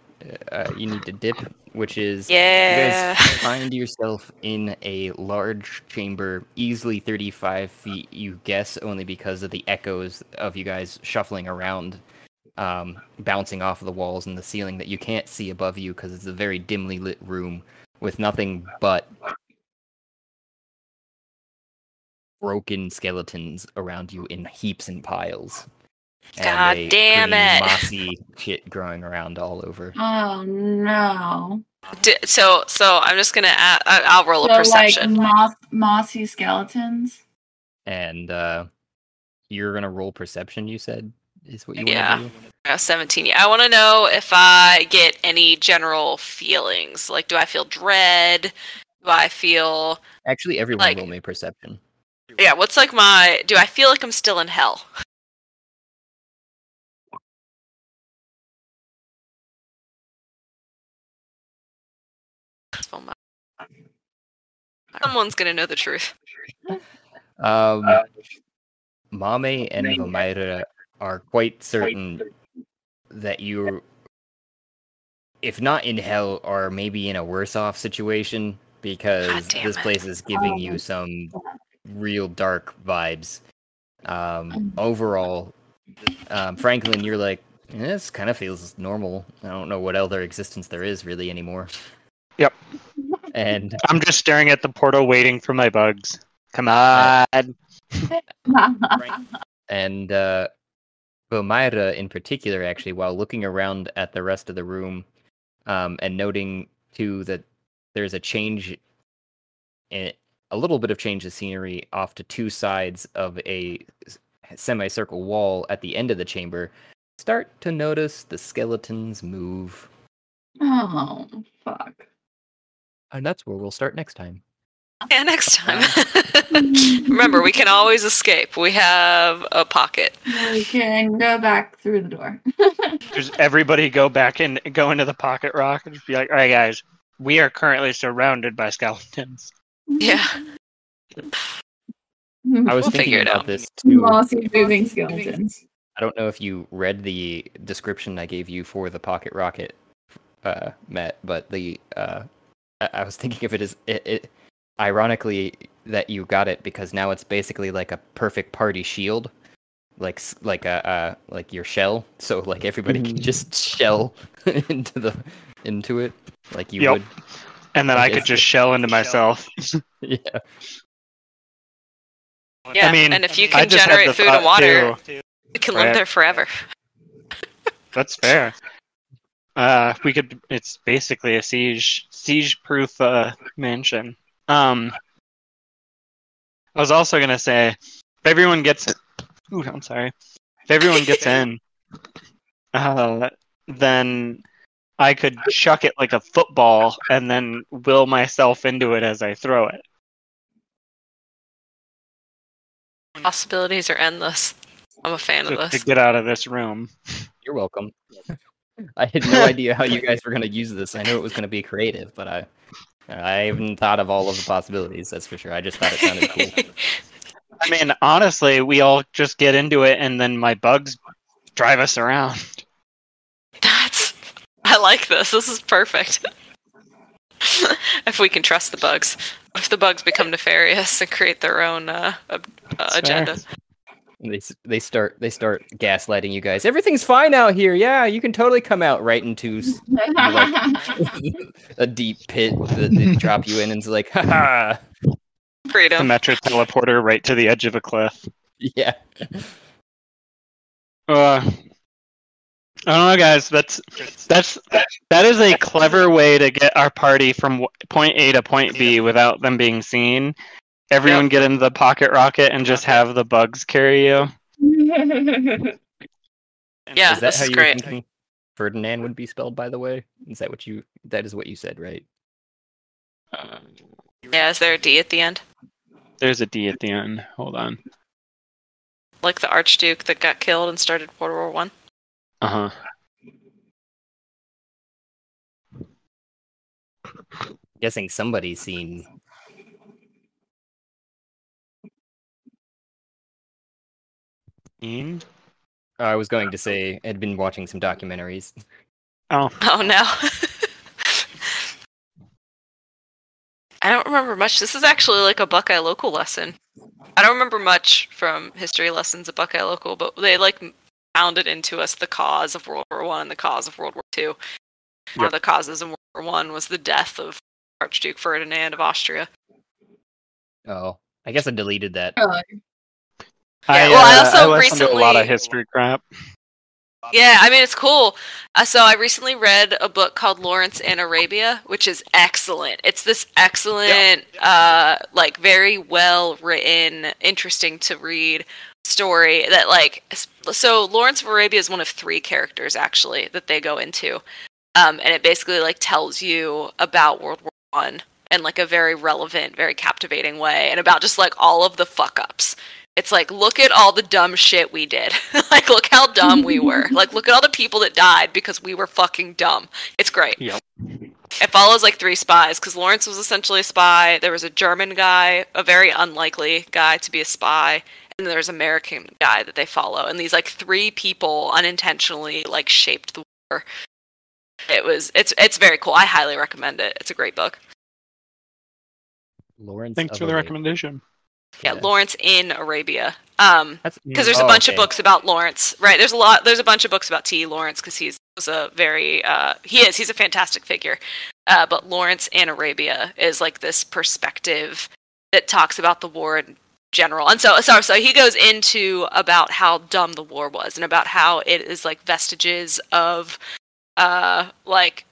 Speaker 1: Uh, you need to dip, which is
Speaker 3: Yeah.
Speaker 1: You guys find yourself in a large chamber, easily 35 feet, you guess, only because of the echoes of you guys shuffling around, um, bouncing off of the walls and the ceiling that you can't see above you because it's a very dimly lit room with nothing but broken skeletons around you in heaps and piles. And
Speaker 3: God
Speaker 1: a
Speaker 3: damn
Speaker 1: pretty
Speaker 3: it.
Speaker 1: Mossy shit growing around all over.
Speaker 2: Oh no.
Speaker 3: D- so, so I'm just gonna. Add, I- I'll roll a
Speaker 2: So
Speaker 3: perception.
Speaker 2: like moss, mossy skeletons.
Speaker 1: and uh you're gonna roll perception you said is what you
Speaker 3: Yeah.
Speaker 1: want to do
Speaker 3: Uh, 17. Yeah, I want to know if I get any general feelings. Like, do I feel dread? Do I feel
Speaker 1: actually everyone
Speaker 3: Like-
Speaker 1: roll me perception
Speaker 3: yeah? What's like my? Do I feel like I'm still in hell? My- Someone's gonna know the truth.
Speaker 1: um mame and Vamira are quite certain that you if not in hell are maybe in a worse off situation because this
Speaker 3: it.
Speaker 1: place is giving you some real dark vibes um overall um franklin you're like "Eh, this kind of feels normal i don't know what other existence there is really anymore
Speaker 4: Yep.
Speaker 1: and
Speaker 4: I'm just staring at the portal waiting for my bugs. Come on.
Speaker 1: and uh Vamira in particular actually while looking around at the rest of the room um, and noting too that there's a change, in, a little bit of change of scenery off to two sides of a semicircle wall at the end of the chamber. Start to notice the skeletons move,
Speaker 2: Oh, fuck.
Speaker 1: And that's where we'll start next time.
Speaker 3: Yeah, next time. Remember, we can always escape. We have a pocket.
Speaker 2: We can go back through the door.
Speaker 4: Just everybody go back and go into the pocket rock and just be like, all right, guys, we are currently surrounded by skeletons.
Speaker 3: Yeah.
Speaker 1: I was
Speaker 3: We'll
Speaker 1: thinking
Speaker 3: figure it
Speaker 1: about
Speaker 3: out.
Speaker 1: this too.
Speaker 2: Mossy moving skeletons.
Speaker 1: I don't know if you read the description I gave you for the pocket rocket, uh, Matt, but the uh, I, I was thinking of it as it, it. Ironically, that you got it because now it's basically like a perfect party shield, like like a uh, like your shell. So like everybody can just shell into the into it like you
Speaker 4: Yep.
Speaker 1: would.
Speaker 4: And then I
Speaker 1: Okay,
Speaker 4: could just shell into myself.
Speaker 1: Yeah.
Speaker 3: Yeah.
Speaker 4: mean,
Speaker 3: and if you can generate food and water,
Speaker 4: too.
Speaker 3: you can live there forever.
Speaker 4: That's fair. Uh, we could. It's basically a siege siege-proof uh, mansion. Um, I was also gonna say, if everyone gets, ooh, I'm sorry, if everyone gets in, uh, then I could chuck it like a football and then will myself into it as I throw it.
Speaker 3: Possibilities are endless. I'm a fan of
Speaker 4: to, to
Speaker 3: this.
Speaker 4: get out of this room.
Speaker 1: You're welcome. I had no idea how you guys were going to use this. I knew it was going to be creative, but I I haven't thought of all of the possibilities. That's for sure. I just thought it sounded cool.
Speaker 4: I mean, honestly, we all just get into it, and then my bugs drive us around.
Speaker 3: That's. I like this. This is perfect. if we can trust the bugs. If the bugs become nefarious and create their own uh, uh,
Speaker 4: That's
Speaker 3: agenda.
Speaker 1: They they start they start gaslighting you guys. Everything's fine out here. Yeah, you can totally come out right into s- a deep pit that they drop you in, and it's like, haha,
Speaker 4: The
Speaker 3: Freedom.
Speaker 4: Metro teleporter right to the edge of a cliff.
Speaker 1: yeah.
Speaker 4: Uh, I don't know, guys. That's that's that is a clever way to get our party from point A to point B without them being seen. Everyone get into the pocket rocket and just have the bugs carry you.
Speaker 3: Yeah,
Speaker 1: is that
Speaker 3: this
Speaker 1: how
Speaker 3: is
Speaker 1: you
Speaker 3: great.
Speaker 1: were thinking Ferdinand would be spelled? By the way, is that what you? That is what you said, right?
Speaker 4: Uh,
Speaker 3: Yeah, is there a D at the end?
Speaker 4: there's a D at the end. Hold on.
Speaker 3: Like the Archduke that got killed and started World War One?
Speaker 4: Uh huh.
Speaker 1: Guessing somebody's seen.
Speaker 4: E?
Speaker 1: I was going to say I'd been watching some documentaries.
Speaker 4: Oh,
Speaker 3: Oh no. I don't remember much. This is actually like a Buckeye local lesson. I don't remember much from history lessons at Buckeye local, but they like pounded into us the cause of World War One and the cause of World War Two. One of the causes in World War One was the death of Archduke Ferdinand of Austria.
Speaker 1: Oh, I guess I deleted that.
Speaker 2: Oh,
Speaker 3: Yeah, well, I
Speaker 4: uh,
Speaker 3: also
Speaker 4: listened to a lot of history crap.
Speaker 3: Yeah, I mean it's cool. Uh, so I recently read a book called Lawrence in Arabia, which is excellent. It's this excellent, uh, like very well written, interesting to read story that like. So Lawrence of Arabia is one of three characters actually that they go into, um, and it basically like tells you about World War One in like a very relevant, very captivating way, and about just like all of the fuck ups. It's like, look at all the dumb shit we did. like, look how dumb we were. Like, look at all the people that died because we were fucking dumb. It's great.
Speaker 4: Yep.
Speaker 3: It follows like three spies because Lawrence was essentially a spy. There was a German guy, a very unlikely guy to be a spy, and there's an American guy that they follow. And these like three people unintentionally like shaped the war. It was it's it's very cool. I highly recommend it. It's a great book.
Speaker 1: Lawrence.
Speaker 4: Thanks for the
Speaker 1: Arabia.
Speaker 4: recommendation.
Speaker 3: Yeah, Lawrence in Arabia. Um, because there's a
Speaker 1: oh,
Speaker 3: bunch
Speaker 1: okay.
Speaker 3: of books about Lawrence, right? There's a lot. There's a bunch of books about T. Lawrence because he's was a very uh, he is he's a fantastic figure. Uh, but Lawrence in Arabia is like this perspective that talks about the war in general, and so so so he goes into about how dumb the war was and about how it is like vestiges of uh like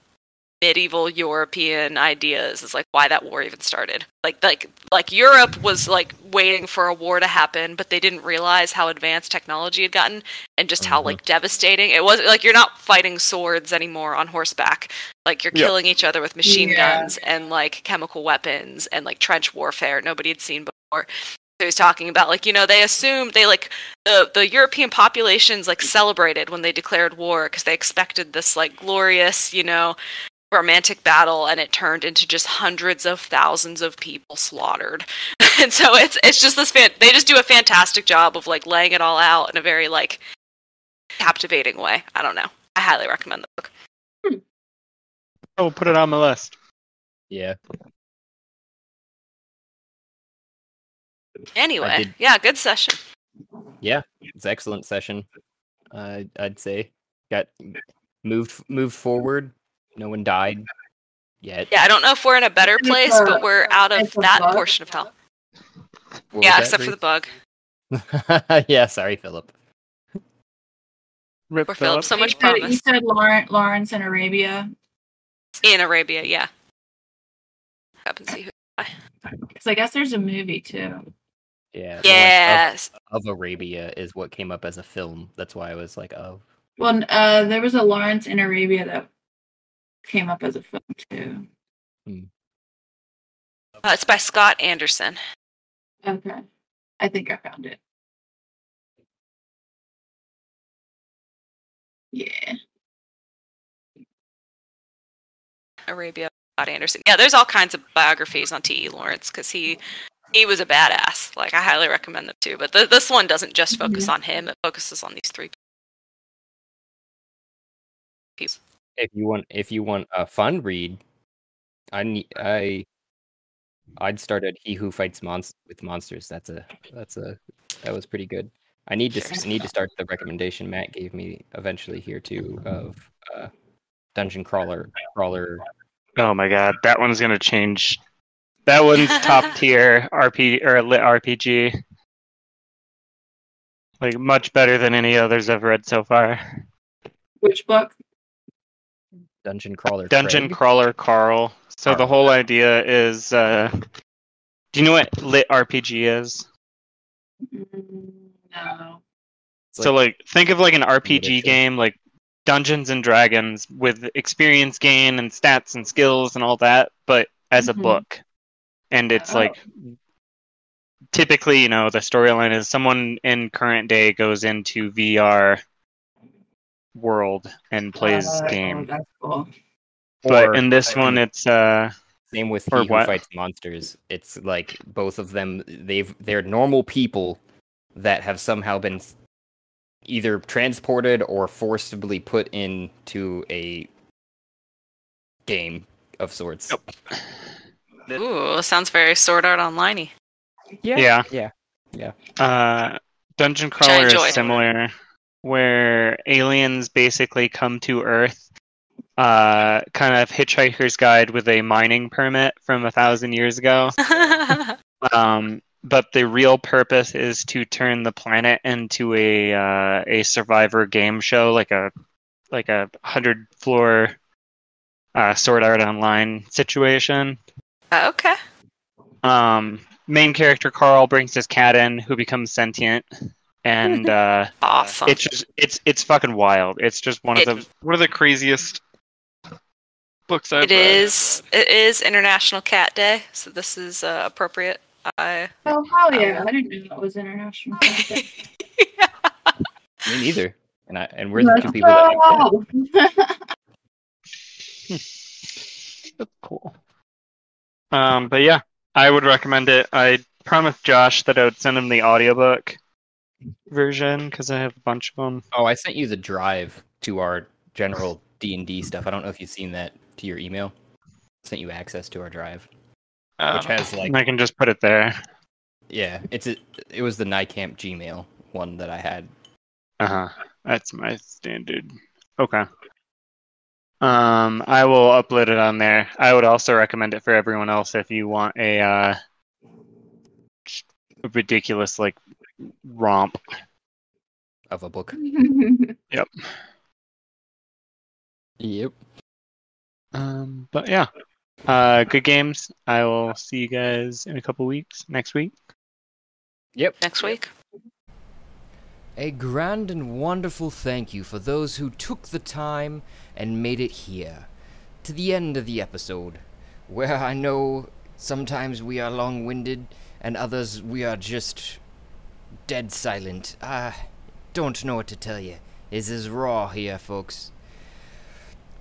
Speaker 3: medieval European ideas is like why that war even started. Like like like Europe was like waiting for a war to happen, but they didn't realize how advanced technology had gotten and just how
Speaker 1: Mhm.
Speaker 3: like devastating it was. Like you're not fighting swords anymore on horseback. Like you're
Speaker 4: Yep.
Speaker 3: killing each other with machine
Speaker 2: Yeah.
Speaker 3: guns and like chemical weapons and like trench warfare nobody had seen before. So he's talking about like you know they assumed they like the the European populations like celebrated when they declared war because they expected this like glorious you know romantic battle and it turned into just hundreds of thousands of people slaughtered and so it's it's just this fan they just do a fantastic job of like laying it all out in a very like captivating way i don't know i highly recommend the book
Speaker 4: Oh, put it on my list.
Speaker 1: Yeah.
Speaker 3: anyway
Speaker 1: did-
Speaker 3: yeah good session
Speaker 1: Yeah. It's an excellent session. Uh, I'd say got moved moved forward. No one died yet.
Speaker 3: yeah i don't know if we're in a better place
Speaker 2: a-
Speaker 3: but we're out of that
Speaker 2: bug.
Speaker 3: portion of hell
Speaker 1: What
Speaker 3: yeah
Speaker 1: that,
Speaker 3: except for the bug
Speaker 1: yeah. Sorry, Philip.
Speaker 4: Rip
Speaker 3: Poor Philip, so
Speaker 2: You
Speaker 3: much
Speaker 2: said- You said Lawrence, Lawrence in Arabia.
Speaker 3: in arabia yeah up and see who
Speaker 2: Because I guess there's a movie too.
Speaker 1: Yeah.
Speaker 3: Yes
Speaker 1: Of, of Arabia is what came up as a film. That's why I was like, oh.
Speaker 2: Well, uh, there was a Lawrence in Arabia that came up as a film too.
Speaker 3: uh, it's by scott anderson
Speaker 2: Okay, I think I found it. Yeah.
Speaker 3: Arabia, Scott Anderson. Yeah, there's all kinds of biographies on T.E. Lawrence because he he was a badass. Like I highly recommend them too. But th- this one doesn't just focus on him; it focuses on these three
Speaker 1: If you want, if you want a fun read, I need I. I'd start at He Who Fights Monst- with Monsters. That's a that's a that was pretty good. I need to s- need to start the recommendation Matt gave me eventually here too of uh, Dungeon Crawler Crawler.
Speaker 4: Oh my god, that one's gonna change. That one's top tier RP or lit RPG. Like much better than any others I've read so far.
Speaker 2: Which book?
Speaker 1: Dungeon Crawler.
Speaker 4: Dungeon
Speaker 1: Craig.
Speaker 4: Crawler Carl. So the whole idea is uh do you know what lit RPG is?
Speaker 2: Mm, No.
Speaker 4: So like think of like an RPG game like Dungeons and Dragons with experience gain and stats and skills and all that, but as a
Speaker 2: Mhm.
Speaker 4: book. And it's
Speaker 2: Oh.
Speaker 4: like typically, you know, the storyline is someone in current day goes into VR world and plays
Speaker 2: Uh, oh,
Speaker 4: game.
Speaker 2: that's cool.
Speaker 4: But
Speaker 1: Or-
Speaker 4: in this one it's uh
Speaker 1: Same with
Speaker 4: Or
Speaker 1: He Who? Fights Monsters. It's like both of them. They've they're normal people that have somehow been either transported or forcibly put into a game of sorts.
Speaker 4: Yep.
Speaker 3: Ooh, sounds very Sword Art Online-y.
Speaker 4: yeah.
Speaker 1: Yeah. Yeah.
Speaker 4: Uh, Dungeon Crawler is similar, where aliens basically come to Earth, uh, kind of Hitchhiker's Guide with a mining permit from a thousand years ago. Um, but the real purpose is to turn the planet into a uh, a survivor game show, like a like a hundred floor uh, Sword Art Online situation.
Speaker 3: okay.
Speaker 4: Um, main character Carl brings his cat in, who becomes sentient, and uh,
Speaker 3: Awesome.
Speaker 4: it's just it's it's fucking wild. It's just one
Speaker 3: It-
Speaker 4: of the one of the craziest books I've
Speaker 3: It
Speaker 4: read.
Speaker 3: is. It is International Cat Day, so this is uh, appropriate. I.
Speaker 2: Oh, hell yeah. I didn't know that was International Cat Day.
Speaker 1: Me neither. And I and we're the two people that like that.
Speaker 4: That's cool. Um, but yeah, I would recommend it. I promised Josh that I would send him the audiobook version because I have a bunch of them.
Speaker 1: Oh, I sent you the drive to our general D and D stuff. I don't know if you've seen that to your email. sent you access to our drive, which has like
Speaker 4: I can just put it there.
Speaker 1: yeah, it's a, it was the NICAMP Gmail one that I had.
Speaker 4: Uh huh. That's my standard. Okay. Um, I will upload it on there. I would also recommend it for everyone else if you want a uh, ridiculous like romp.
Speaker 1: of a book. Yep. Yep.
Speaker 4: Um, but yeah, uh, good games. I will see you guys in a couple weeks. Next week.
Speaker 6: Yep.
Speaker 3: Next week.
Speaker 1: A grand and wonderful thank you for those who took the time and made it here, to the end of the episode, where I know sometimes we are long winded and others we are just dead silent. I don't know what to tell you. This is raw here, folks.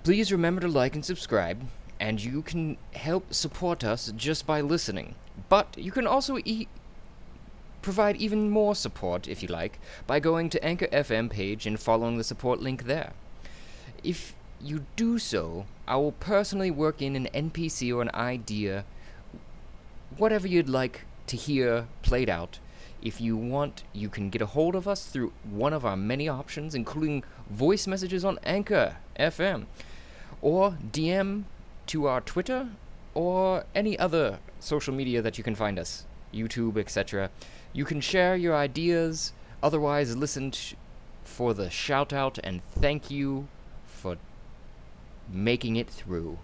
Speaker 1: Please remember to like and subscribe, and you can help support us just by listening. But you can also e- provide even more support, if you like, by going to Anchor FM page and following the support link there. If you do so, I will personally work in an NPC or an idea, whatever you'd like to hear played out. If you want, you can get a hold of us through one of our many options, including voice messages on Anchor FM, or DM to our Twitter, or any other social media that you can find us, YouTube, etc. You can share your ideas, otherwise, listen t- for the shout out and thank you for making it through.